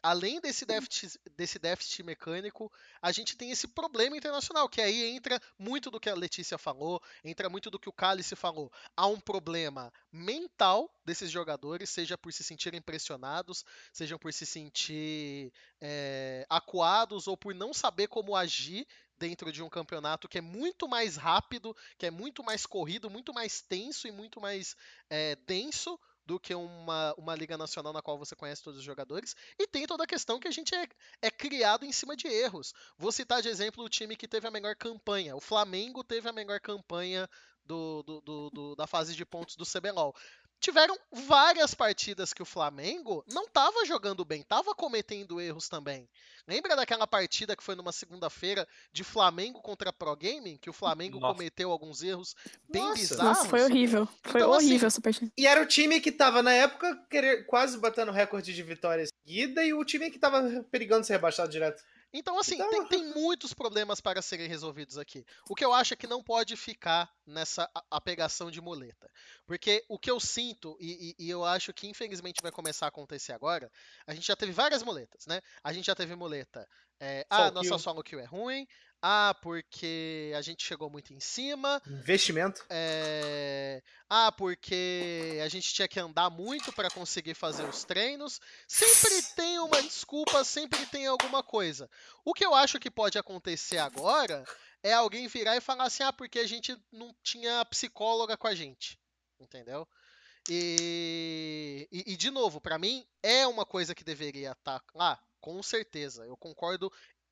além desse déficit, desse déficit mecânico, a gente tem esse problema internacional, que aí entra muito do que a Letícia falou, entra muito do que o Cálice falou. Há um problema mental desses jogadores, seja por se sentirem pressionados, seja por se sentir é, acuados ou por não saber como agir dentro de um campeonato que é muito mais rápido, que é muito mais corrido, muito mais tenso e muito mais é, denso do que uma, uma liga nacional na qual você conhece todos os jogadores. E tem toda a questão que a gente é, é criado em cima de erros. Vou citar de exemplo o time que teve a melhor campanha. O Flamengo teve a melhor campanha do, do, do, da fase de pontos do CBLOL tiveram várias partidas que o Flamengo não estava jogando bem, estava cometendo erros também. Lembra daquela partida que foi numa segunda-feira de Flamengo contra Pro Gaming, que o Flamengo Nossa. cometeu alguns erros bem Nossa. bizarros? Nossa, foi horrível. Foi então, horrível assim, essa partida. E era o time que estava na época querer, quase batendo recorde de vitórias seguida e o time que estava perigando ser rebaixado direto. Então, assim, então... Tem, tem, <laughs> muitos problemas para serem resolvidos aqui. O que eu acho é que não pode ficar nessa apegação de muleta. Porque o que eu sinto, e, e, e, eu acho que infelizmente vai começar a acontecer agora, a gente já teve várias muletas, né? A gente já teve muleta. É, ah, nossa solo kill é ruim. Ah, porque a gente chegou muito em cima. Investimento. É... Ah, porque a gente tinha que andar muito para conseguir fazer os treinos. Sempre tem uma desculpa, sempre tem alguma coisa. O que eu acho que pode acontecer agora é alguém virar e falar assim: ah, porque a gente não tinha psicóloga com a gente. Entendeu? E, e, e de novo, para mim, é uma coisa que deveria estar lá, com certeza. Eu concordo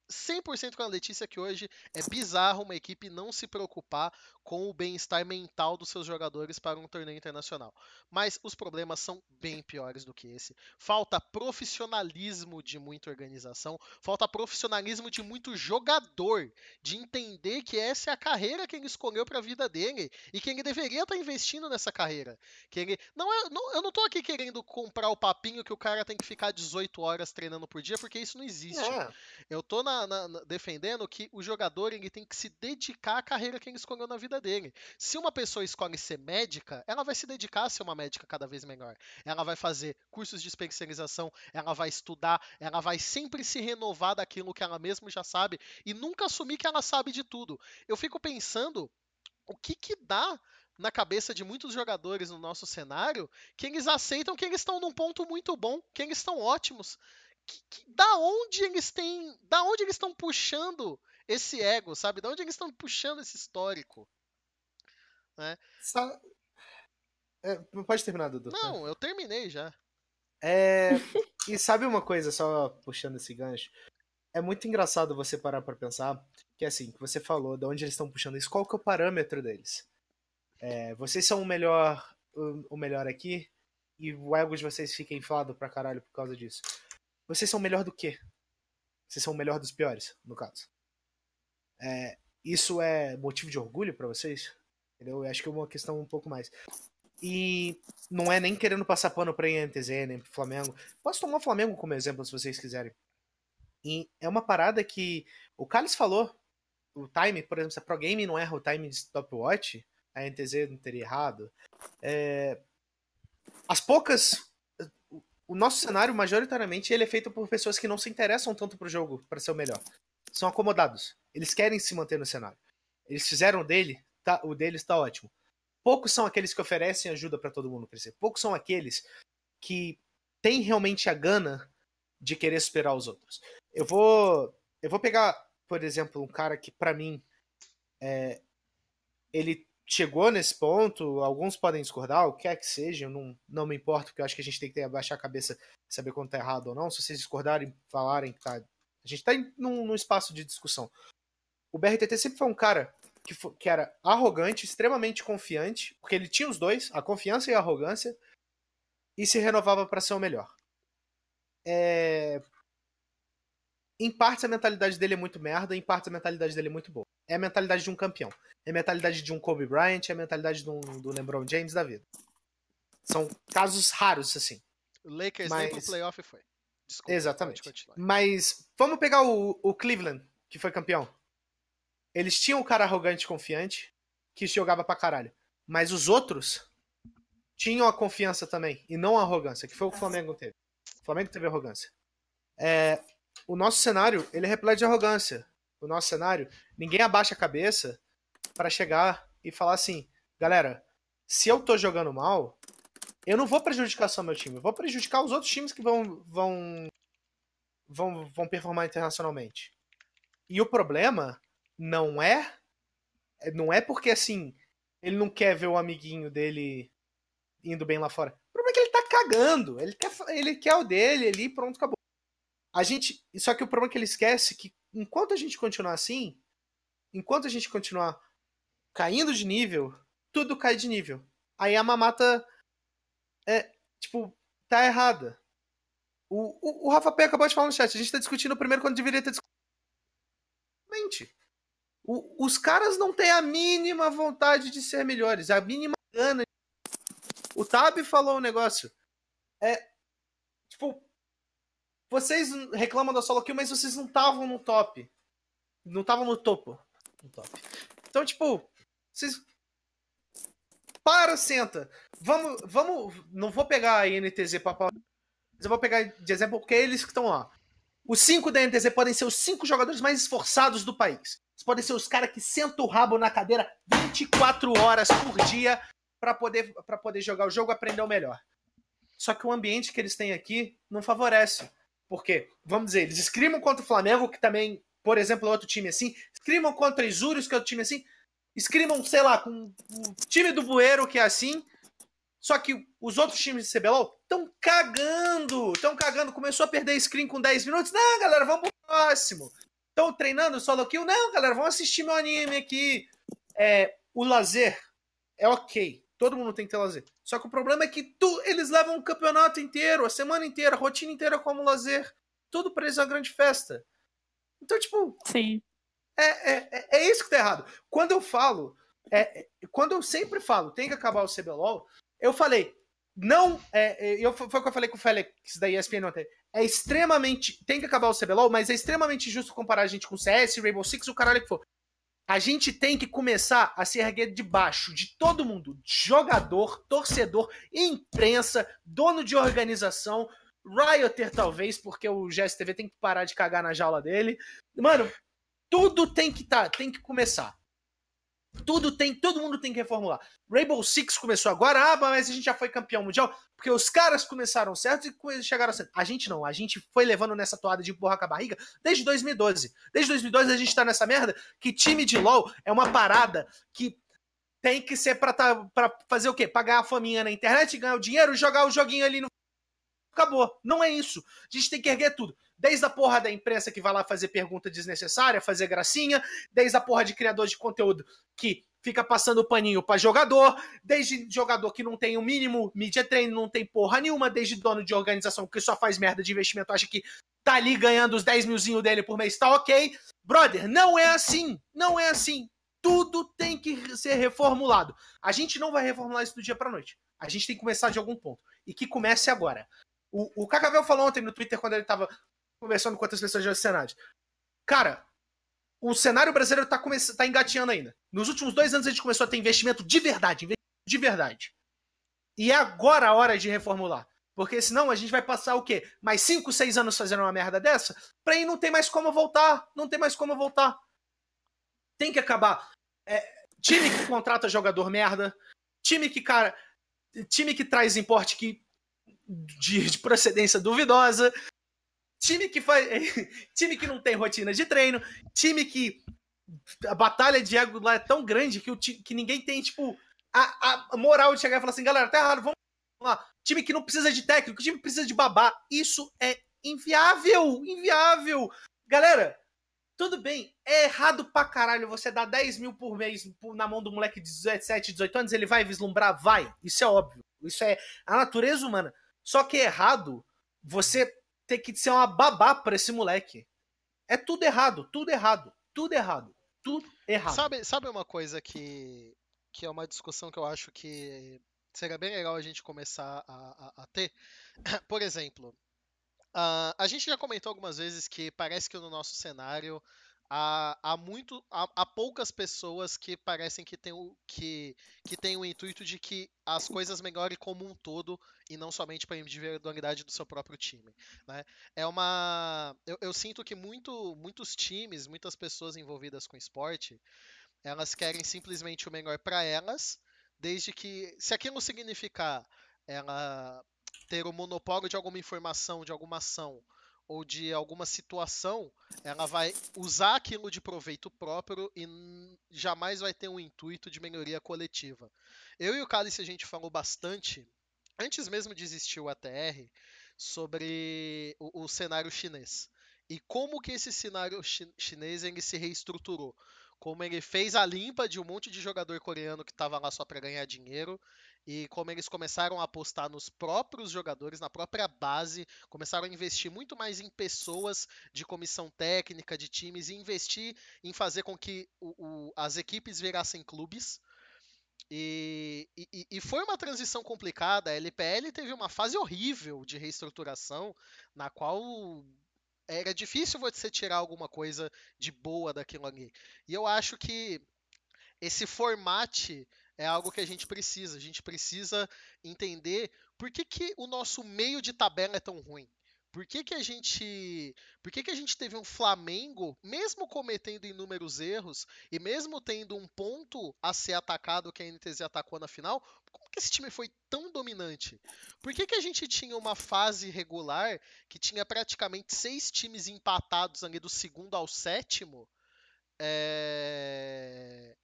100% com a Letícia que hoje é bizarro uma equipe não se preocupar com o bem-estar mental dos seus jogadores para um torneio internacional. Mas os problemas são bem piores do que esse. Falta profissionalismo de muita organização, falta profissionalismo de muito jogador, de entender que essa é a carreira que ele escolheu para a vida dele e que ele deveria estar tá investindo nessa carreira. Que ele não, é, não eu não estou aqui querendo comprar o papinho que o cara tem que ficar 18 horas treinando por dia, porque isso não existe. É. Eu tô na, na, na, defendendo que o jogador ele tem que se dedicar à carreira que ele escolheu na vida vida dele. Se uma pessoa escolhe ser médica, ela vai se dedicar a ser uma médica cada vez melhor. Ela vai fazer cursos de especialização, ela vai estudar, ela vai sempre se renovar daquilo que ela mesma já sabe e nunca assumir que ela sabe de tudo. Eu fico pensando o que que dá na cabeça de muitos jogadores no nosso cenário que eles aceitam que eles estão num ponto muito bom, que eles estão ótimos. Que, que, da onde eles têm, da onde eles estão puxando esse ego, sabe? Da onde eles estão puxando esse histórico? Né? Sa... É, pode terminar, Dudu. Não, eu terminei já. É... e sabe uma coisa, só puxando esse gancho? É muito engraçado você parar para pensar que, assim, que você falou de onde eles estão puxando isso, qual que é o parâmetro deles? É, vocês são o melhor, o, o melhor aqui e o ego de vocês fica inflado pra caralho por causa disso. Vocês são melhor do quê? Vocês são o melhor dos piores, no caso. É, isso é motivo de orgulho para vocês? Entendeu? Eu acho que é uma questão um pouco mais. E não é nem querendo passar pano pra INTZ, nem pro Flamengo. Posso tomar o Flamengo como exemplo, se vocês quiserem. E é uma parada que o Carlos falou. O time, por exemplo, se a Pro Game não erra o time de stopwatch, a NTZ não teria errado. É... As poucas. O nosso cenário, majoritariamente, ele é feito por pessoas que não se interessam tanto pro jogo para ser o melhor. São acomodados. Eles querem se manter no cenário. Eles fizeram dele tá, o deles está ótimo. Poucos são aqueles que oferecem ajuda para todo mundo crescer. Poucos são aqueles que têm realmente a gana de querer superar os outros. Eu vou, eu vou pegar, por exemplo, um cara que para mim é, ele chegou nesse ponto, alguns podem discordar, o que quer que seja, eu não, não me importo, porque eu acho que a gente tem que ter, abaixar a cabeça saber quando tá errado ou não. Se vocês discordarem, falarem que tá. A gente tá em, num, num espaço de discussão. O BRTT sempre foi um cara que, foi, que era arrogante, extremamente confiante, porque ele tinha os dois, a confiança e a arrogância, e se renovava para ser o melhor. É... Em partes a mentalidade dele é muito merda, em partes a mentalidade dele é muito boa. É a mentalidade de um campeão. É a mentalidade de um Kobe Bryant, é a mentalidade do, do LeBron James da vida. São casos raros, assim. O Lakers Mas- nem pro playoff foi. Desculpa, Exatamente. Mas vamos pegar o, o Cleveland, que foi campeão. Eles tinham um cara arrogante e confiante, que jogava pra caralho. Mas os outros tinham a confiança também, e não a arrogância, que foi o que o Flamengo teve. O Flamengo teve arrogância. É, o nosso cenário, ele é repleto de arrogância. O nosso cenário, ninguém abaixa a cabeça pra chegar e falar assim, galera, se eu tô jogando mal, eu não vou prejudicar só meu time, eu vou prejudicar os outros times que vão, vão vão, vão performar internacionalmente. E o problema não é não é porque assim ele não quer ver o amiguinho dele indo bem lá fora. O problema é que ele tá cagando. Ele quer, ele quer o dele ali, pronto, acabou. A gente, só que o problema é que ele esquece que enquanto a gente continuar assim, enquanto a gente continuar caindo de nível, tudo cai de nível. Aí a mamata é, tipo, tá errada. O, o, o Rafa Pé acabou de falar no chat. A gente tá discutindo primeiro quando deveria ter discutido. Mente. O- os caras não têm a mínima vontade de ser melhores, a mínima gana. O Tab falou um negócio. É. Vocês reclamam da solo kill, mas vocês não estavam no top. Não estavam no topo. No top. Então, tipo. Vocês. Para, senta. Vamos. Vamos. Não vou pegar a INTZ pra pau mas eu vou pegar de exemplo porque é eles que estão lá. Os cinco da NTZ podem ser os cinco jogadores mais esforçados do país. Eles podem ser os caras que sentam o rabo na cadeira 24 horas por dia para poder, pra poder jogar o jogo e aprender o melhor. Só que o ambiente que eles têm aqui não favorece. Porque, vamos dizer, eles escrimam contra o Flamengo, que também, por exemplo, é outro time assim. Escrimam contra Isúrios, que é outro time assim. Escrimam, sei lá, com o time do Bueiro, que é assim. Só que os outros times de CBLOL estão cagando. Estão cagando. Começou a perder screen com 10 minutos. Não, galera, vamos pro próximo. Estão treinando solo kill. Não, galera, vamos assistir meu anime aqui. É, o lazer é ok. Todo mundo tem que ter lazer. Só que o problema é que tu, eles levam o campeonato inteiro, a semana inteira, a rotina inteira como lazer. Tudo eles é uma grande festa. Então, tipo, Sim. é, é, é- é isso que tá errado. Quando eu falo, é, é- quando eu sempre falo, tem que acabar o CBLOL, eu falei, não, é, é, eu, foi o que eu falei com o Félix da ESPN ontem, é extremamente, tem que acabar o CBLOL, mas é extremamente injusto comparar a gente com CS, Rainbow Six, o caralho que for. A gente tem que começar a se erguer de baixo de todo mundo, jogador, torcedor, imprensa, dono de organização, Rioter talvez, porque o GSTV tem que parar de cagar na jaula dele. Mano, tudo tem que tá, tem que começar. Tudo tem, todo mundo tem que reformular. Rainbow Six começou agora, ah, mas a gente já foi campeão mundial, porque os caras começaram certo e chegaram certo. A gente não, a gente foi levando nessa toada de empurrar com a barriga desde 2012. Desde 2012 a gente tá nessa merda que time de LoL é uma parada que tem que ser pra, tá, pra fazer o quê? Pagar a faminha na internet, ganhar o dinheiro, jogar o joguinho ali no. Acabou. Não é isso. A gente tem que erguer tudo. Desde a porra da imprensa que vai lá fazer pergunta desnecessária, fazer gracinha, desde a porra de criador de conteúdo que fica passando paninho pra jogador, desde jogador que não tem o mínimo media treino, não tem porra nenhuma, desde dono de organização que só faz merda de investimento, acha que tá ali ganhando os 10 milzinho dele por mês, tá ok. Brother, não é assim. Não é assim. Tudo tem que ser reformulado. A gente não vai reformular isso do dia pra noite. A gente tem que começar de algum ponto. E que comece agora. O, o Cacavel falou ontem no Twitter, quando ele tava conversando com outras pessoas do cenário. Cara, o cenário brasileiro tá, come... tá engateando ainda. Nos últimos dois anos a gente começou a ter investimento de verdade. Investimento de verdade. E é agora a hora de reformular. Porque senão a gente vai passar o quê? Mais 5, 6 anos fazendo uma merda dessa? Pra aí não tem mais como voltar. Não tem mais como voltar. Tem que acabar. É, time que contrata jogador merda. Time que, cara. Time que traz importe que, de, de procedência duvidosa. Time que faz. <laughs> time que não tem rotina de treino. Time que. A batalha de ego lá é tão grande que, o que ninguém tem, tipo, a, a moral de chegar e falar assim, galera, tá errado, vamos lá. Time que não precisa de técnico, time que precisa de babá. Isso é inviável! Inviável! Galera, tudo bem, é errado pra caralho você dar 10 mil por mês na mão do moleque de 17, 18 anos, ele vai vislumbrar? Vai. Isso é óbvio. Isso é a natureza humana. Só que é errado você ter que ser uma babá pra esse moleque. É tudo errado, tudo errado, tudo errado. tudo errado. Sabe, sabe uma coisa que, que é uma discussão que eu acho que seria bem legal a gente começar a, a, a ter? <coughs> Por exemplo, uh, a gente já comentou algumas vezes que parece que no nosso cenário há, há, muito, há, há, poucas pessoas que parecem que têm o, que, que têm o intuito de que as coisas melhorem como um todo e não somente para a individualidade do seu próprio time. Né? É uma, eu, eu sinto que muito, muitos times, muitas pessoas envolvidas com esporte, elas querem simplesmente o melhor para elas, desde que, se aquilo significar ela ter o monopólio de alguma informação, de alguma ação ou de alguma situação, ela vai usar aquilo de proveito próprio e jamais vai ter um intuito de melhoria coletiva. Eu e o Cálice a gente falou bastante, antes mesmo de existir o ATR, sobre o, o cenário chinês. E como que esse cenário chinês ele se reestruturou como ele fez a limpa de um monte de jogador coreano que estava lá só para ganhar dinheiro e como eles começaram a apostar nos próprios jogadores, na própria base, começaram a investir muito mais em pessoas de comissão técnica, de times, e investir em fazer com que o, o, as equipes virassem clubes. E, e, e, foi uma transição complicada. A LPL teve uma fase horrível de reestruturação, na qual era difícil você tirar alguma coisa de boa daquilo ali. E eu acho que esse formate é algo que a gente precisa. A gente precisa entender por que, que o nosso meio de tabela é tão ruim. Por que, que a gente, por que, que a gente teve um Flamengo, mesmo cometendo inúmeros erros e mesmo tendo um ponto a ser atacado que a NTZ atacou na final, como que esse time foi tão dominante? Por que, que a gente tinha uma fase regular que tinha praticamente seis times empatados ali do segundo ao sétimo? É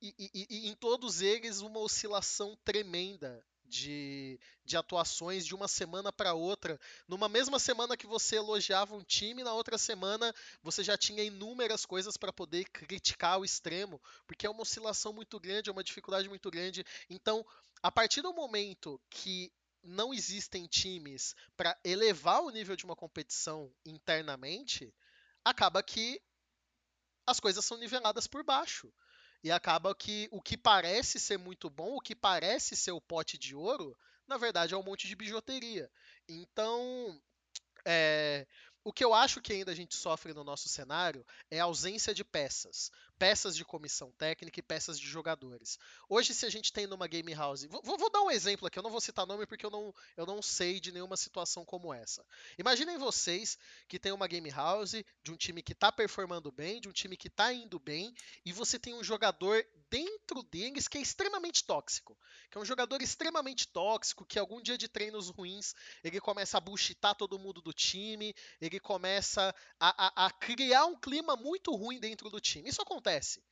e, e, e, em todos eles uma oscilação tremenda de, de atuações de uma semana para outra. Numa mesma semana que você elogiava um time, na outra semana você já tinha inúmeras coisas para poder criticar o extremo, porque é uma oscilação muito grande, é uma dificuldade muito grande. Então, a partir do momento que não existem times para elevar o nível de uma competição internamente, acaba que as coisas são niveladas por baixo. E acaba que o que parece ser muito bom, o que parece ser o pote de ouro, na verdade é um monte de bijuteria. Então, é, o que eu acho que ainda a gente sofre no nosso cenário é a ausência de peças peças de comissão técnica e peças de jogadores. Hoje, se a gente tem numa game house, vou, vou, dar um exemplo aqui, eu não vou citar nome porque eu não, eu não sei de nenhuma situação como essa. Imaginem vocês que tem uma game house de um time que está performando bem, de um time que está indo bem, e você tem um jogador dentro deles que é extremamente tóxico, que é um jogador extremamente tóxico, que algum dia de treinos ruins ele começa a buchitar todo mundo do time, ele começa a, a, a criar um clima muito ruim dentro do time. Isso acontece acontece.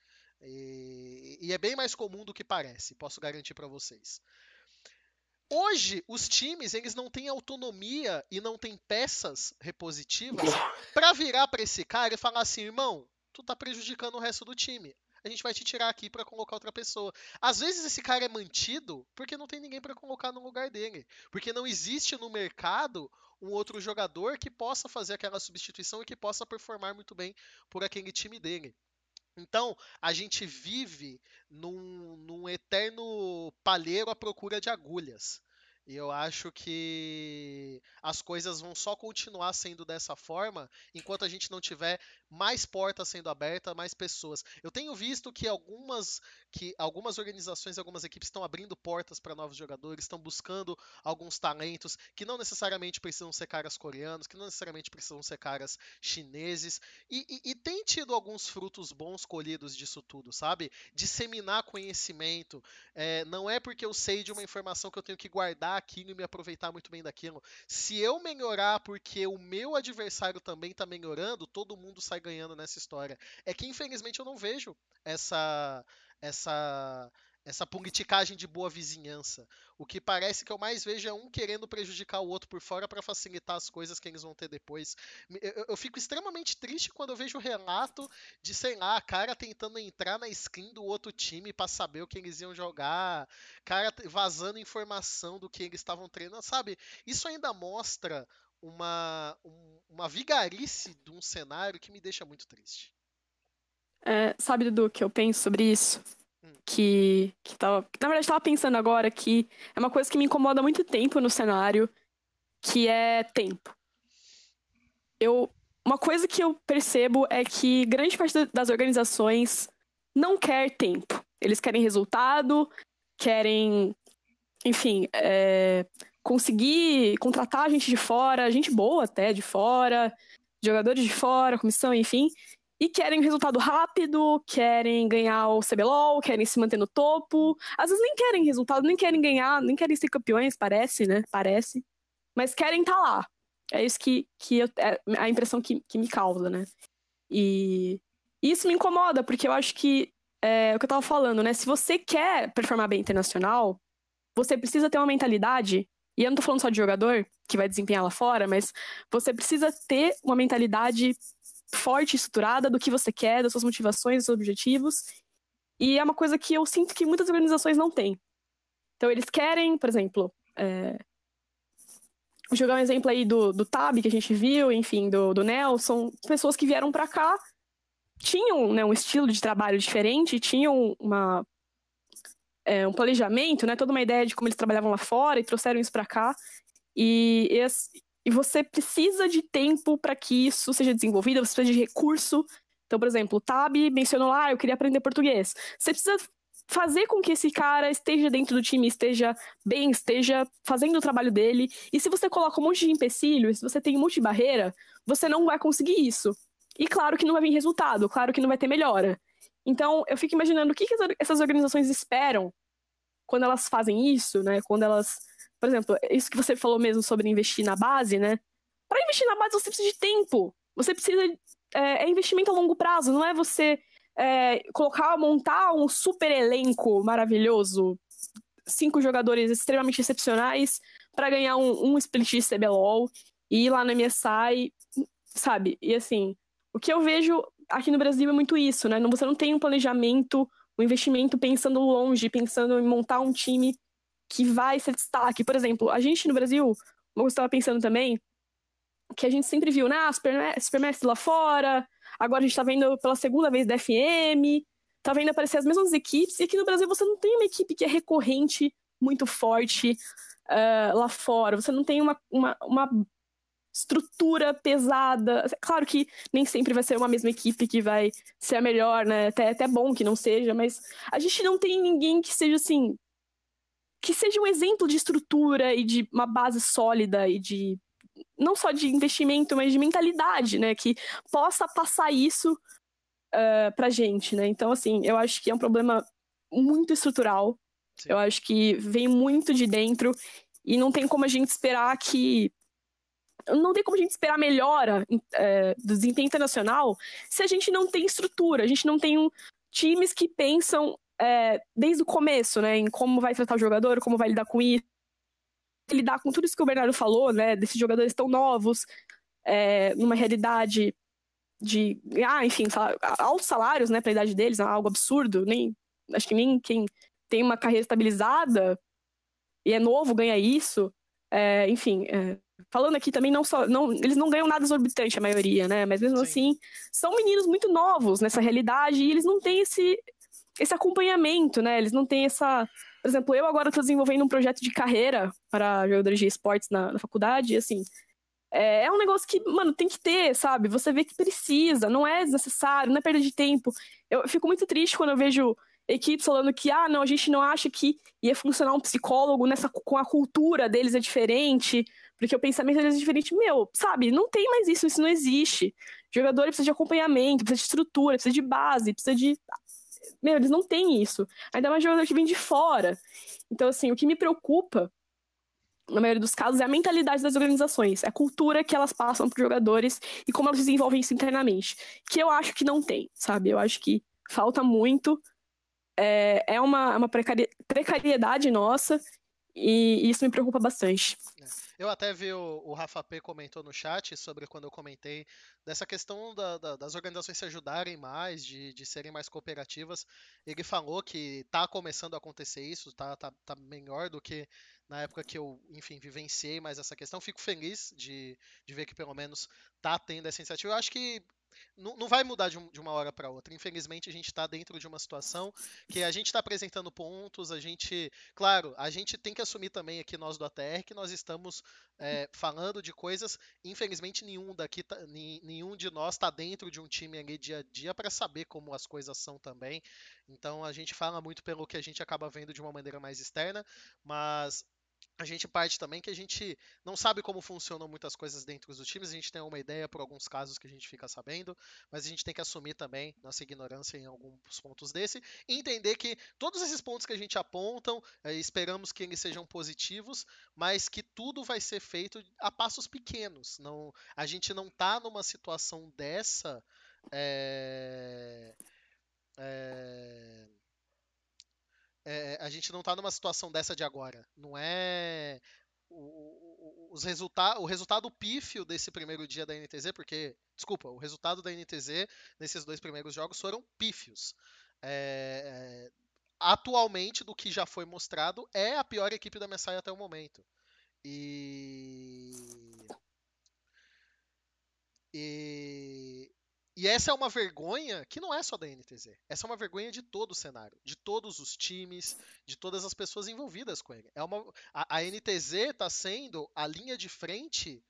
E, e é bem mais comum do que parece, posso garantir para vocês. Hoje, os times eles não têm autonomia e não têm peças repositivas para virar para esse cara e falar assim, irmão, tu tá prejudicando o resto do time. A gente vai te tirar aqui para colocar outra pessoa. Às vezes esse cara é mantido porque não tem ninguém para colocar no lugar dele, porque não existe no mercado um outro jogador que possa fazer aquela substituição e que possa performar muito bem por aquele time dele. Então, a gente vive num, num eterno palheiro à procura de agulhas. E eu acho que as coisas vão só continuar sendo dessa forma enquanto a gente não tiver mais portas sendo abertas, mais pessoas. Eu tenho visto que algumas, que algumas organizações, algumas equipes estão abrindo portas para novos jogadores, estão buscando alguns talentos que não necessariamente precisam ser caras coreanos, que não necessariamente precisam ser caras chineses. E, e, e tem tido alguns frutos bons colhidos disso tudo, sabe? Disseminar conhecimento. É, não é porque eu sei de uma informação que eu tenho que guardar aquilo e me aproveitar muito bem daquilo. Se eu melhorar porque o meu adversário também está melhorando, todo mundo sai ganhando nessa história. É que infelizmente eu não vejo essa essa essa politicagem de boa vizinhança. O que parece que eu mais vejo é um querendo prejudicar o outro por fora para facilitar as coisas que eles vão ter depois. Eu, eu, fico extremamente triste quando eu vejo o relato de, sei lá, cara tentando entrar na skin do outro time para saber o que eles iam jogar, cara vazando informação do que eles estavam treinando, sabe? Isso ainda mostra uma, um, uma vigarice de um cenário que me deixa muito triste. É, sabe, Dudu, que eu penso sobre isso? Que, que, tava, que na verdade tava pensando agora que é uma coisa que me incomoda muito tempo no cenário, que é tempo. Eu, uma coisa que eu percebo é que grande parte da- das organizações não quer tempo. Eles querem resultado, querem, enfim, é, conseguir contratar gente de fora, gente boa até de fora, jogadores de fora, comissão, enfim, e querem resultado rápido, querem ganhar o CBLOL, querem se manter no topo. Às vezes nem querem resultado, nem querem ganhar, nem querem ser campeões, parece, né? Parece. Mas querem estar lá. É isso que, que eu- é a impressão que, que me causa, né? E isso me incomoda, porque eu acho que é o que eu tava falando, né? Se você quer performar bem internacional, você precisa ter uma mentalidade, e eu não tô falando só de jogador que vai desempenhar lá fora, mas você precisa ter uma mentalidade forte estruturada do que você quer, das suas motivações, dos seus objetivos. E é uma coisa que eu sinto que muitas organizações não têm. Então eles querem, por exemplo, é... vou jogar um exemplo aí do, do Tab que a gente viu, enfim, do, do Nelson, pessoas que vieram pra cá tinham né, um estilo de trabalho diferente, tinham uma, é, um planejamento, né, toda uma ideia de como eles trabalhavam lá fora e trouxeram isso pra cá. E, e você precisa de tempo para que isso seja desenvolvido, você precisa de recurso. Então, por exemplo, o Tab mencionou lá, "Ah, eu queria aprender português. Você precisa fazer com que esse cara esteja dentro do time, esteja bem, esteja fazendo o trabalho dele. E se você coloca um monte de empecilho, se você tem um monte de barreira, você não vai conseguir isso. E claro que não vai vir resultado, claro que não vai ter melhora. Então, eu fico imaginando o que, que essa- essas organizações esperam quando elas fazem isso, né? Quando elas. Por exemplo, isso que você falou mesmo sobre investir na base, né? Para investir na base, você precisa de tempo. Você precisa. É, é investimento a longo prazo, não é você é, colocar, montar um super elenco maravilhoso, cinco jogadores extremamente excepcionais, para ganhar um, um split de CBLOL e ir lá na MSI, sabe? E assim, o que eu vejo aqui no Brasil é muito isso, né? Você não tem um planejamento, um investimento pensando longe, pensando em montar um time que vai ser destaque. Por exemplo, a gente no Brasil, eu estava pensando também, que a gente sempre viu, né? Ah, Superma- Supermassive lá fora, agora a gente tá vendo pela segunda vez da FM, tá vendo aparecer as mesmas equipes, e aqui no Brasil você não tem uma equipe que é recorrente, muito forte ah, lá fora. Você não tem uma, uma, uma estrutura pesada. Claro que nem sempre vai ser uma mesma equipe que vai ser a melhor, né? Até, até bom que não seja, mas a gente não tem ninguém que seja assim. Que seja um exemplo de estrutura e de uma base sólida e de. Não só de investimento, mas de mentalidade, né? Que possa passar isso ah, pra gente, né? Então, assim, eu acho que é um problema muito estrutural. Sim. Eu acho que vem muito de dentro e não tem como a gente esperar que não tem como a gente esperar melhora é, do desempenho internacional se a gente não tem estrutura, a gente não tem um, times que pensam é, desde o começo, né, em como vai tratar o jogador, como vai lidar com isso, lidar com tudo isso que o Bernardo falou, né, desses jogadores tão novos, é, numa realidade de, ah, enfim, altos salários, né, para a idade deles, é algo absurdo, nem, acho que nem quem tem uma carreira estabilizada e é novo ganha isso, é, enfim, é, falando aqui também não só não eles não ganham nada exorbitante a maioria né mas mesmo Sim. assim são meninos muito novos nessa realidade e eles não têm esse esse acompanhamento né eles não têm essa por exemplo eu agora estou desenvolvendo um projeto de carreira para jogadores de esportes na, na faculdade e assim é, é um negócio que mano tem que ter sabe você vê que precisa não é desnecessário não é perda de tempo eu fico muito triste quando eu vejo equipes falando que ah não a gente não acha que ia funcionar um psicólogo nessa com a cultura deles é diferente porque o pensamento deles é diferente. Meu, sabe, não tem mais isso, isso não existe. Jogador precisa de acompanhamento, precisa de estrutura, precisa de base, precisa de. Meu, eles não têm isso. Ainda mais jogador que vem de fora. Então, assim, o que me preocupa, na maioria dos casos, é a mentalidade das organizações, é a cultura que elas passam para jogadores e como elas desenvolvem isso internamente. Que eu acho que não tem, sabe? Eu acho que falta muito. É, é uma, uma precari- precariedade nossa e isso me preocupa bastante. Eu até vi o, o Rafa P comentou no chat sobre quando eu comentei dessa questão da- da- das organizações se ajudarem mais, de, de serem mais cooperativas. Ele falou que tá começando a acontecer isso, tá, tá, tá melhor do que na época que eu, enfim, vivenciei mais essa questão. Fico feliz de, de ver que pelo menos tá tendo essa iniciativa. Eu acho que não, não vai mudar de, um- de uma hora para outra. Infelizmente, a gente está dentro de uma situação que a gente está apresentando pontos, a gente. Claro, a gente tem que assumir também aqui, nós do ATR, que nós estamos é, falando de coisas. Infelizmente, nenhum daqui, tá- nenhum de nós está dentro de um time ali dia a dia para saber como as coisas são também. Então, a gente fala muito pelo que a gente acaba vendo de uma maneira mais externa, mas. A gente parte também que a gente não sabe como funcionam muitas coisas dentro dos times, a gente tem uma ideia por alguns casos que a gente fica sabendo, mas a gente tem que assumir também nossa ignorância em alguns pontos desse e entender que todos esses pontos que a gente apontam, eh, esperamos que eles sejam positivos, mas que tudo vai ser feito a passos pequenos. Não, a gente não tá numa situação dessa. eh, eh, é, a gente não tá numa situação dessa de agora. Não é o, o- os resulta o resultado pífio desse primeiro dia da NTZ, porque, desculpa, o resultado da NTZ nesses dois primeiros jogos foram pífios. É, atualmente, do que já foi mostrado, é a pior equipe da Messiah até o momento. E. E, e essa é uma vergonha que não é só da NTZ. Essa é uma vergonha de todo o cenário, de todos os times, de todas as pessoas envolvidas com ele. É uma, a, a NTZ está sendo a linha de frente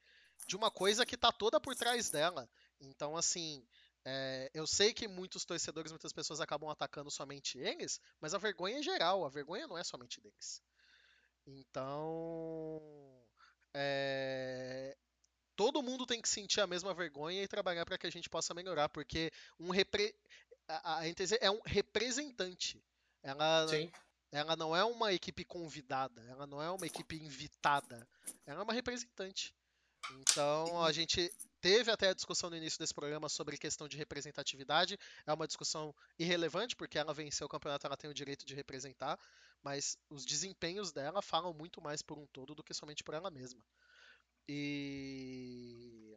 de uma coisa que está toda por trás dela. Então, assim, é, eu sei que muitos torcedores, muitas pessoas acabam atacando somente eles, mas a vergonha é geral, a vergonha não é somente deles. Então, é, todo mundo tem que sentir a mesma vergonha e trabalhar para que a gente possa melhorar, porque um repre... a, a NTZ é um representante. Ela, Sim. ela não é uma equipe convidada, ela não é uma equipe invitada, ela é uma representante. Então a gente teve até a discussão no início desse programa sobre questão de representatividade. É uma discussão irrelevante, porque ela venceu o campeonato, ela tem o direito de representar, mas os desempenhos dela falam muito mais por um todo do que somente por ela mesma. E.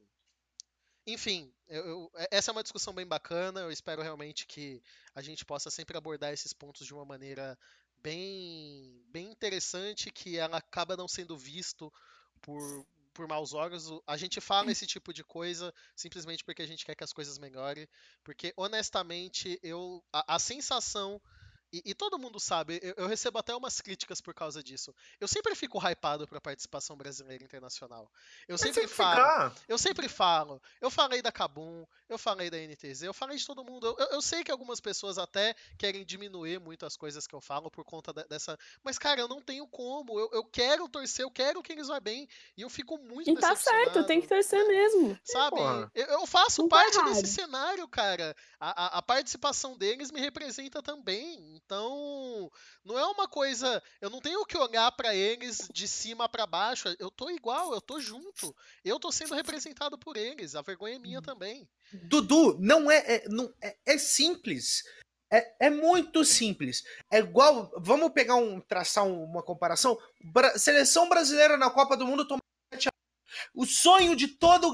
Enfim, eu- eu- essa é uma discussão bem bacana. Eu espero realmente que a gente possa sempre abordar esses pontos de uma maneira bem, bem interessante, que ela acaba não sendo visto por, por maus olhos. A gente fala esse tipo de coisa simplesmente porque a gente quer que as coisas melhorem. Porque, honestamente, eu a, a sensação. E, e todo mundo sabe, eu, eu recebo até umas críticas por causa disso. Eu sempre fico hypado pra participação brasileira internacional. Eu sempre falo. ficar. Eu sempre falo. Eu falei da Kabum, eu falei da NTZ, eu falei de todo mundo. Eu, eu- sei que algumas pessoas até querem diminuir muito as coisas que eu falo por conta de- dessa. Mas, cara, eu não tenho como. Eu, eu quero torcer, eu quero que eles vá bem. E eu fico muito E tá certo, tem que torcer mesmo. Sabe? Eu, eu faço Não tá parte errado. desse cenário, cara. A, a- a participação deles me representa também. Então, não é uma coisa. Eu não tenho que olhar pra eles de cima pra baixo. Eu tô igual, eu tô junto. Eu tô sendo representado por eles. A vergonha é minha também. Dudu, não é. É, não, é, é simples. É, é muito simples. É igual. Vamos pegar um. traçar um- uma comparação. Bra- seleção brasileira na Copa do Mundo tomou 7 a 1. O sonho de todo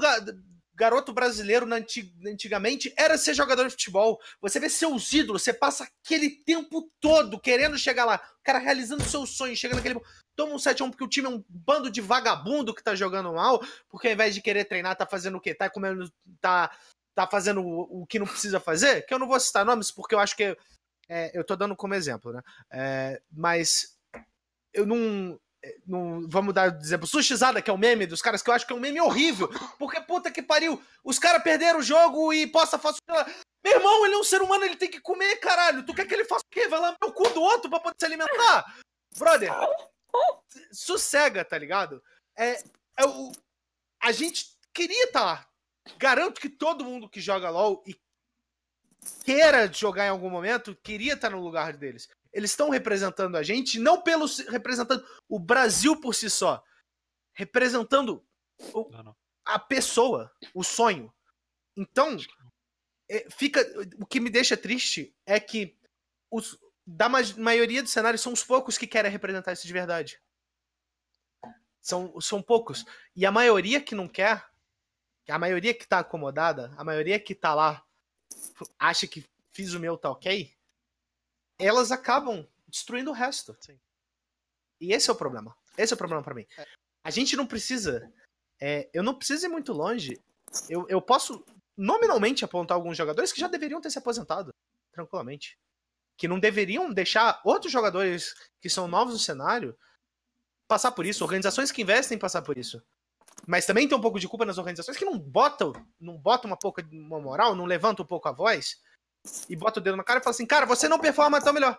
garoto brasileiro na anti- antigamente era ser jogador de futebol. Você vê seus ídolos, você passa aquele tempo todo querendo chegar lá. O cara realizando seu sonho, chega naquele. Toma um 7x1 porque o time é um bando de vagabundo que tá jogando mal, porque ao invés de querer treinar, tá fazendo o quê? Tá comendo. tá tá fazendo o, o que não precisa fazer, que eu não vou citar nomes porque eu acho que é, eu tô dando como exemplo, né? É, mas eu não, não. Vamos dar exemplo. Sushizada, que é o meme dos caras, que eu acho que é um meme horrível. Porque puta que pariu, os caras perderam o jogo e possa fazer. Meu irmão, ele é um ser humano, ele tem que comer, caralho. Tu quer que ele faça o quê? Vai lamber o cu do outro pra poder se alimentar? Brother, sossega, tá ligado? É, é o, a gente queria estar lá. Garanto que todo mundo que joga LOL e queira jogar em algum momento, queria estar no lugar deles. Eles estão representando a gente, não pelo representando o Brasil por si só, representando o- Não, não. a pessoa, o sonho. Então, é, fica o que me deixa triste é que os da ma- maioria dos cenários são os poucos que querem representar isso de verdade. São, são poucos. E a maioria que não quer, a maioria que tá acomodada, a maioria que tá lá, acha que fiz o meu, tá ok, elas acabam destruindo o resto. Sim. E esse é o problema. Esse é o problema pra mim. A gente não precisa. é, eu não preciso ir muito longe. Eu, eu posso nominalmente apontar alguns jogadores que já deveriam ter se aposentado, tranquilamente. Que não deveriam deixar outros jogadores que são novos no cenário passar por isso, organizações que investem em passar por isso. Mas também tem um pouco de culpa nas organizações que não botam, não botam uma pouca uma moral, não levantam um pouco a voz e bota o dedo na cara e fala assim, cara, você não performa tão melhor.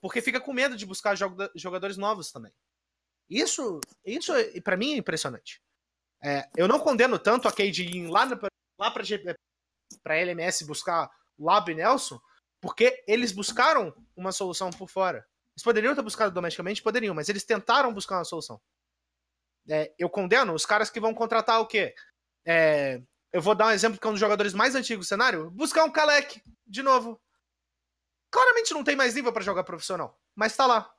Porque fica com medo de buscar jogadores novos também. Isso, isso para mim é impressionante. É, eu não condeno tanto a Cade ir lá, na, lá pra, pra LMS buscar Lab e Nelson, porque eles buscaram uma solução por fora. Eles poderiam ter buscado domesticamente? Poderiam, mas eles tentaram buscar uma solução. É, eu condeno os caras que vão contratar o quê? É, eu vou dar um exemplo que é um dos jogadores mais antigos do cenário. Buscar um Kalec, de novo. Claramente não tem mais nível para jogar profissional, mas tá lá.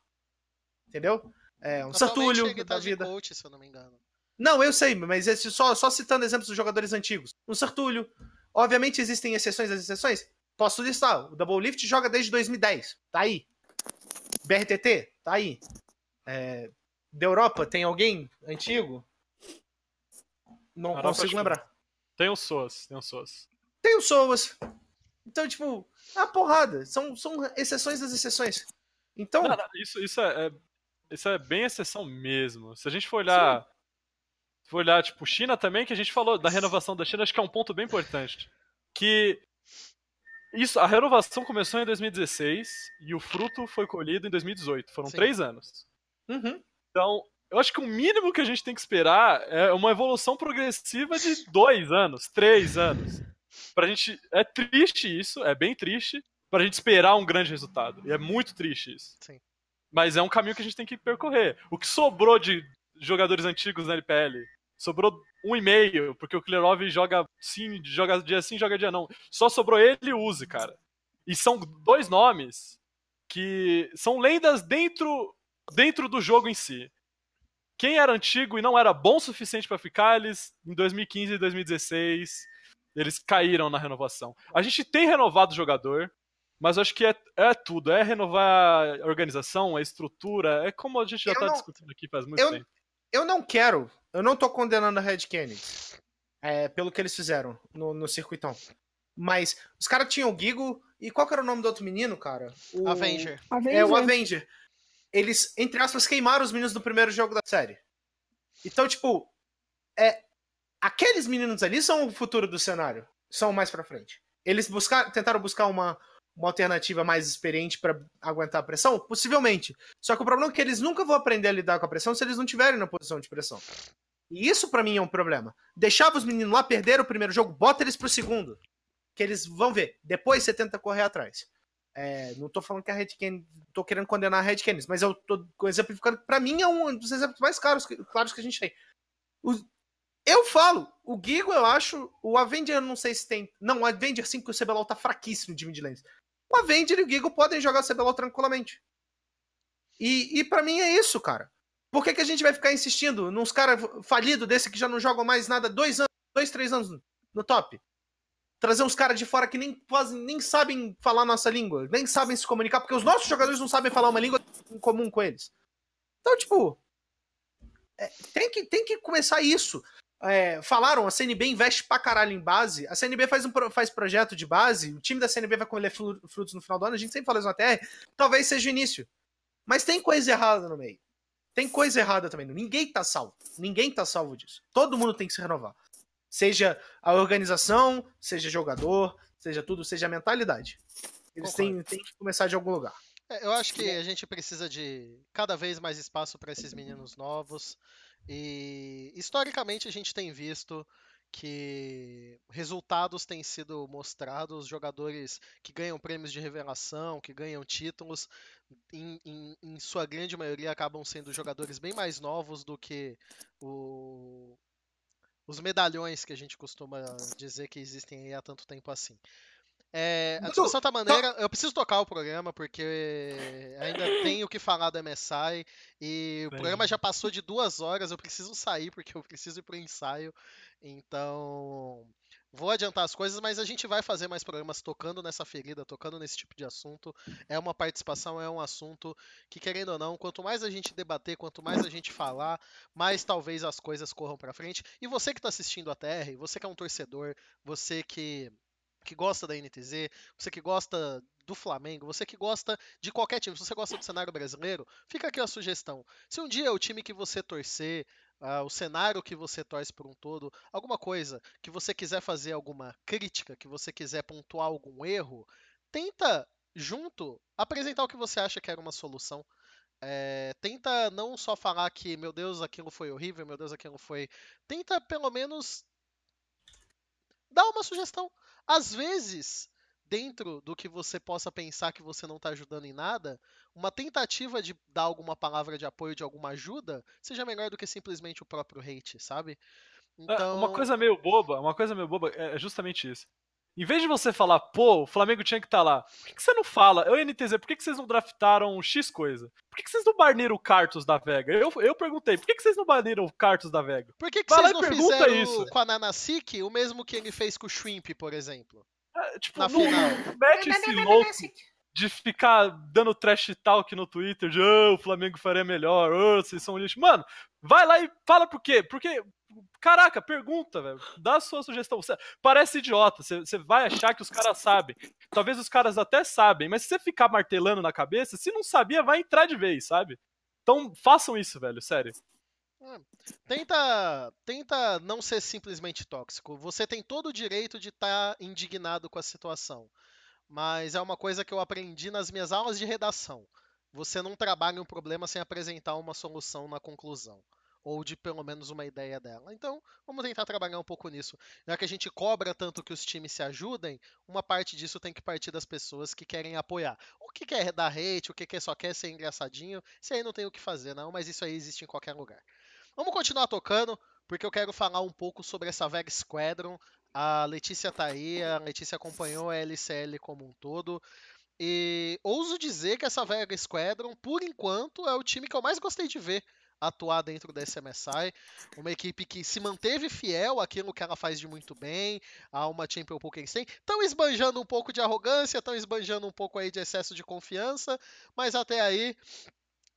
Entendeu? É, um Sartulho da vida. Coach, se eu não me engano. Não, eu sei, mas esse, só, só citando exemplos dos jogadores antigos. Um Sartulho. Obviamente existem exceções das exceções. Posso listar. O Double Lift joga desde 2010. Tá aí. BRTT, tá aí. É, da Europa, tem alguém antigo? Não Europa, consigo lembrar. Tem o SOAS, tem o SOAS. Tem o SOAS. Então, tipo, é uma porrada. São, são exceções das exceções. Então. Não, não, isso, isso, é, é, isso é bem exceção mesmo. Se a gente for olhar. Se for olhar, tipo, China também, que a gente falou da renovação da China, acho que é um ponto bem importante. Que isso, a renovação começou em 2016 e o fruto foi colhido em 2018. Foram Sim. três anos. Uhum. Então, eu acho que o mínimo que a gente tem que esperar é uma evolução progressiva de dois anos, três anos. Pra gente. É triste isso, é bem triste, pra gente esperar um grande resultado. E é muito triste isso. Sim. Mas é um caminho que a gente tem que percorrer. O que sobrou de jogadores antigos na LPL? Sobrou um e meio, porque o Klerov joga sim, joga dia sim, joga dia não. Só sobrou ele e o Uzi, cara. E são dois nomes que são lendas dentro dentro do jogo em si. Quem era antigo e não era bom o suficiente para ficar, eles em 2015 e 2016 eles caíram na renovação. A gente tem renovado o jogador, mas acho que é, é tudo. É renovar a organização, a estrutura. É como a gente já eu tá não, discutindo aqui faz muito eu, tempo. Eu não quero. Eu não tô condenando a Red Kennedy. É, pelo que eles fizeram no, no circuitão. Mas os caras tinham o Gigo. E qual que era o nome do outro menino, cara? O... Avenger. É, o Avenger. Eles, entre aspas, queimaram os meninos do primeiro jogo da série. Então, tipo, é, aqueles meninos ali são o futuro do cenário. São mais pra frente. Eles buscar, tentaram buscar uma, uma alternativa mais experiente para aguentar a pressão? Possivelmente. Só que o problema é que eles nunca vão aprender a lidar com a pressão se eles não tiverem na posição de pressão. E isso para mim é um problema. Deixava os meninos lá perder o primeiro jogo, bota eles pro segundo. Que eles vão ver. Depois você tenta correr atrás. É, não tô falando que a Red Kennedy. tô querendo condenar a Red Kennedy, mas eu tô exemplificando. Pra mim é um dos exemplos mais caros, claros que a gente tem. O, eu falo, o Gigo eu acho, o Avenger não sei se tem. Não, o Avenger 5 o CBLOL tá fraquíssimo de midlanes. O Avenger e o Gigo podem jogar CBLOL tranquilamente. E, e para mim é isso, cara. Por que, que a gente vai ficar insistindo nos caras falidos desse que já não jogam mais nada dois anos, dois, três anos no top? Trazer uns caras de fora que nem, quase, nem sabem falar nossa língua, nem sabem se comunicar, porque os nossos jogadores não sabem falar uma língua em comum com eles. Então, tipo, é, tem, que, tem que começar isso. É, falaram, a CNB investe pra caralho em base. A CNB faz, um, faz projeto de base, o time da CNB vai colher frutos no final do ano, a gente sempre fala isso na TR, talvez seja o início. Mas tem coisa errada no meio. Tem coisa errada também. Ninguém tá salvo. Ninguém tá salvo disso. Todo mundo tem que se renovar. Seja a organização, seja jogador, seja tudo, seja a mentalidade. Eles têm, têm que começar de algum lugar. É, eu acho que a gente precisa de cada vez mais espaço para esses meninos novos. E historicamente a gente tem visto que resultados têm sido mostrados, jogadores que ganham prêmios de revelação, que ganham títulos, em, em, em, sua grande maioria acabam sendo jogadores bem mais novos do que o, os medalhões que a gente costuma dizer que existem há tanto tempo assim. É, a discussão tá maneira. Eu preciso tocar o programa porque ainda tenho que falar do MSI e o Bem... programa já passou de duas horas. Eu preciso sair porque eu preciso ir pro ensaio. Então vou adiantar as coisas, mas a gente vai fazer mais programas tocando nessa ferida, tocando nesse tipo de assunto. É uma participação, é um assunto que, querendo ou não, quanto mais a gente debater, quanto mais a gente falar, mais talvez as coisas corram para frente. E você que está assistindo a TR, você que é um torcedor, você que que gosta da NTZ, você que gosta do Flamengo, você que gosta de qualquer time, se você gosta do cenário brasileiro, fica aqui a sugestão. Se um dia o time que você torcer, uh, o cenário que você torce por um todo, alguma coisa que você quiser fazer alguma crítica, que você quiser pontuar algum erro, tenta junto apresentar o que você acha que era uma solução. É, tenta não só falar que, meu Deus, aquilo foi horrível, meu Deus, aquilo foi. Tenta pelo menos dar uma sugestão. Às vezes, dentro do que você possa pensar que você não está ajudando em nada, uma tentativa de dar alguma palavra de apoio, de alguma ajuda, seja melhor do que simplesmente o próprio hate, sabe? Então... Uma coisa meio boba, uma coisa meio boba é justamente isso. Em vez de você falar, pô, o Flamengo tinha que estar tá lá, por que, que, você não fala, eu NTZ, por que, que vocês não draftaram X coisa? Por que, que vocês não baniram o Cartus da Vega? Eu, eu perguntei, por que, que vocês não baniram o Cartus da Vega? Por que, que vocês não fizeram isso. com a Nanasik o mesmo que ele fez com o Shrimp, por exemplo? É, tipo, na não, final. mete esse louco de ficar dando trash talk no Twitter de oh, o Flamengo faria melhor, oh, vocês são lixo. Mano, vai lá e fala por quê? Porque Caraca, pergunta, velho. Dá a sua sugestão. Você parece idiota. Você, você vai achar que os caras sabem. Talvez os caras até sabem, mas se você ficar martelando na cabeça, se não sabia, vai entrar de vez, sabe? Então façam isso, velho, sério. É, tenta, tenta não ser simplesmente tóxico. Você tem todo o direito de estar tá indignado com a situação. Mas é uma coisa que eu aprendi nas minhas aulas de redação. Você não trabalha um problema sem apresentar uma solução na conclusão ou de pelo menos uma ideia dela. Então, vamos tentar trabalhar um pouco nisso. Já que a gente cobra tanto que os times se ajudem, uma parte disso tem que partir das pessoas que querem apoiar. O que quer dar hate, o que só quer ser engraçadinho, isso aí não tem o que fazer, não, mas isso aí existe em qualquer lugar. Vamos continuar tocando, porque eu quero falar um pouco sobre essa Vega Squadron. A Letícia tá aí, a Letícia acompanhou a LCL como um todo. E ouso dizer que essa Vega Squadron, por enquanto, é o time que eu mais gostei de ver atuar dentro da SMSI. Uma equipe que se manteve fiel àquilo que ela faz de muito bem, a uma Champion Pokémon. Estão esbanjando um pouco de arrogância, estão esbanjando um pouco aí de excesso de confiança, mas até aí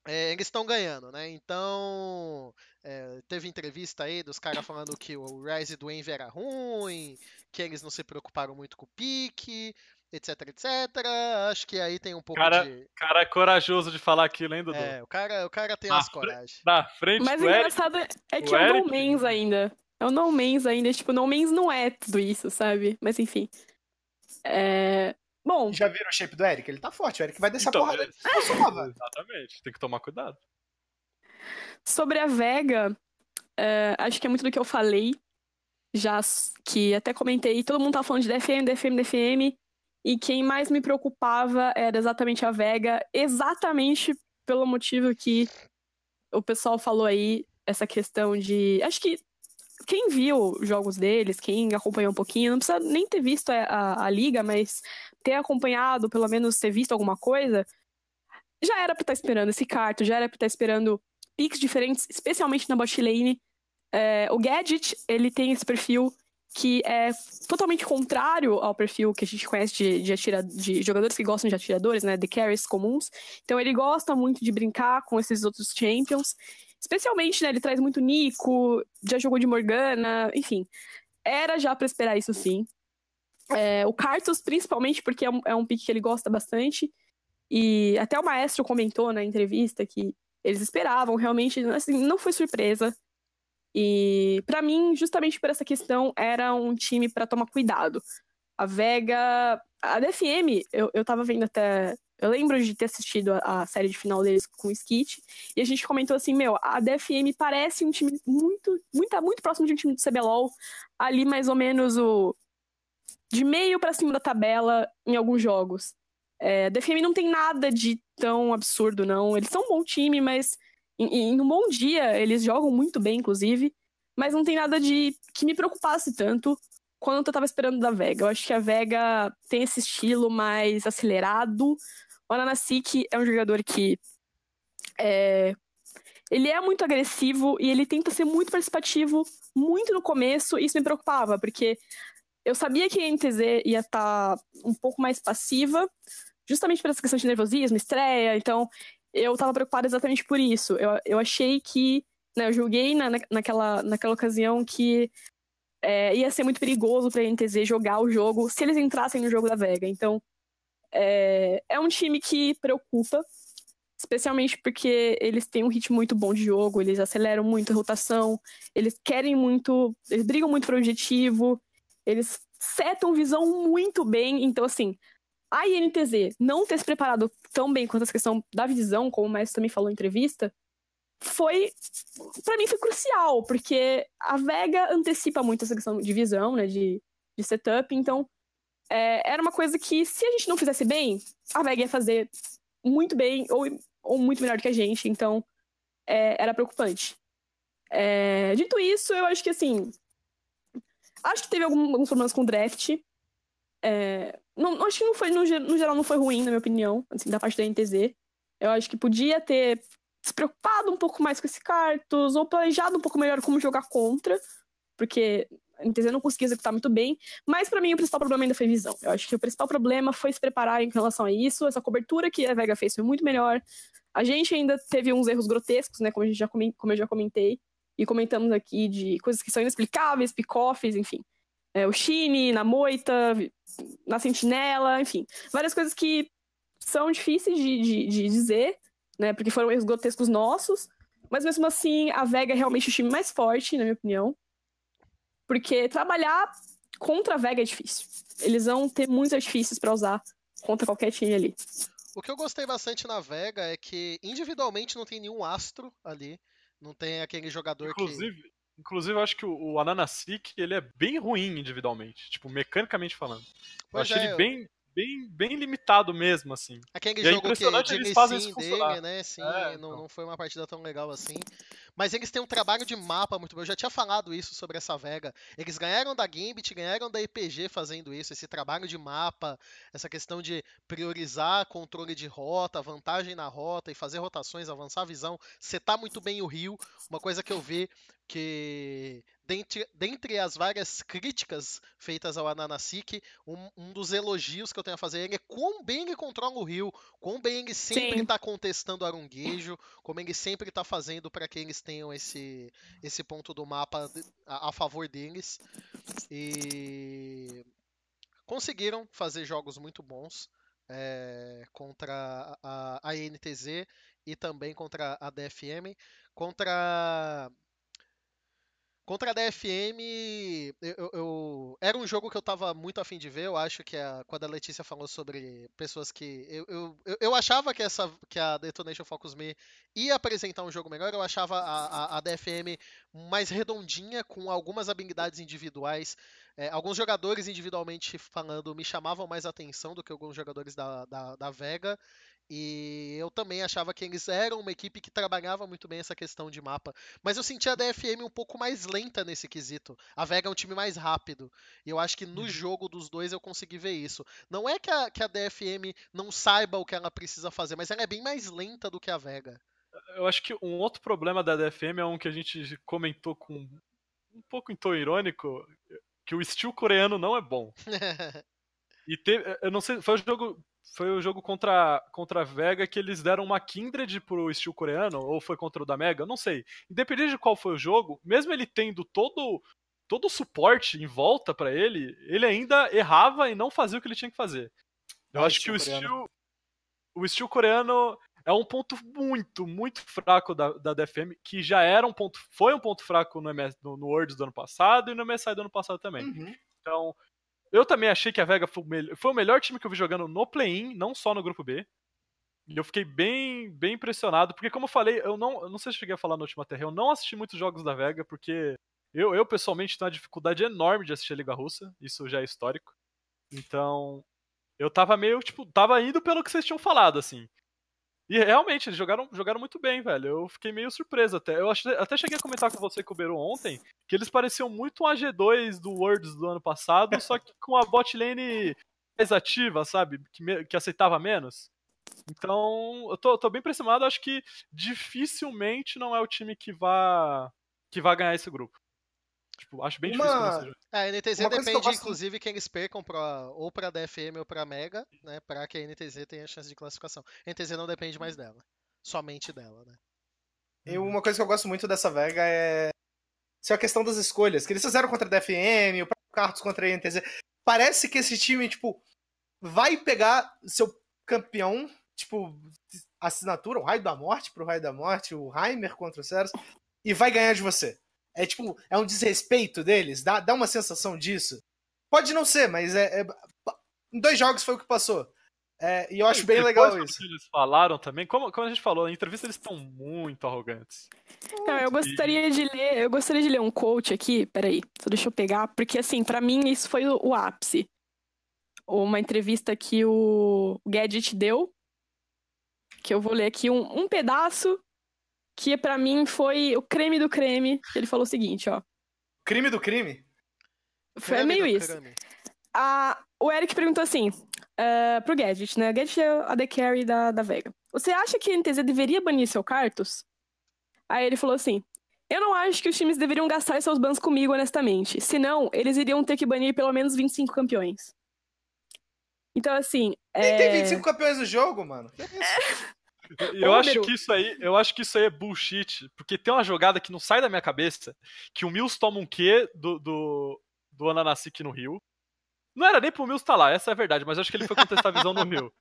é, eles estão ganhando, né? Então, é, teve entrevista aí dos caras falando que o Rise do Envy era ruim, que eles não se preocuparam muito com o pique, etc, etc. Acho que aí tem um pouco cara, de. Cara é corajoso de falar aquilo, hein, Dudu? É, o cara, o cara tem as coragem. Na frente Mas o engraçado Eric, é que o é o No Man's ainda. É o No Man's ainda. Tipo, No Man's não é tudo isso, sabe? Mas enfim. É... Bom. Já viram o shape do Eric? Ele tá forte, o Eric vai descer então, a porrada. É... Exatamente, tem que tomar cuidado. Sobre a Vega, é, acho que é muito do que eu falei. Já que até comentei, todo mundo tá falando de DFM, DFM, DFM. E quem mais me preocupava era exatamente a Vega, exatamente pelo motivo que o pessoal falou aí, essa questão de. Acho que quem viu jogos deles, quem acompanhou um pouquinho, não precisa nem ter visto a, a, a liga, mas ter acompanhado, pelo menos ter visto alguma coisa, já era pra estar tá esperando esse carto, já era pra estar tá esperando picks diferentes, especialmente na bot lane. É, o Gadget, ele tem esse perfil que é totalmente contrário ao perfil que a gente conhece de, de, atira, de jogadores que gostam de atiradores, né? De carries comuns. Então ele gosta muito de brincar com esses outros champions. Especialmente, né? Ele traz muito Nico, já jogou de Morgana, enfim. Era já para esperar isso sim. É, o Cartus, principalmente, porque é um, é um pick que ele gosta bastante. E até o maestro comentou na entrevista que eles esperavam, realmente, assim, não foi surpresa. E para mim, justamente por essa questão, era um time para tomar cuidado. A Vega, a DFM, eu, eu tava vendo até. Eu lembro de ter assistido a, a série de final deles com o Skit, e a gente comentou assim: meu, a DFM parece um time muito, muito, muito próximo de um time do CBLOL, ali mais ou menos o. de meio para cima da tabela em alguns jogos. É, a DFM não tem nada de tão absurdo, não. Eles são um bom time, mas em, em um bom dia, eles jogam muito bem, inclusive, mas não tem nada de que me preocupasse tanto quanto eu tava esperando da Vega. Eu acho que a Vega tem esse estilo mais acelerado. O Ananasik é um jogador que é, ele é muito agressivo e ele tenta ser muito participativo muito no começo, e isso me preocupava, porque eu sabia que a NTZ ia estar tá um pouco mais passiva, justamente por essa questão de nervosismo, estreia, então eu estava preocupada exatamente por isso. Eu, eu achei que, né, eu julguei na, naquela, naquela ocasião que é, ia ser muito perigoso para a NTZ jogar o jogo se eles entrassem no jogo da Vega. Então, é, é um time que preocupa, especialmente porque eles têm um ritmo muito bom de jogo, eles aceleram muito a rotação, eles querem muito, eles brigam muito para o objetivo, eles setam visão muito bem. Então, assim, a INTZ não ter se preparado tão bem quanto essa questão da visão, como o Mestre também falou em entrevista, foi para mim foi crucial, porque a Vega antecipa muito essa questão de visão, né, de, de setup, então é, era uma coisa que se a gente não fizesse bem, a Vega ia fazer muito bem ou, ou muito melhor do que a gente, então é, era preocupante. É, dito isso, eu acho que assim, acho que teve algum, alguns problemas com o draft. É, não, acho que não foi, no, no, geral, não foi ruim, na minha opinião, assim, da parte da NTZ. Eu acho que podia ter se preocupado um pouco mais com esse cartus, ou planejado um pouco melhor como jogar contra, porque a não conseguia executar muito bem. Mas para mim o principal problema ainda foi visão. Eu acho que o principal problema foi se preparar em relação a isso. Essa cobertura que a Vega fez foi muito melhor. A gente ainda teve uns erros grotescos, né? Como, já como eu já comentei. E comentamos aqui de coisas que são inexplicáveis, pick-offs, enfim. É, o Shine, na moita, na sentinela, enfim. Várias coisas que são difíceis de, de, de dizer, né? Porque foram erros grotescos nossos. Mas mesmo assim, a Vega é realmente o time mais forte, na minha opinião. Porque trabalhar contra a Vega é difícil. Eles vão ter muitos artifícios para usar contra qualquer time ali. O que eu gostei bastante na Vega é que individualmente não tem nenhum astro ali. Não tem aquele jogador inclusive, que. Inclusive, eu acho que o, o Ananasik, ele é bem ruim individualmente. Tipo, mecanicamente falando. Pois eu é, achei ele eu... bem, bem, bem limitado mesmo, assim. Aquele e é jogo é que eles fazem isso dele, né? Sim, é, não, então. não foi uma partida tão legal assim. Mas eles têm um trabalho de mapa muito bom. Eu já tinha falado isso sobre essa Vega. Eles ganharam da Gambit, ganharam da IPG fazendo isso, esse trabalho de mapa, essa questão de priorizar controle de rota, vantagem na rota e fazer rotações, avançar a visão, setar muito bem o rio. Uma coisa que eu vi que dentre, dentre as várias críticas feitas ao Ananasik, um, um, dos elogios que eu tenho a fazer é quão bem ele controla o rio, quão bem ele sempre está contestando o Arunguejo, como ele sempre está fazendo para que eles tenham esse, esse ponto do mapa a, a favor deles. E conseguiram fazer jogos muito bons é, contra a, a NTZ e também contra a DFM. Contra Contra a DFM, eu, eu, era um jogo que eu tava muito afim de ver. Eu acho que a, quando a Letícia falou sobre pessoas que. Eu, eu, eu achava que, essa, que a Detonation Focus Me ia apresentar um jogo melhor. Eu achava a, a, a DFM mais redondinha, com algumas habilidades individuais. É, alguns jogadores, individualmente falando, me chamavam mais atenção do que alguns jogadores da, da, da Vega. E eu também achava que eles eram uma equipe que trabalhava muito bem essa questão de mapa. Mas eu senti a DFM um pouco mais lenta nesse quesito. A Vega é um time mais rápido. E eu acho que no uhum. jogo dos dois eu consegui ver isso. Não é que a, que a DFM não saiba o que ela precisa fazer, mas ela é bem mais lenta do que a Vega. Eu acho que um outro problema da DFM é um que a gente comentou com um pouco em tom irônico, que o estilo coreano não é bom. <laughs> e teve, eu não sei, foi o jogo foi o jogo contra, contra a Vega que eles deram uma Kindred pro estilo coreano, ou foi contra o da Mega, não sei. Independente de qual foi o jogo, mesmo ele tendo todo todo o suporte em volta para ele, ele ainda errava e não fazia o que ele tinha que fazer. Eu ah, acho que o estilo o estilo coreano é um ponto muito, muito fraco da, da DFM, que já era um ponto, foi um ponto fraco no, MS, no, no Worlds do ano passado e no MSI do ano passado também. Uhum. Então, eu também achei que a Vega foi o, melhor, foi o melhor time que eu vi jogando no play-in, não só no grupo B. E eu fiquei bem, bem impressionado, porque como eu falei, eu não, eu não sei se cheguei a falar Terra, eu não assisti muitos jogos da Vega, porque eu, eu pessoalmente tenho uma dificuldade enorme de assistir a Liga Russa, isso já é histórico. Então, eu tava meio, tipo, tava indo pelo que vocês tinham falado, assim. E realmente, eles jogaram, jogaram muito bem, velho. Eu fiquei meio surpreso até. Eu até cheguei a comentar com você, com o Beru, ontem, que eles pareciam muito um AG2 do Worlds do ano passado, só que com a bot lane mais ativa, sabe? Que, que aceitava menos. Então, eu tô, tô bem impressionado. Acho que dificilmente não é o time que vai que vai ganhar esse grupo. Tipo, acho bem Uma- difícil que não seja. É, a NTZ Uma que depende, gosto- inclusive, que eles percam pra, ou pra DFM ou pra Mega, né? Pra que a NTZ tenha chance de classificação. A NTZ não depende mais dela. Somente dela, né? E uma coisa que eu gosto muito dessa Vega é. Isso é a questão das escolhas. Que eles fizeram contra a DFM, o Carlos contra a NTZ. Parece que esse time, tipo, vai pegar seu campeão, tipo, assinatura, o Raio da Morte pro Raio da Morte, o Heimer contra o Ceros, e vai ganhar de você. É tipo, é um desrespeito deles, dá, dá uma sensação disso. Pode não ser, mas é, é- Em dois jogos foi o que passou. É, e eu acho bem Depois legal isso. que eles falaram também, como, como a gente falou, na entrevista eles estão muito arrogantes. Não, eu gostaria de ler, eu gostaria de ler um quote aqui, peraí, só deixa eu pegar, porque assim, pra mim isso foi o, o ápice. Uma entrevista que o Gadget deu, que eu vou ler aqui um, um pedaço, que pra mim foi o creme do creme. Ele falou o seguinte, ó. Crime do crime? Foi Creme meio isso. A- o Eric perguntou assim, eh, pro Gadget, né? Gadget é a The Carry da, da Vega. Você acha que a NTZ deveria banir seu Cartus? Aí ele falou assim, eu não acho que os times deveriam gastar seus bans comigo, honestamente. Senão, eles iriam ter que banir pelo menos 25 campeões. Então, assim... Nem é... tem 25 campeões no jogo, mano. Que isso? <laughs> <laughs> Eu Ô, acho Meru. que isso aí, eu acho que isso aí é bullshit, porque tem uma jogada que não sai da minha cabeça, que o Mills toma um Q do, do, do Ananasik no Rio. Não era nem pro Mills estar lá, essa é a verdade, mas acho que ele foi contestar a visão no Rio.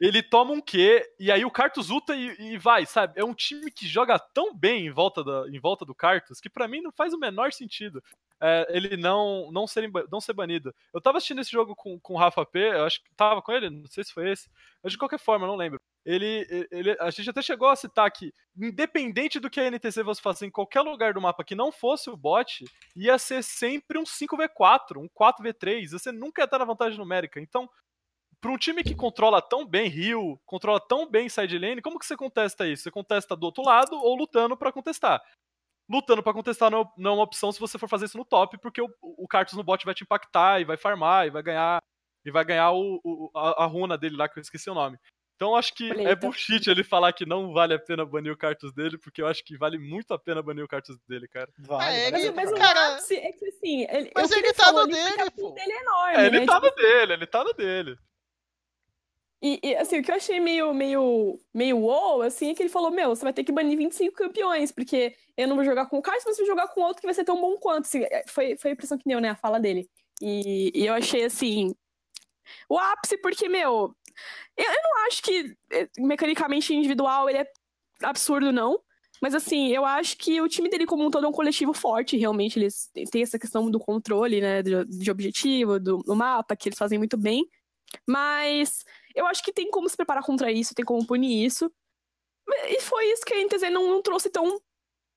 Ele toma um Q, e aí o Cartus ulta e, e vai, sabe? É um time que joga tão bem em volta, da, em volta do Cartus, que pra mim não faz o menor sentido é, ele não, não, ser, não ser banido. Eu tava assistindo esse jogo com, com o Rafa P, eu acho que tava com ele, não sei se foi esse, mas de qualquer forma, não lembro. Ele, ele, a gente até chegou a citar que, independente do que a NTC fosse fazer em qualquer lugar do mapa que não fosse o bot, ia ser sempre um 5v4, um 4v3, você nunca ia estar na vantagem numérica. Então, para um time que controla tão bem Rio, controla tão bem side lane, como que você contesta isso? Você contesta do outro lado ou lutando para contestar? Lutando para contestar não, não é uma opção se você for fazer isso no top, porque o, o Cartus no bot vai te impactar e vai farmar e vai ganhar e vai ganhar o, o- a, a runa dele lá, que eu esqueci o nome. Então eu acho que é bullshit ele falar que não vale a pena banir o Cartus dele, porque eu acho que vale muito a pena banir o Cartus dele, cara. Vale, É, ele- Mas, mas o Cara, ápice é que, assim... Ele, mas que ele tá no dele, pô. dele é enorme, É, ele né? tá Tipo, no dele, ele tá no dele. E, e, assim, o que eu achei meio, meio, meio wow, assim, é que ele falou, meu, você vai ter que banir 25 campeões, porque eu não vou jogar com o Carlos, mas vou jogar com outro que vai ser tão bom quanto. Assim, é, foi, foi a impressão que deu, né, a fala dele. E, e eu achei, assim, o ápice, porque, meu, eu, eu não acho que eh, mecanicamente individual ele é absurdo, não. Mas, assim, eu acho que o time dele como um todo é um coletivo forte, realmente. Eles têm essa questão do controle, né, de, de objetivo, do, do mapa, que eles fazem muito bem. Mas eu acho que tem como se preparar contra isso, tem como punir isso. E foi isso que a NTZ não, não trouxe tão,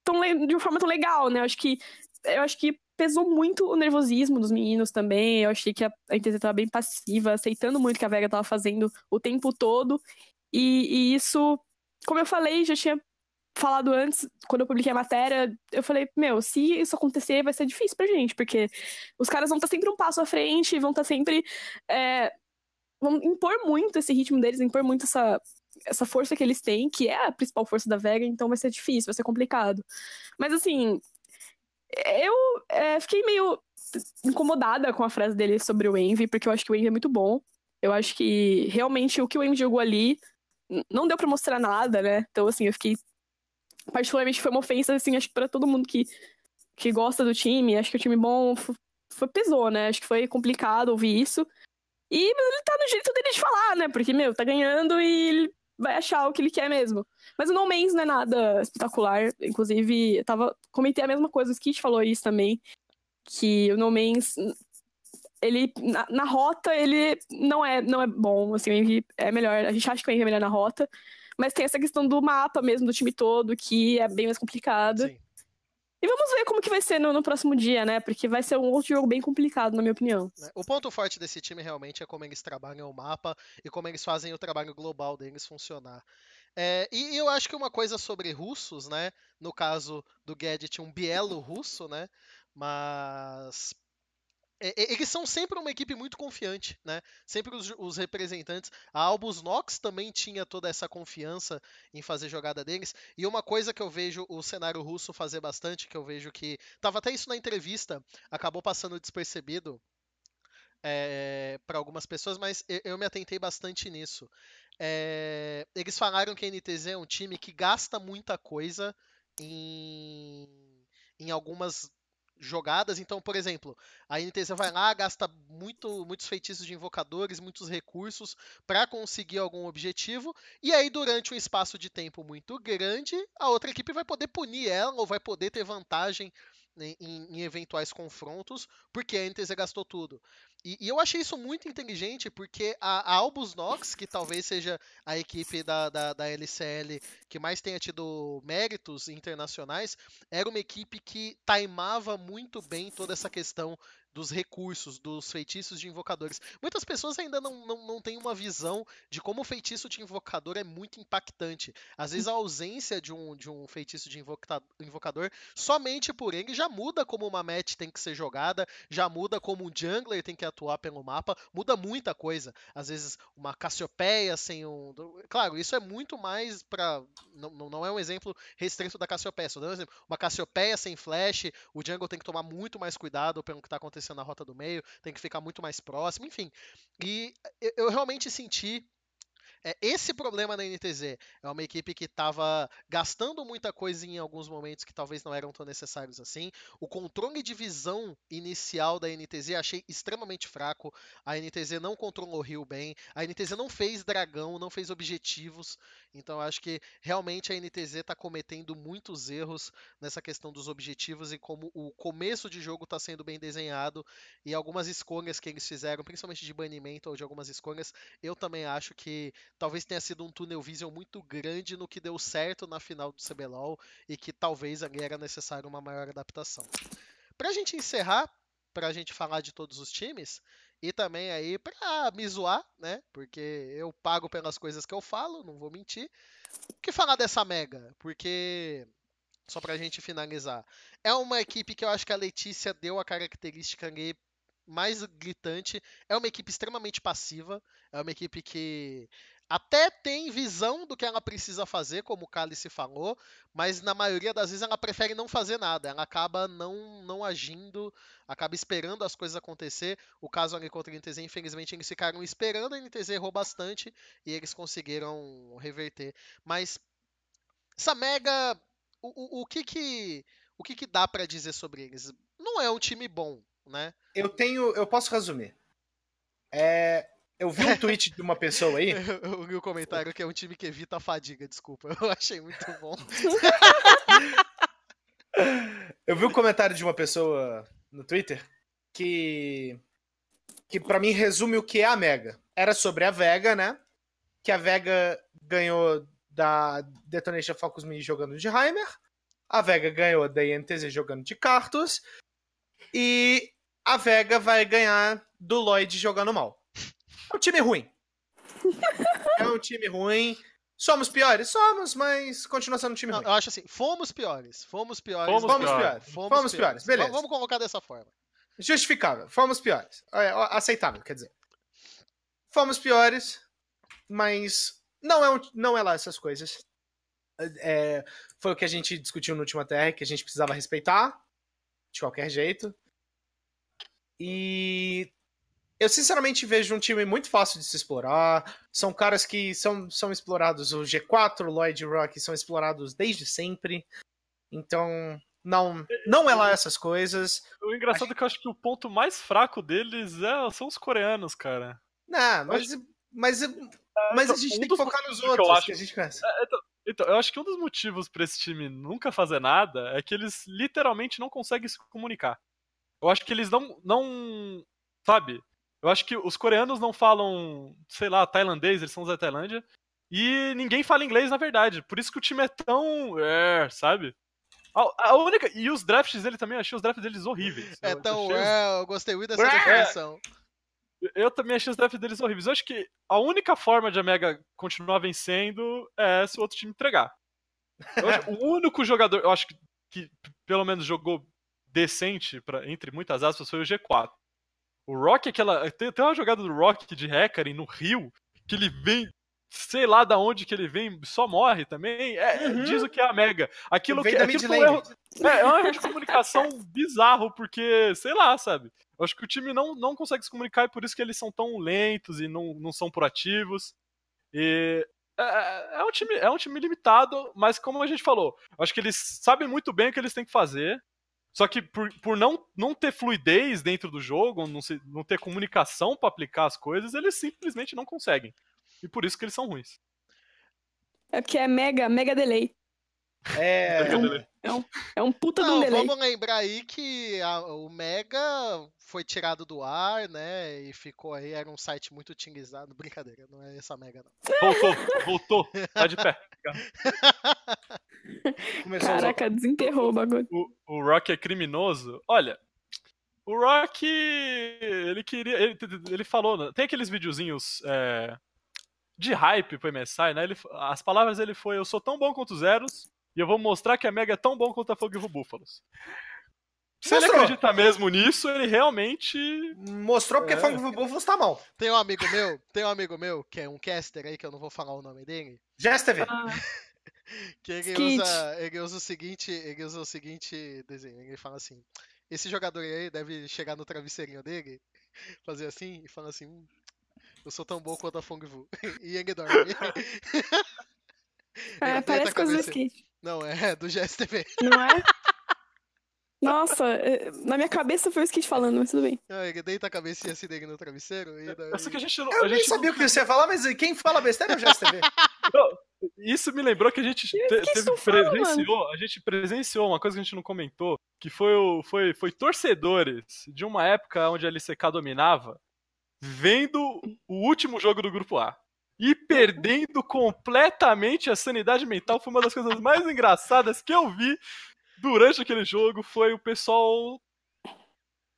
tão de uma forma tão legal, né? Eu acho que eu acho que pesou muito o nervosismo dos meninos também. Eu achei que a, a NTZ tava bem passiva, aceitando muito o que a Vega tava fazendo o tempo todo. E, e isso, como eu falei, já tinha falado antes, quando eu publiquei a matéria, eu falei, meu, se isso acontecer, vai ser difícil pra gente, porque os caras vão estar sempre um passo à frente, vão estar sempre é, vão impor muito esse ritmo deles, impor muito essa, essa força que eles têm, que é a principal força da Vega, então vai ser difícil, vai ser complicado. Mas assim, eu é, fiquei meio incomodada com a frase dele sobre o Envy, porque eu acho que o Envy é muito bom. Eu acho que realmente o que o Envy jogou ali não deu pra mostrar nada, né? Então, assim, eu fiquei. Particularmente foi uma ofensa, assim, acho que pra todo mundo que, que gosta do time, acho que o time bom foi, pesou, né? Acho que foi complicado ouvir isso. E mas ele tá no direito dele de falar, né? Porque, meu, tá ganhando e ele vai achar o que ele quer mesmo. Mas o No Man's não é nada espetacular. Inclusive, eu tava. Comentei a mesma coisa, o Skit falou isso também. Que o No Man's. Ele. Na, na rota, ele não é, não é bom. Assim, Envy é melhor. A gente acha que o Envy é melhor na rota. Mas tem essa questão do mapa mesmo, do time todo, que é bem mais complicado. Sim. E vamos ver como que vai ser no, no próximo dia, né? Porque vai ser um outro jogo bem complicado, na minha opinião. né? O ponto forte desse time realmente é como eles trabalham o mapa e como eles fazem o trabalho global deles funcionar. É, e eu acho que uma coisa sobre russos, né? No caso do Gadget, um bielo russo, né? Mas eles são sempre uma equipe muito confiante, né? Sempre os, os, representantes. A Albus Nox também tinha toda essa confiança em fazer jogada deles. E uma coisa que eu vejo o cenário russo fazer bastante, que eu vejo que. Tava até isso na entrevista, acabou passando despercebido é, para algumas pessoas, mas eu, eu, me atentei bastante nisso. É, eles falaram que a NTZ é um time que gasta muita coisa em, em algumas jogadas. Então, por exemplo, a NTZ vai lá, gasta muito, muitos feitiços de invocadores, muitos recursos para conseguir algum objetivo, e aí durante um espaço de tempo muito grande, a outra equipe vai poder punir ela ou vai poder ter vantagem em, em, eventuais confrontos, porque a NTZ gastou tudo. E, e, eu achei isso muito inteligente, porque a, a Albus Nox, que talvez seja a equipe da, da, da, LCL que mais tenha tido méritos internacionais, era uma equipe que taimava muito bem toda essa questão dos recursos, dos feitiços de invocadores. Muitas pessoas ainda não, não, não têm uma visão de como o feitiço de invocador é muito impactante. Às vezes a ausência de um, de um feitiço de invocador, somente por ele, já muda como uma match tem que ser jogada, já muda como um jungler tem que atuar pelo mapa, muda muita coisa. Às vezes uma Cassiopeia sem um. Claro, isso é muito mais para. Não, não é um exemplo restrito da Cassiopeia, só dando um exemplo. Uma Cassiopeia sem flash, o jungle tem que tomar muito mais cuidado pelo que está acontecendo acontecendo na rota do meio, tem que ficar muito mais próximo, enfim. E eu realmente senti é, esse problema na NTZ é uma equipe que estava gastando muita coisa em alguns momentos que talvez não eram tão necessários assim. O controle de visão inicial da NTZ achei extremamente fraco. A NTZ não controlou o rio bem. A NTZ não fez dragão, não fez objetivos. Então acho que realmente a NTZ está cometendo muitos erros nessa questão dos objetivos e como o começo de jogo está sendo bem desenhado e algumas escolhas que eles fizeram, principalmente de banimento ou de algumas escolhas, eu também acho que talvez tenha sido um tunnel vision muito grande no que deu certo na final do CBLOL e que talvez ali era necessário uma maior adaptação. Para a gente encerrar, para a gente falar de todos os times e também aí para me zoar, né? Porque eu pago pelas coisas que eu falo, não vou mentir. O que falar dessa Mega? Porque só para a gente finalizar, é uma equipe que eu acho que a Letícia deu a característica ali mais gritante. É uma equipe extremamente passiva. É uma equipe que até tem visão do que ela precisa fazer, como o Cálice falou, mas na maioria das vezes ela prefere não fazer nada. Ela acaba não, não agindo, acaba esperando as coisas acontecer. O caso ali contra a NTZ, infelizmente, eles ficaram esperando, a NTZ errou bastante e eles conseguiram reverter. Mas essa Mega, o, o, o que que o que, que dá para dizer sobre eles? Não é um time bom, né? Eu tenho, eu posso resumir. É, eu vi um tweet de uma pessoa aí. <laughs> Eu vi o um comentário que é um time que evita a fadiga, desculpa. Eu achei muito bom. <laughs> eu vi um comentário de uma pessoa no Twitter que. que para mim resume o que é a Mega. Era sobre a Vega, né? Que a Vega ganhou da Detonation Focus Me jogando de Heimer. A Vega ganhou da INTZ jogando de Cartus. E a Vega vai ganhar do Lloyd jogando mal. É um time ruim. <laughs> é um time ruim. Somos piores? Somos, mas continua sendo um time ruim. Eu acho assim, fomos piores. Fomos piores. Fomos, fomos piores. piores. Fomos, fomos piores. piores. Beleza. Vamos colocar dessa forma. Justificável. Fomos piores. É, aceitável, quer dizer. Fomos piores, mas não é, um, não é lá essas coisas. É, foi o que a gente discutiu no último TR, que a gente precisava respeitar, de qualquer jeito. E eu sinceramente vejo um time muito fácil de se explorar. São caras que são, são explorados, o G4, o Lloyd Rock, são explorados desde sempre. Então, não, não é lá essas coisas. O engraçado é que eu acho que o ponto mais fraco deles é, são os coreanos, cara. Não, mas, mas, mas a gente um tem que focar nos outros que, acho, que a gente conhece. É, então, então, eu acho que um dos motivos para esse time nunca fazer nada é que eles literalmente não conseguem se comunicar. Eu acho que eles não, não sabe, eu acho que os coreanos não falam, sei lá, tailandês, eles são da Tailândia. E ninguém fala inglês, na verdade. Por isso que o time é tão. É, sabe? A, a única. E os drafts dele também, eu achei os drafts deles horríveis. É tão. Eu, é, eu gostei muito dessa definição. Eu também achei os drafts deles horríveis. Eu acho que a única forma de a Mega continuar vencendo é se o outro time entregar. Acho, o único jogador, eu acho que, que pelo menos jogou decente, pra, entre muitas aspas, foi o G4. O Rock, aquela. Tem, tem uma jogada do Rock de Hecarim no Rio, que ele vem. Sei lá da onde que ele vem, só morre também. É, Uhum. Diz o que é a Mega. Aquilo Vem que aquilo foi um erro, é, é um erro de comunicação bizarro, porque, sei lá, sabe? Eu acho que o time não, não consegue se comunicar e por isso que eles são tão lentos e não, não são proativos. E é, é um time, é um time limitado, mas como a gente falou, acho que eles sabem muito bem o que eles têm que fazer. Só que por, por não, não ter fluidez dentro do jogo, não, se- não ter comunicação pra aplicar as coisas, eles simplesmente não conseguem. E por isso que eles são ruins. É porque é mega, mega delay. É. <laughs> É um puta de um Não, delay. vamos lembrar aí que a- o Mega foi tirado do ar, né? E ficou aí, era um site muito utilizado. Brincadeira, não é essa Mega, não. Voltou, voltou, tá de pé. <laughs> <laughs> Começou a usar- Caraca, desenterrou o bagulho. o, o Rock é criminoso. Olha, o Rock, ele queria. Ele, ele falou. né, Tem aqueles videozinhos é, de hype pro MSI, né? Ele, as palavras dele foi: Eu sou tão bom quanto os Zeros e eu vou mostrar que a Mega é tão bom quanto a Fogo e Búfalos. Se ele acredita mesmo nisso, ele realmente. Mostrou porque É. Fang Buffalo tá mal. Tem um amigo meu, tem um amigo meu, que é um caster aí, que eu não vou falar o nome dele, Jess TV. Ah, que ele Skit. usa, ele usa o seguinte, ele usa o seguinte desenho, ele fala assim, esse jogador aí deve chegar no travesseirinho dele, fazer assim, e falar assim, "Hum, eu sou tão bom quanto a Fong Vu. <laughs> e ele dorme. <laughs> é, parece coisa do skate, Não, é do GSTV. não é? <laughs> Nossa, é, na minha cabeça foi o skate falando, mas tudo bem. Não, ele deita a cabecinha assim dele no travesseiro e daí... Eu sei que a gente não. Eu a nem gente sabia o que você ia falar, mas quem fala besteira é o Jess <laughs> TV. não- Isso me lembrou que a gente te- que teve, fala, presenciou, a gente presenciou uma coisa que a gente não comentou, que foi o foi, foi torcedores de uma época onde a LCK dominava, vendo o último jogo do grupo A e perdendo completamente a sanidade mental, foi uma das coisas mais engraçadas que eu vi durante aquele jogo, foi o pessoal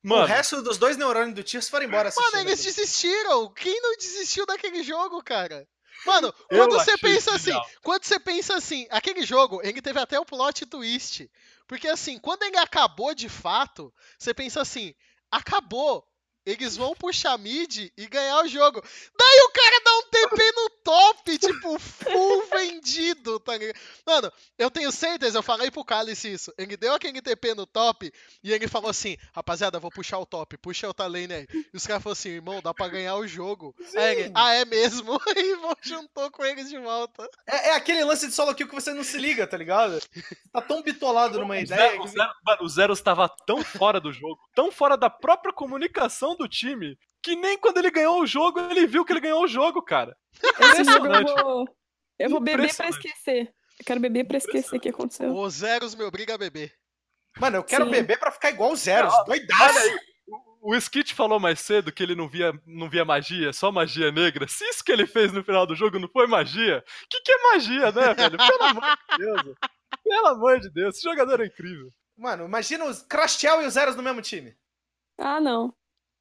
Mano, O resto dos dois neurônios do Tiers foram embora. Mano, eles aquilo. desistiram. Quem não desistiu daquele jogo, cara? Mano, <laughs> Eu quando você achei pensa assim, quando você pensa assim, aquele jogo, ele teve até o plot twist. Porque assim, quando ele acabou de fato, você pensa assim, acabou. Eles vão puxar mid e ganhar o jogo. Daí o cara dá um TP no top, tipo, full <laughs> vendido, tá ligado? Mano, eu tenho certeza, eu falei pro Cálice isso. Ele deu aquele TP no top e ele falou assim: rapaziada, vou puxar o top, puxa o lane aí. E os caras falaram assim: irmão, dá pra ganhar o jogo. Aí ele, ah, é mesmo? <laughs> E vão- juntou com eles de volta. É, é aquele lance de solo kill que você não se liga, tá ligado? Tá tão bitolado numa o ideia. Zero, o Zero- mano, o Zero estava tão fora do jogo, tão fora da própria comunicação do time, que nem quando ele ganhou o jogo, ele viu que ele ganhou o jogo, cara. <laughs> Esse jogo eu Impressionante. vou. Eu vou beber pra Impressionante. esquecer. Eu quero beber pra esquecer o que aconteceu. O Zeros me obriga a beber. Mano, eu quero Sim. beber pra ficar igual o Zeros. Doidaço. O, Skit falou mais cedo que ele não via, não via magia, só magia negra. Se isso que ele fez no final do jogo não foi magia, o que, que é magia, né, velho? Pelo amor de Deus. Pelo amor de Deus, esse jogador é incrível. Mano, imagina os Crashtel e os Zeros no mesmo time. Ah, não.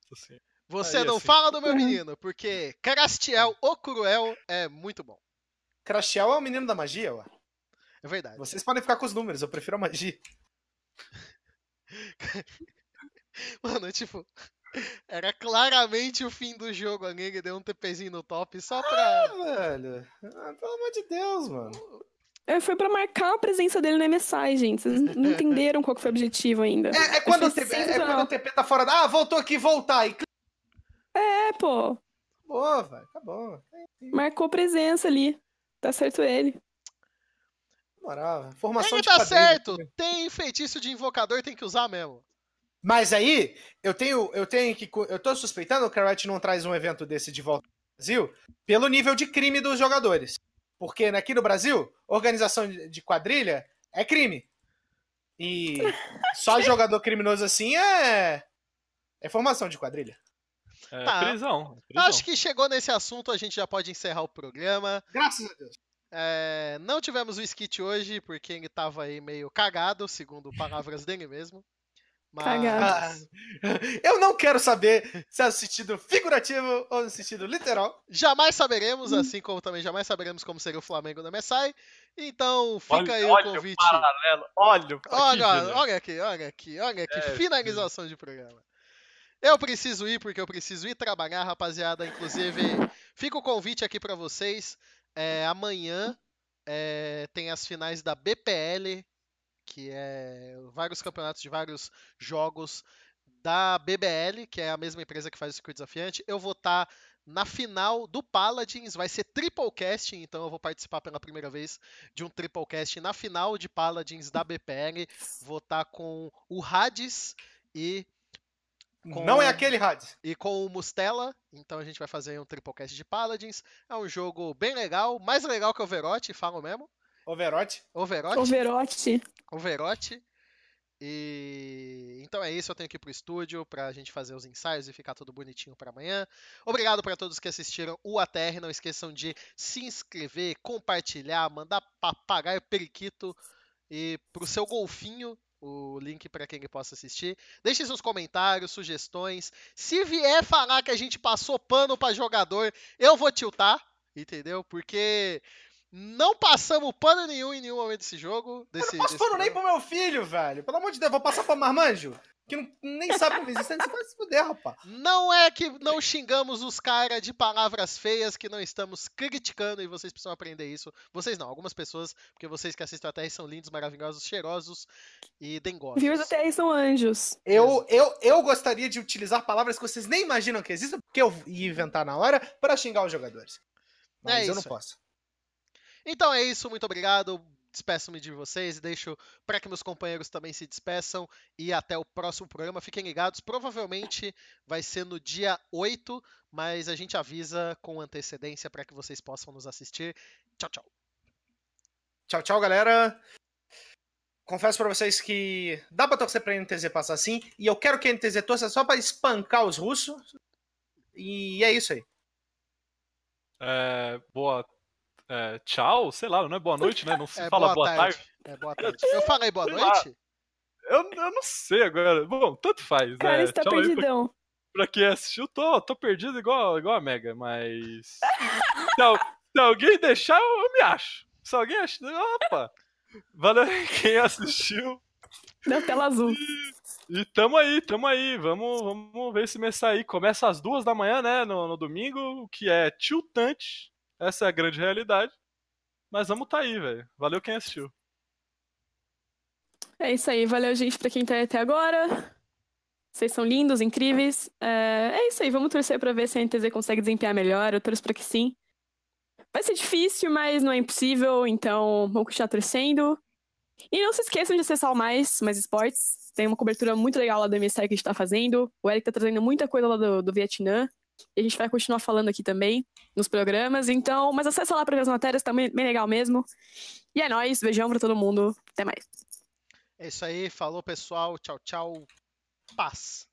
Nossa senhora. Você Aí, não assim. fala do meu <laughs> menino, porque Carastiel, o Cruel, é muito bom. Crashtel é o menino da magia, ué. É verdade. Vocês podem ficar com os números, eu prefiro a magia. <laughs> Mano, tipo, era claramente o fim do jogo ali, ele deu um TPzinho no top só Ah, pra. velho. Ah, pelo amor de Deus, mano. É, foi pra marcar a presença dele no MSI, gente. Vocês não <laughs> entenderam qual que foi o objetivo ainda. É, é quando, o TP, é quando o TP tá fora da. Ah, voltou aqui, voltar. E É, pô. acabou, velho. Acabou. Marcou presença ali. Tá certo ele. Moral. Formação Ele de tá certo, tem feitiço de invocador, tem que usar mesmo. Mas aí, eu tenho, eu tenho que. Eu tô suspeitando que a Riot não traz um evento desse de volta ao Brasil pelo nível de crime dos jogadores. Porque aqui no Brasil, organização de quadrilha é crime. E só <laughs> jogador criminoso assim é. É formação de quadrilha. É Tá. prisão. é prisão. Acho que chegou nesse assunto, a gente já pode encerrar o programa. Graças a Deus. É, não tivemos o skit hoje, porque ele tava aí meio cagado, segundo palavras dele mesmo. Mas... <laughs> Eu não quero saber se é no sentido figurativo ou no sentido literal. Jamais saberemos, assim como também jamais saberemos como seria o Flamengo no MSI. Então fica olha, aí olha o convite. paralelo, olha, o- aqui, Olha, velho. olha aqui, olha aqui, olha aqui. É, finalização de programa. Eu preciso ir porque eu preciso ir trabalhar, rapaziada. Inclusive, fica o convite aqui para vocês. É, amanhã é, tem as finais da BPL, que é vários campeonatos de vários jogos da BBL, que é a mesma empresa que faz o circuito desafiante. Eu vou estar tá na final do Paladins, vai ser triple casting, então eu vou participar pela primeira vez de um triple casting na final de Paladins da BPL. Vou estar tá com o Hades e com, não é aquele Hades. E com o Mustela, então a gente vai fazer um triplecast de Paladins. É um jogo bem legal, mais legal que Overwatch, falo mesmo. Overwatch? Overwatch. Overwatch. Overwatch. E então é isso, eu tenho que ir pro estúdio pra gente fazer os ensaios e ficar tudo bonitinho para amanhã. Obrigado para todos que assistiram o ATR, não esqueçam de se inscrever, compartilhar, mandar papagaio periquito e pro seu golfinho o link para quem possa assistir. Deixe seus comentários, sugestões. Se vier falar que a gente passou pano para jogador, eu vou tiltar, entendeu? Porque não passamos pano nenhum em nenhum momento desse jogo. Desse, eu não passo pano nem pro meu filho, velho. Pelo amor de Deus, vou passar pra Marmanjo que não, nem sabe como existência, você vai se fuder, rapaz. Não é que não xingamos os caras de palavras feias, que não estamos criticando e vocês precisam aprender isso. Vocês não, algumas pessoas, porque vocês que assistem a TR são lindos, maravilhosos, cheirosos e dengosos. Viewers da TR são anjos. Eu, eu, eu gostaria de utilizar palavras que vocês nem imaginam que existem, porque eu ia inventar na hora para xingar os jogadores. Mas é eu não posso. Então é isso, muito obrigado despeço-me de vocês e deixo para que meus companheiros também se despeçam e até o próximo programa. Fiquem ligados, provavelmente vai ser no dia 8, mas a gente avisa com antecedência para que vocês possam nos assistir. Tchau, tchau. Tchau, tchau, galera. Confesso para vocês que dá pra torcer pra NTZ passar assim, e eu quero que a NTZ torça só para espancar os russos. E é isso aí. É, boa é, tchau, sei lá, não é boa noite, né? Não se é fala boa, boa tarde. tarde. É boa tarde. Eu falei boa noite? Eu, eu não sei agora. Bom, tanto faz. Cara, é, está perdidão. Pra, pra quem assistiu, tô, tô perdido igual, igual a Mega, mas. <laughs> se, se, alguém deixar, eu, eu, me acho. Se alguém achar. Opa! Valeu quem assistiu. Na tela azul. E, e tamo aí, tamo aí. Vamos, vamos ver se começar aí. Começa às duas da manhã, né? No, no domingo, o que é tiltante. Essa é a grande realidade. Mas vamos tá aí, velho. Valeu quem assistiu. É isso aí. Valeu, gente, pra quem tá aí até agora. Vocês são lindos, incríveis. É, é isso aí. Vamos torcer pra ver se a NTZ consegue desempenhar melhor. Eu torço pra que sim. Vai ser difícil, mas não é impossível. Então, vamos continuar torcendo. E não se esqueçam de acessar o Mais, Mais Esportes. Tem uma cobertura muito legal lá do MSI que a gente tá fazendo. O Eric tá trazendo muita coisa lá do, do Vietnã. E a gente vai continuar falando aqui também nos programas. Então, mas acessa lá para ver as matérias, tá bem, legal mesmo. E é nóis, beijão para todo mundo. Até mais. É isso aí, falou pessoal, tchau, tchau. Paz.